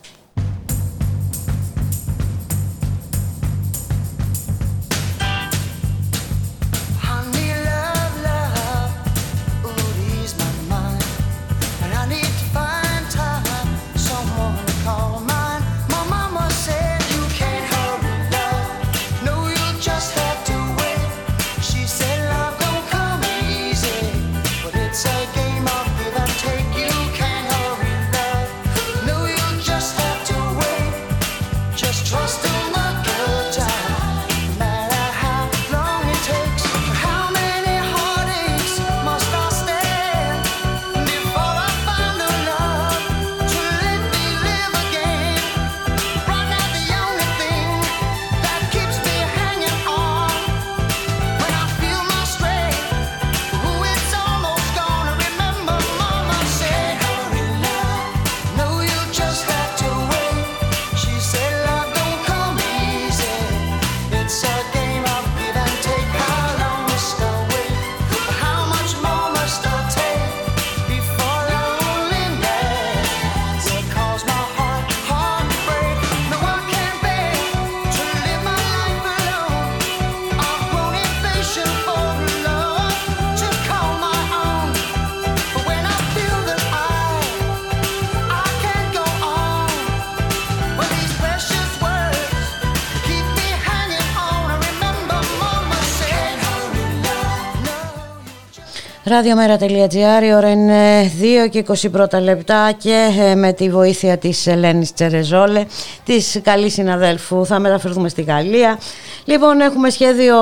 Ραδιομέρα.gr, η ώρα είναι 2 και 21 λεπτά και ε, με τη βοήθεια της Ελένης Τσερεζόλε, της καλής συναδέλφου, θα μεταφερθούμε στη Γαλλία. Λοιπόν, έχουμε σχέδιο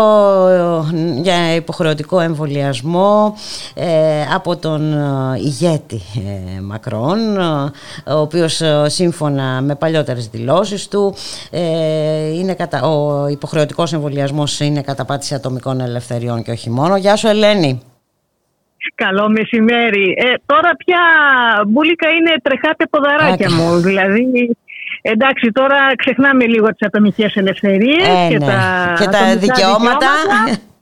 ε, για υποχρεωτικό εμβολιασμό ε, από τον ηγέτη Μακρόν, ο οποίος σύμφωνα με παλιότερες δηλώσεις του, είναι κατα... ο υποχρεωτικός εμβολιασμός είναι καταπάτηση ατομικών ελευθεριών και όχι μόνο. Γεια σου Ελένη. Καλό μεσημέρι. Ε, τώρα πια μπουλίκα είναι τρεχάτε ποδαράκια μου. Δηλαδή, εντάξει, τώρα ξεχνάμε λίγο τις ατομικές ελευθερίες ε, και, ναι. τα, και τα δικαιώματα. *laughs*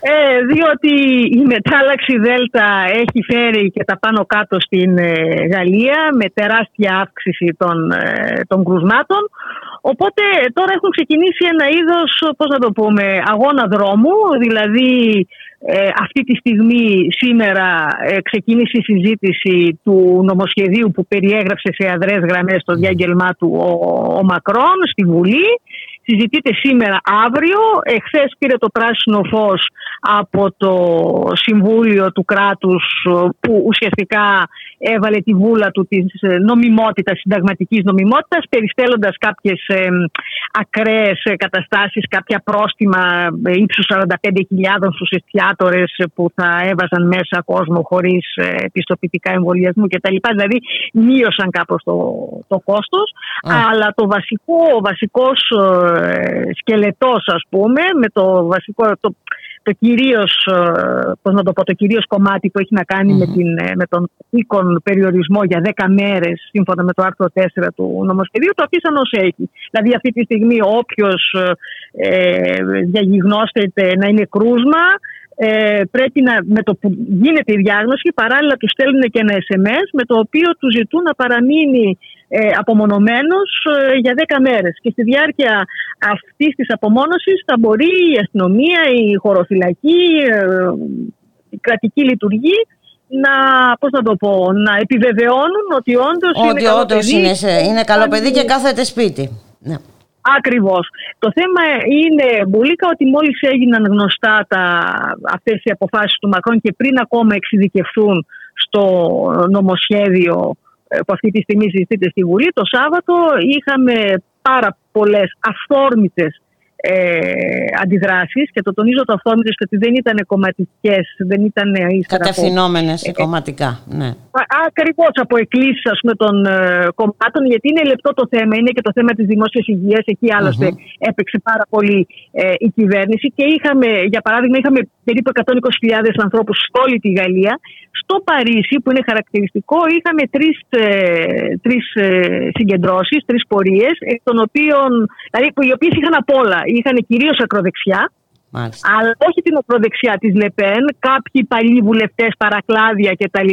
Ε, διότι η μετάλλαξη Δέλτα έχει φέρει και τα πάνω κάτω στην ε, Γαλλία με τεράστια αύξηση των, ε, των κρουσμάτων. Οπότε τώρα έχουν ξεκινήσει ένα είδος, πώς να το πούμε, αγώνα δρόμου, δηλαδή ε, αυτή τη στιγμή σήμερα ε, ξεκίνησε η συζήτηση του νομοσχεδίου που περιέγραψε σε αδρές γραμμές το διάγγελμά του ο, ο Μακρόν στη Βουλή συζητείται σήμερα αύριο. Εχθές πήρε το πράσινο φως από το Συμβούλιο του κράτους που ουσιαστικά έβαλε τη βούλα του της νομιμότητας, συνταγματικής νομιμότητας περιστέλλοντας κάποιες ε, ακραίες καταστάσεις, κάποια πρόστιμα ύψους 45.000 στους εστιατόρες που θα έβαζαν μέσα κόσμο χωρίς επιστοποιητικά εμβολιασμού κτλ. Δηλαδή μείωσαν κάπως το, το κόστος. Αλλά το βασικό, ο βασικός σκελετός ας πούμε με το βασικό το, το κυρίως, πώς να το πω, το κυρίως κομμάτι που έχει να κανει με, την, με τον οίκον περιορισμό για 10 μέρες σύμφωνα με το άρθρο 4 του νομοσχεδίου το αφήσαν ως έχει. Δηλαδή αυτή τη στιγμή όποιος ε, διαγιγνώστεται να είναι κρούσμα ε, πρέπει να, με το που γίνεται η διάγνωση παράλληλα τους στέλνουν και ένα SMS με το οποίο τους ζητούν να παραμείνει ε, απομονωμένος ε, για 10 μέρες και στη διάρκεια αυτής της απομόνωσης θα μπορεί η αστυνομία, η χωροφυλακή, ε, η κρατική λειτουργή να, πώς να το πω, να επιβεβαιώνουν ότι όντως ότι είναι καλό παιδί. Είναι, είναι καλό παιδί και κάθεται σπίτι. Ναι. Ακριβώς. Το θέμα είναι, Μπουλίκα, ότι μόλις έγιναν γνωστά τα, αυτές οι αποφάσεις του Μακρόν και πριν ακόμα εξειδικευθούν στο νομοσχέδιο που αυτή τη στιγμή συζητείται στη Βουλή, το Σάββατο είχαμε πάρα πολλές αυθόρμητες ε, αντιδράσεις και το τονίζω το αυθόρμητε ότι δεν ήταν κομματικές, δεν ήταν Κατευθυνόμενε ε, κομματικά. Ναι. Ακριβώς από εκκλήσεις των ε, κομμάτων, γιατί είναι λεπτό το θέμα, είναι και το θέμα της δημόσιας υγείας. Εκεί άλλωστε mm-hmm. έπαιξε πάρα πολύ ε, η κυβέρνηση και είχαμε, για παράδειγμα, είχαμε περίπου 120.000 ανθρώπους σε όλη τη Γαλλία. Στο Παρίσι, που είναι χαρακτηριστικό, είχαμε τρεις τρεις, ε, συγκεντρώσεις, τρεις πορείες, δηλαδή, οι οποίες είχαν απ' όλα είχαν κυρίως ακροδεξιά. Μάλιστα. Αλλά όχι την ακροδεξιά της Λεπέν. Κάποιοι παλιοί βουλευτές, παρακλάδια κτλ.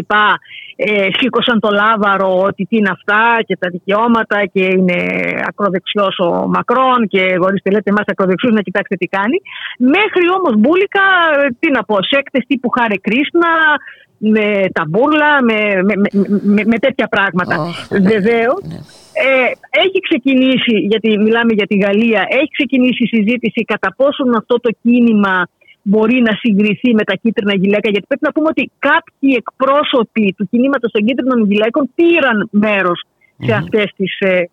Ε, σήκωσαν το λάβαρο ότι τι είναι αυτά και τα δικαιώματα και είναι ακροδεξιός ο Μακρόν και ορίστε λέτε εμά ακροδεξιούς να κοιτάξετε τι κάνει. Μέχρι όμως μπουλικα, τι να πω, σέκτε τύπου Χάρε Κρίσνα, με ταμπούρλα, με, με, με, με τέτοια πράγματα. Oh, Βεβαίως. Ναι. Ε, έχει ξεκινήσει, γιατί μιλάμε για τη Γαλλία, έχει ξεκινήσει η συζήτηση κατά πόσον αυτό το κίνημα μπορεί να συγκριθεί με τα κίτρινα γυλαίκα. Γιατί πρέπει να πούμε ότι κάποιοι εκπρόσωποι του κινήματος των κίτρινων γυλαίκων πήραν μέρος σε αυτές τις ε,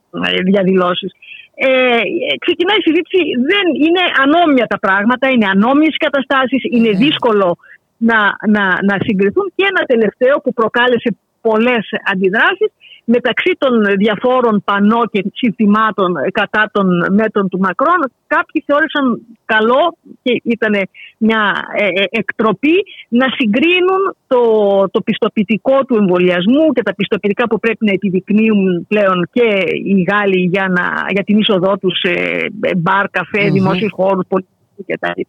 διαδηλώσεις. Ε, ξεκινάει η συζήτηση, δεν είναι ανώμια τα πράγματα, είναι ανώμιες καταστάσεις, είναι δύσκολο να, να, να συγκριθούν και ένα τελευταίο που προκάλεσε πολλές αντιδράσεις μεταξύ των διαφόρων πανό και συστημάτων κατά των μέτρων του Μακρόν κάποιοι θεώρησαν καλό και ήταν μια ε, ε, εκτροπή να συγκρίνουν το, το πιστοποιητικό του εμβολιασμού και τα πιστοποιητικά που πρέπει να επιδεικνύουν πλέον και οι Γάλλοι για, να, για την είσοδό τους σε μπαρ, καφέ, mm-hmm. δημόσιους χώρους, πολιτικούς κτλ.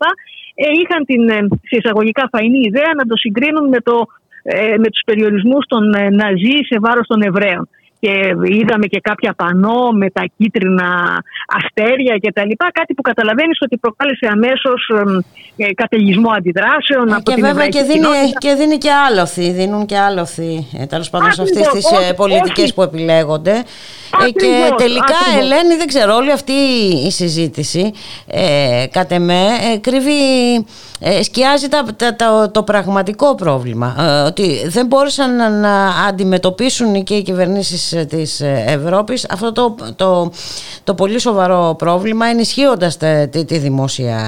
Ε, είχαν την σε εισαγωγικά φαϊνή ιδέα να το συγκρίνουν με το ε, με τους περιορισμούς των ε, Ναζί σε βάρος των Εβραίων. Και είδαμε και κάποια πανό με τα κίτρινα αστέρια και τα λοιπά, κάτι που καταλαβαίνεις ότι προκάλεσε αμέσως ε, καταιγισμό αντιδράσεων Ε, από και την βέβαια και εβραϊκή δίνει, κοινότητα. και δίνει και άλοθη, δίνουν και άλοθη ε, τέλος πάντων σε αυτές Ακριβώς, τις ε, όχι, πολιτικές όχι. που επιλέγονται. Ε, και Ακριβώς, τελικά ακριβώς. Ελένη δεν ξέρω όλη αυτή η συζήτηση ε, κατ' εμέ ε, κρύβει, ε, σκιάζει τα, τα- τα- το πραγματικό πρόβλημα ε, ότι δεν μπόρεσαν να, να αντιμετωπίσουν και οι κυβερνήσεις ε, της ε, Ευρώπης. Αυτό το, το, το πολύ σοβαρό πρόβλημα ενισχύοντας τε- τη, τη δημόσια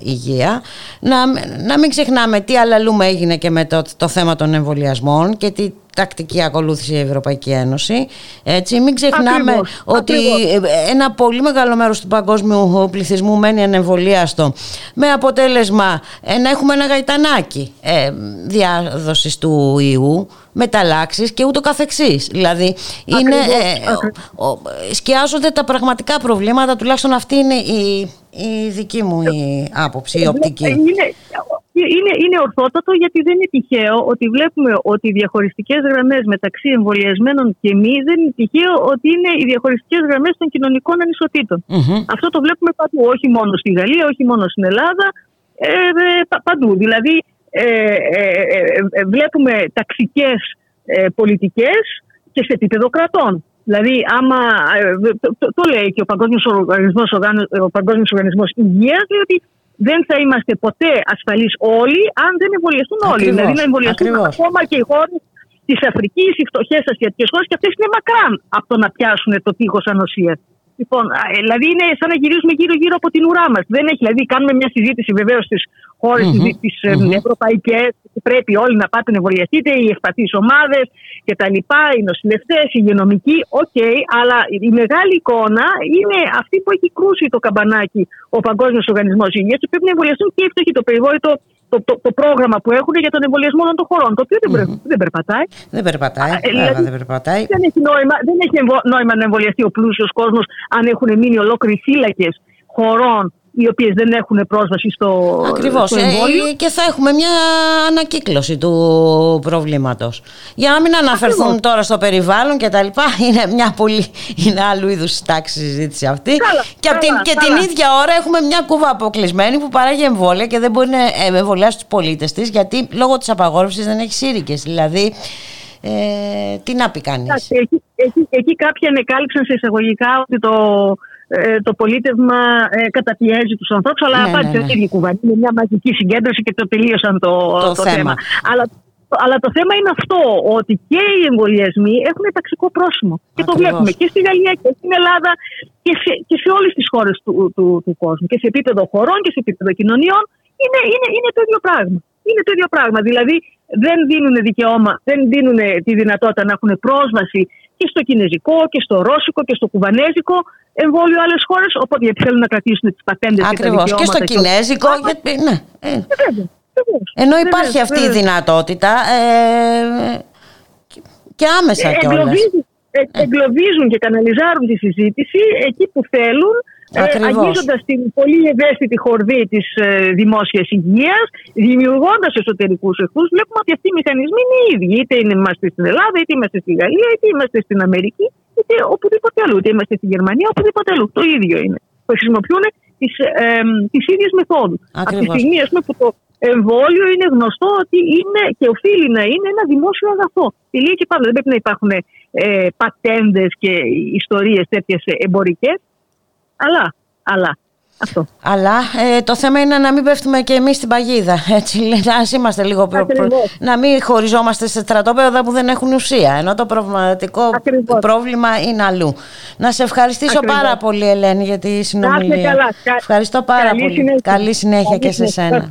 υγεία. Να, να μην ξεχνάμε τι αλλαλούμε έγινε και με το, το θέμα των εμβολιασμών και τι τακτική ακολούθησε η Ευρωπαϊκή Ένωση. Έτσι, μην ξεχνάμε Ακριβώς, ότι ακριβώς. ε, ένα πολύ μεγάλο μέρος του παγκόσμιου πληθυσμού μένει ανεμβολίαστο με αποτέλεσμα ε, να έχουμε ένα γαϊτανάκι ε, διάδοσης του ιού μεταλλάξεις και ούτω καθεξής. Δηλαδή είναι, Ακριβώς, ε, ο- ο- σκιάζονται τα πραγματικά προβλήματα, τουλάχιστον αυτή είναι η, η δική μου η άποψη, η οπτική. Είναι, είναι, είναι ορθότατο γιατί δεν είναι τυχαίο ότι βλέπουμε ότι οι διαχωριστικές γραμμές μεταξύ εμβολιασμένων και μη δεν είναι τυχαίο ότι είναι οι διαχωριστικές γραμμές των κοινωνικών ανισοτήτων. Μμμ. Αυτό το βλέπουμε παντού, όχι μόνο στη Γαλλία, όχι μόνο στην Ελλάδα, ε, ε, πα- παντού. Δηλαδή ε, ε, ε, ε, βλέπουμε ταξικές ε, πολιτικές και σε επίπεδο κρατών. Δηλαδή, άμα, ε, το, το, το λέει και ο Παγκόσμιος Οργανισμός, Οργάνω- ο Παγκόσμιος Οργανισμός Υγείας, λέει ότι δεν θα είμαστε ποτέ ασφαλείς όλοι αν δεν εμβολιαστούν όλοι. Ακριβώς, Δηλαδή, να εμβολιαστούν ακριβώς. ακόμα και οι χώρες της Αφρικής, οι φτωχές ασιατικές χώρες και αυτές είναι μακράν από το να πιάσουν το τείχος ανοσίας. Λοιπόν, α, ε, δηλαδή είναι σαν να γυρίζουμε γύρω-γύρω από την ουρά μας. Δεν έχει, δηλαδή, κάνουμε μια συζήτηση βεβαίως στις χώρες Μμμ, mm-hmm. τι μμμ. ευρωπαϊκές. Πρέπει όλοι να πάτε να εμβολιαστείτε, οι ευπαθείς ομάδες κτλ. Οι νοσηλευτές, οι υγειονομικοί. Οκ, αλλά η μεγάλη εικόνα είναι αυτή που έχει κρούσει το καμπανάκι ο Παγκόσμιος Οργανισμός Υγείας και πρέπει να εμβολιαστούν και οι φτωχοί. Το περιβόητο το, το, το πρόγραμμα που έχουν για τον εμβολιασμό όλων των χωρών. Το οποίο δεν, πρε- δεν περπατάει. Δεν περπατάει, Α, ε, βέβαια δηλαδή, δεν περπατάει. Δεν έχει νόημα, δεν έχει εμβο- νόημα να εμβολιαστεί ο πλούσιος κόσμος αν έχουν μείνει ολόκληροι φύλακες χωρών οι οποίες δεν έχουν πρόσβαση στο, Ακριβώς στο ε, εμβόλιο. ε, και θα έχουμε μια ανακύκλωση του προβλήματος για να μην αναφερθούν Ακριβώς. τώρα στο περιβάλλον και τα λοιπά *laughs* είναι μια πολύ είναι άλλου είδους τάξη συζήτηση αυτή Καλά, και, απ' την, καλά, και καλά. την ίδια ώρα έχουμε μια κούβα αποκλεισμένη που παράγει εμβόλια και δεν μπορεί να ε, εμβολιάσει τους πολίτες της γιατί λόγω της απαγόρευσης δεν έχει σύρικες δηλαδή ε, τι να πει κανείς; Εντάξει, Εκεί, εκεί, εκεί κάποιοι ανεκάλυψαν σε εισαγωγικά ότι το, ε, το πολίτευμα ε, καταπιέζει τους ανθρώπους, αλλά Ναι, απάντησε ναι, ναι. η ίδια κουβέντα. Είναι μια μαζική συγκέντρωση και το τελείωσαν το, Το θέμα. θέμα. Αλλά, αλλά το θέμα είναι αυτό, ότι και οι εμβολιασμοί έχουν ταξικό πρόσημο. Και το Ακριβώς. βλέπουμε και στη Γαλλία και στην Ελλάδα και σε, και σε όλες τις χώρες του, του, του κόσμου. Και σε επίπεδο χωρών και σε επίπεδο κοινωνιών είναι, είναι, είναι το ίδιο πράγμα. Είναι το ίδιο πράγμα. Δηλαδή δεν δίνουν δικαιώμα, δεν δίνουν τη δυνατότητα να έχουν πρόσβαση και στο κινέζικο και στο ρώσικο και στο κουβανέζικο εμβόλιο άλλες χώρες. Οπότε γιατί θέλουν να κρατήσουν τις πατέντες και τα Ακριβώς δικαιώματα. και στο όλα- κινέζικο γιατί, ναι, ε. Ε, βέβαια, βεβαίως. ενώ Βεβαίως, υπάρχει αυτή η βεβαίως. δυνατότητα ε, και- και άμεσα Ε, κιόλας εγκλωβίζουν, ε, εγκλωβίζουν και καναλιζάρουν τη συζήτηση εκεί που θέλουν, ε, Ακριβώς. αγγίζοντας την πολύ ευαίσθητη χορδή της ε, δημόσιας υγείας, δημιουργώντας εσωτερικούς εχθρούς. Βλέπουμε ότι αυτοί οι μηχανισμοί είναι οι ίδιοι. Είτε είναι- είμαστε στην Ελλάδα, είτε είμαστε στη Γαλλία, είτε είμαστε στην Αμερική, είτε οπουδήποτε αλλού. Είτε είμαστε στη Γερμανία, οπουδήποτε αλλού. Το ίδιο είναι. Που χρησιμοποιούν τις, ε, τις ίδιες μεθόδους. Από τη Ακριβώς. στιγμή ας πούμε, που το εμβόλιο είναι γνωστό ότι είναι και οφείλει να είναι ένα δημόσιο αγαθό. Τελεία και πάντα. Δεν πρέπει να υπάρχουν ε, πατέντες και ιστορίες τέτοιες εμπορικές. Αλλά, αλλά, αυτό. Αλλά ε, το θέμα είναι να μην πέφτουμε και εμείς στην παγίδα. Έτσι, *laughs* ας είμαστε λίγο προ- προ- Ακριβώς. να μην χωριζόμαστε σε στρατόπεδα που δεν έχουν ουσία. Ενώ το προβληματικό Ακριβώς. πρόβλημα είναι αλλού. Να σε ευχαριστήσω Ακριβώς. πάρα πολύ, Ελένη, για τη συνομιλία. καλά. Κα- Ευχαριστώ πάρα καλή πολύ. συνέχεια. Καλή συνέχεια Καλή και σε συνέχεια. σένα.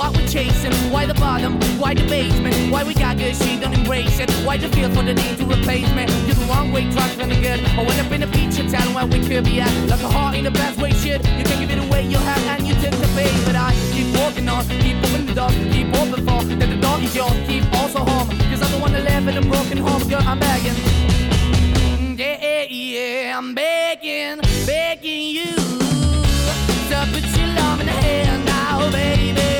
why we're chasing, why the bottom, why the basement, why we got good, she don't embrace it. Why the feel for the need to replace me? You're the wrong way, trying to good. I went up in a feature town where we could be at. Like a heart in the best way, shit. You can give it away, you have, and you take the pay. But I keep walking on, keep opening the door, keep open for that the door is yours, keep also home. Cause the one that live in a broken home, girl, I'm begging. Yeah, yeah, yeah, I'm begging, begging you to put your love in the hand now, baby.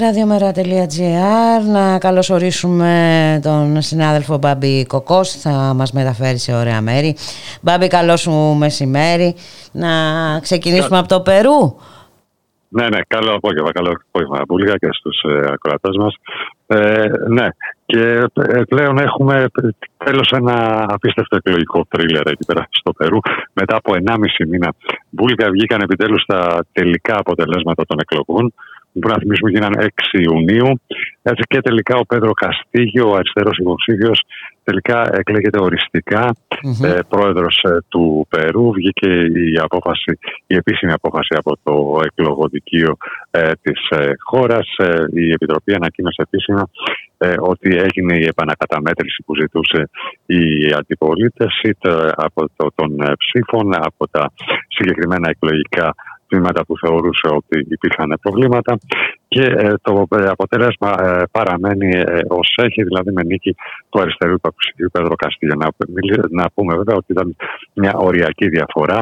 Ραδιομέρα.gr Να καλωσορίσουμε τον συνάδελφο Μπάμπη Κοκός Θα μας μεταφέρει σε ωραία μέρη Μπάμπη καλό σου μεσημέρι Να ξεκινήσουμε από το Περού Ναι, ναι, καλό απόγευμα. Καλό απόγευμα, Πούλγα και στους ε, ακροατές μας. Ε, ναι, και ε, πλέον έχουμε τέλος ένα απίστευτο εκλογικό τρίλερ εκεί πέρα στο Περού. Μετά από 1,5 μήνα, Βούλγα βγήκαν επιτέλους τα τελικά αποτελέσματα των εκλογών που να θυμίσουμε γίνανε 6 Ιουνίου. Έτσι και τελικά ο Πέδρο Καστίγιο, ο αριστερός υποψήφιος, τελικά εκλέγεται οριστικά ε, πρόεδρος ε, του Περού. Βγήκε η απόφαση, η επίσημη απόφαση από το εκλογοδικείο ε, της ε, χώρας. Ε, η Επιτροπή ανακοίνωσε επίσημα ε, ότι έγινε η επανακαταμέτρηση που ζητούσε η αντιπολίτευση τε- από το, των ε, ψήφων, από τα συγκεκριμένα εκλογικά τμήματα που θεωρούσε ότι υπήρχαν προβλήματα και ε, το ε, αποτέλεσμα ε, παραμένει ε, ως έχει, δηλαδή με νίκη του αριστερού υποψηφίου Πέδρο Καστίγιο. Να, μιλ- να πούμε βέβαια ότι ήταν μια οριακή διαφορά.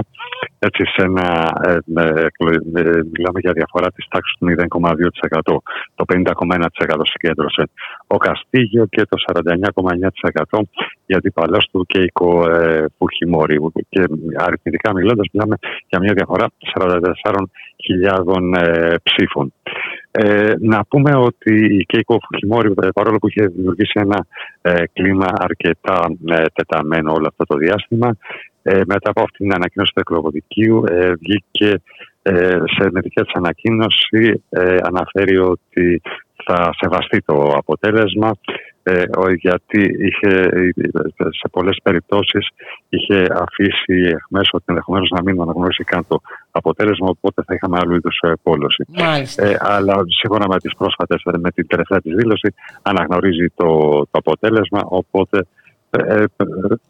Έτσι, σε ένα, ε, με εκλο- με- μιλάμε για διαφορά της τάξης του 0,2%. Το 50,1% συγκέντρωσε ο Καστίγιο και το 49,9% για αντιπαλός του Κέικο ε, Φουχιμόρη. Και αριθμητικά μιλώντας, μιλάμε για μια διαφορά 44.000 ε, ψήφων. Ε, να πούμε ότι η Κέικο Φουχιμόρη, ε, παρόλο που είχε δημιουργήσει ένα ε, κλίμα αρκετά ε, τεταμένο όλο αυτό το διάστημα, ε, μετά από αυτήν την ανακοίνωση του εκλογοδικείου ε, βγήκε ε, σε με δική της ανακοίνωση ε, αναφέρει ότι θα σεβαστεί το αποτέλεσμα ε, ο- γιατί είχε, ε, σε πολλές περιπτώσεις είχε αφήσει εχμές ότι ενδεχομένως να μην αναγνωρίσει καν το αποτέλεσμα οπότε θα είχαμε άλλου είδους ε, πόλωση. Μάλιστα. Ε, αλλά σύμφωνα με τις πρόσφατες, με την τελευταία της δήλωση αναγνωρίζει το, το αποτέλεσμα οπότε ε, ε,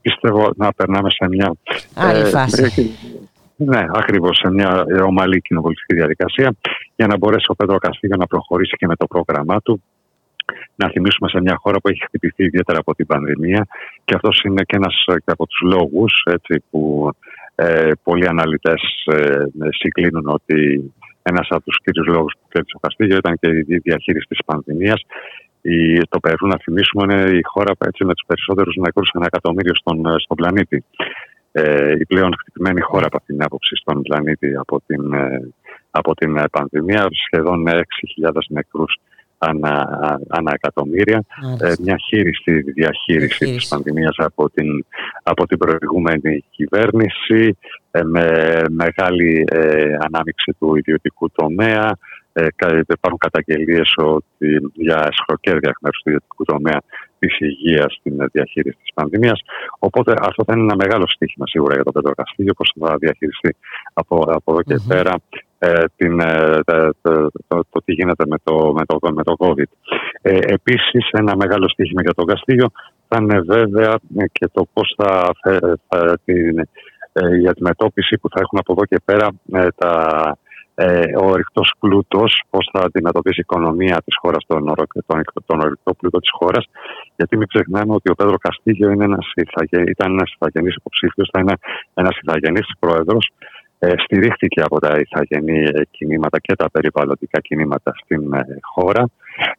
πιστεύω να περνάμε σε μια Άλλη φάση. ε, ναι, ακριβώς σε μια ε, ομαλή κοινοβουλευτική διαδικασία για να μπορέσει ο Πέτρο Καστίγιο να προχωρήσει και με το πρόγραμμά του. Να θυμίσουμε σε μια χώρα που έχει χτυπηθεί ιδιαίτερα από την πανδημία και αυτός είναι και ένας από τους λόγους που Ε, πολλοί αναλυτές ε, συγκλίνουν ότι ένας από τους κύριους λόγους που κέρδισε ο Καστίγιο ήταν και η διαχείριση της πανδημίας. Η, το Περού, να θυμίσουμε, είναι η χώρα έτσι, με τους περισσότερους νεκρούς ένα εκατομμύριο στον, στον πλανήτη. Ε, η πλέον χτυπημένη χώρα από αυτήν την άποψη στον πλανήτη από την, ε, από την ε, πανδημία. Σχεδόν 6.000 νεκρούς ανά, ανά εκατομμύρια. Ε, μια χείριστη διαχείριση της πανδημίας από την, από την προηγούμενη κυβέρνηση ε, με μεγάλη ε, ανάμειξη του ιδιωτικού τομέα. Ε, υπάρχουν καταγγελίες ότι για εσχροκέρδια εκ μέρους του ιδιωτικού τομέα της υγείας στην διαχείριση της πανδημίας. Οπότε αυτό θα είναι ένα μεγάλο στίχημα σίγουρα για το Πέτρο Καστίγιο, πώς θα διαχειριστεί από, από εδώ και πέρα ε, την, ε, το, το, το, τι γίνεται με το, με το, με το COVID. Ε, επίσης ένα μεγάλο στίχημα για τον Καστίγιο θα είναι βέβαια και το πώς θα, θα την, ε, η αντιμετώπιση που θα έχουν από εδώ και πέρα ε, τα, ε, ο ορυκτός πλούτος, πώς θα αντιμετωπίσει η οικονομία της χώρας, τον, τον, τον ορυκτό πλούτο της χώρας. Γιατί μην ξεχνάμε ότι ο Πέδρο Καστίγιο είναι ένας, ήταν ένας ηθαγενής υποψήφιος, θα είναι ένας ηθαγενής πρόεδρος ε, στηρίχθηκε από τα ηθαγενή κινήματα και τα περιβαλλοντικά κινήματα στην ε, χώρα,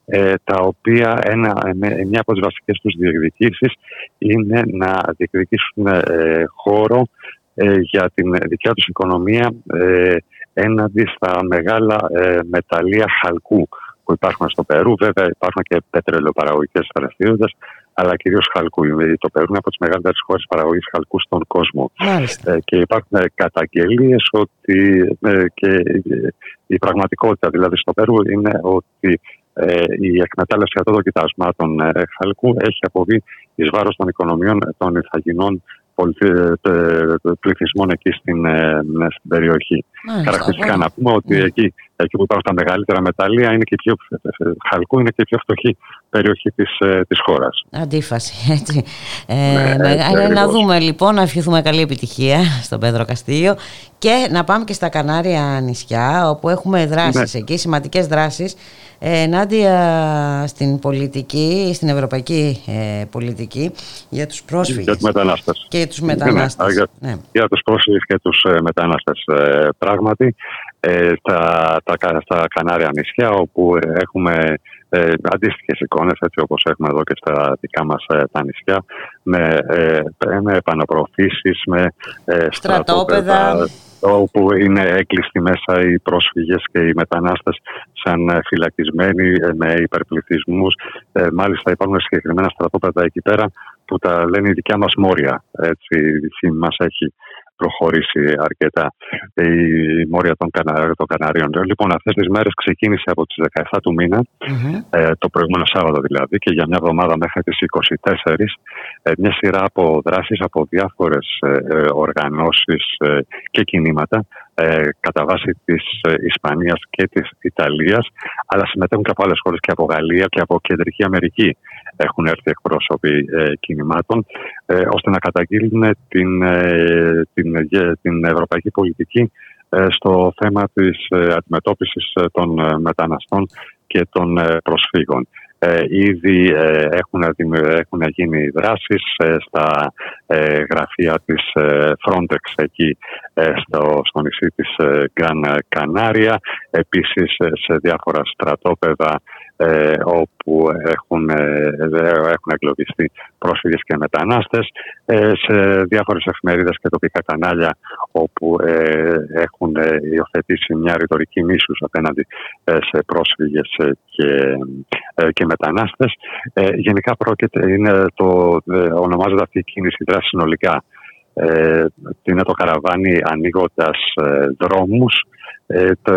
ε, τα οποία ένα, μια από τις βασικές τους διεκδικήσεις είναι να διεκδικήσουν χώρο για την δικιά τους οικονομία έναντι στα μεγάλα μεταλλεία χαλκού που υπάρχουν στο Περού. Βέβαια υπάρχουν και πετρελαιοπαραγωγικές δραστηριότητες, αλλά κυρίως χαλκού. Το Περού είναι από τις μεγαλύτερες χώρες παραγωγής χαλκούς στον κόσμο. Ε, και υπάρχουν καταγγελίες ότι ε, και η πραγματικότητα δηλαδή στο Περού είναι ότι ε, η εκμετάλλευση αυτών των κοιτασμάτων ε, χαλκού έχει αποβεί εις βάρος των οικονομιών των ηθαγενών πληθυσμών εκεί στην, ε, στην περιοχή. Μάλιστα, Χαρακτηριστικά να πούμε ότι εκεί, εκεί που υπάρχουν τα μεγαλύτερα μετάλλια είναι και πιο, χαλκού είναι και η πιο φτωχή περιοχή της, ε, της χώρας. Αντίφαση, *laughs* έτσι. Ε, ναι, να δούμε λοιπόν, να ευχηθούμε καλή επιτυχία στον Πέδρο Καστίγιο και να πάμε και στα Κανάρια νησιά όπου έχουμε δράσεις ναι. εκεί, σημαντικές δράσεις ενάντια στην πολιτική, στην ευρωπαϊκή ε, πολιτική για τους πρόσφυγες. Για τους μετανάστες. Και τους μετανάστες. Ναι, για, ναι. για τους πρόσφυγες και τους ε, μετανάστες ε, πράγματι. Ε, τα, τα, στα Κανάρια νησιά όπου έχουμε ε, αντίστοιχες εικόνες έτσι όπως έχουμε εδώ και στα δικά μας ε, τα νησιά με, ε, με επαναπροωθήσεις, με ε, στρατόπεδα όπου είναι έκλειστοι μέσα οι πρόσφυγες και οι μετανάστες σαν ε, φυλακισμένοι ε, με υπερπληθυσμούς. Ε, μάλιστα υπάρχουν συγκεκριμένα στρατόπεδα εκεί πέρα που τα λένε η δικιά μας μόρια. Έτσι, η μας έχει προχωρήσει αρκετά η μόρια των, Κανα... των Καναρίων. Λοιπόν, αυτές τις μέρες ξεκίνησε από τις 17 του μηνα ε, το προηγούμενο Σάββατο δηλαδή, και για μια εβδομάδα μέχρι τις 24, ε, μια σειρά από δράσεις από διάφορες ε, ε οργανώσεις ε, και κινήματα ε, κατά βάση της ε, Ισπανίας και της Ιταλίας, αλλά συμμετέχουν και από άλλες χώρες και από Γαλλία και από Κεντρική Αμερική. Έχουν έρθει εκπρόσωποι ε, κινημάτων, ε, ώστε να καταγγείλουν την, ε, την, την ευρωπαϊκή πολιτική στο θέμα της αντιμετώπισης των μεταναστών και των προσφύγων. Ε, ήδη ε, έχουν, έχουν γίνει δράσεις ε, στα γραφεία της Frontex εκεί στο, στο νησί της Γκαν Κανάρια, επίσης σε διάφορα στρατόπεδα ε, όπου έχουν, ε, έχουν εγκλωβιστεί πρόσφυγες και μετανάστες. Ε, σε διάφορες εφημερίδες και τοπικά κανάλια όπου ε, έχουν υιοθετήσει μια ρητορική μίσους απέναντι σε πρόσφυγες και, και μετανάστες. γενικά πρόκειται, είναι το, ονομάζεται αυτή η κίνηση δράση συνολικά. είναι το καραβάνι ανοίγοντας δρόμους ε,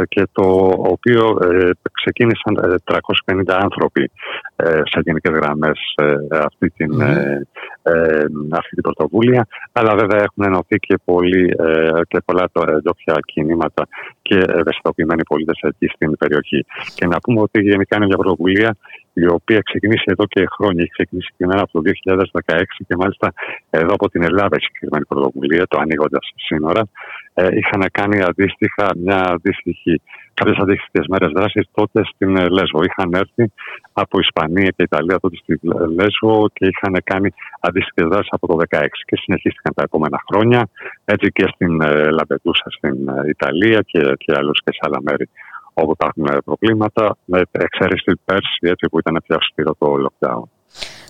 και το οποίο ε, ξεκίνησαν 350 ε, άνθρωποι σε γενικές γραμμές αυτή την, αυτή την πρωτοβούλια αλλά βέβαια έχουν ενωθεί και, πολύ, και πολλά ντόπια κινήματα και ευαισθητοποιημένοι πολίτες εκεί στην περιοχή. Και να πούμε ότι γενικά είναι μια πρωτοβουλία η οποία ξεκινήσει εδώ και χρόνια. Έχει ξεκινήσει συγκεκριμένα από το 2016 και μάλιστα εδώ από την Ελλάδα έχει συγκεκριμένη πρωτοβουλία, το ανοίγοντας σύνορα. Ε, είχαν κάνει αντίστοιχα μια αντίστοιχη, κάποιες αντίστοιχες μέρες δράσης τότε στην ε, Λέσβο. Είχαν έρθει από Ισπανία και Ιταλία τότε στη Λέσβο και είχαν κάνει αντίστοιχες δράσεις από το 2016 και συνεχίστηκαν τα επόμενα χρόνια. Έτσι και στην ε, Λαμπετούσα στην ε, Ιταλία και, και αλλού και σε άλλα μέρη όπου υπάρχουν προβλήματα, με εξαίρεση πέρσι έτσι, που ήταν πιο αυστηρό το lockdown.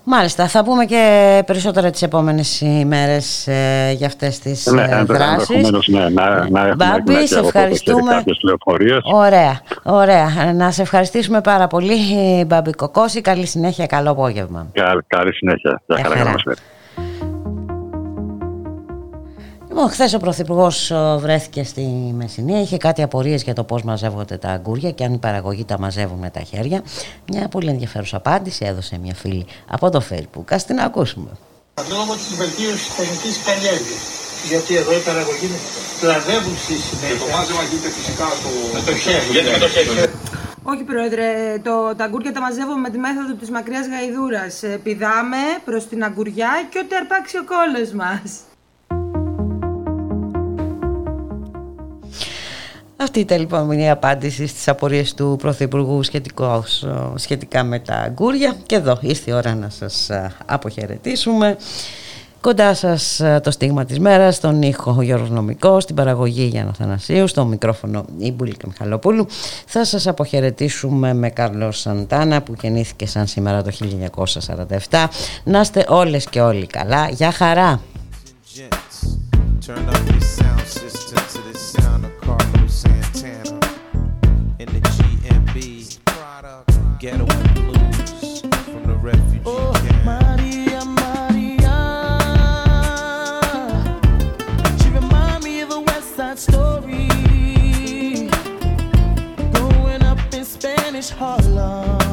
Μάλιστα, θα πούμε και περισσότερα τις επόμενες ημέρες ε, για αυτές τις ναι, ε, δράσεις. Ναι, να, να Μπάμπη, σε ευχαριστούμε. Ωραία, ωραία. Να σε ευχαριστήσουμε πάρα πολύ, Μπάμπη Κοκόση. Καλή συνέχεια, καλό απόγευμα. Καλή, καλή συνέχεια. Για χαρά χθες ο Πρωθυπουργός βρέθηκε στη Μεσσηνία, είχε κάτι απορίες για το πώς μαζεύονται τα αγκούρια και αν οι παραγωγοί τα μαζεύουν με τα χέρια. Μια πολύ ενδιαφέρουσα απάντηση έδωσε μια φίλη από το Facebook. Α την ακούσουμε. Λόγω της βελτίωσης της τεχνικής καλλιέργειας. Γιατί εδώ οι παραγωγοί κλαδεύουν στη συνέχεια. Και το μάζεμα γίνεται φυσικά το... με το χέρι. Γιατί με το χέρι. Όχι, Πρόεδρε. Το, τα αγκούρια τα μαζεύουμε με τη μέθοδο της μακριάς γαϊδούρας. Ε, πηδάμε προς την αγκουριά και ό,τι αρπάξει ο κόλος μας. Αυτή ήταν λοιπόν η απάντηση στις απορίες του Πρωθυπουργού σχετικά με τα αγκούρια και εδώ ήρθε η ώρα να σας αποχαιρετήσουμε. Κοντά σας το στίγμα της μέρας, στον ήχο Γιώργος Νομικός, στην παραγωγή Γιάννα Θανασίου, στο μικρόφωνο η Μπουλίκα Μιχαλοπούλου. Θα σας αποχαιρετήσουμε με Κάρλος Σαντάνα που γεννήθηκε σαν σήμερα το 1947. Να είστε όλες και όλοι καλά. Γεια χαρά! Ghetto and blues from the refugee oh, camp. Maria, Maria, she remind me of a West Side Story. Growing up in Spanish Harlem,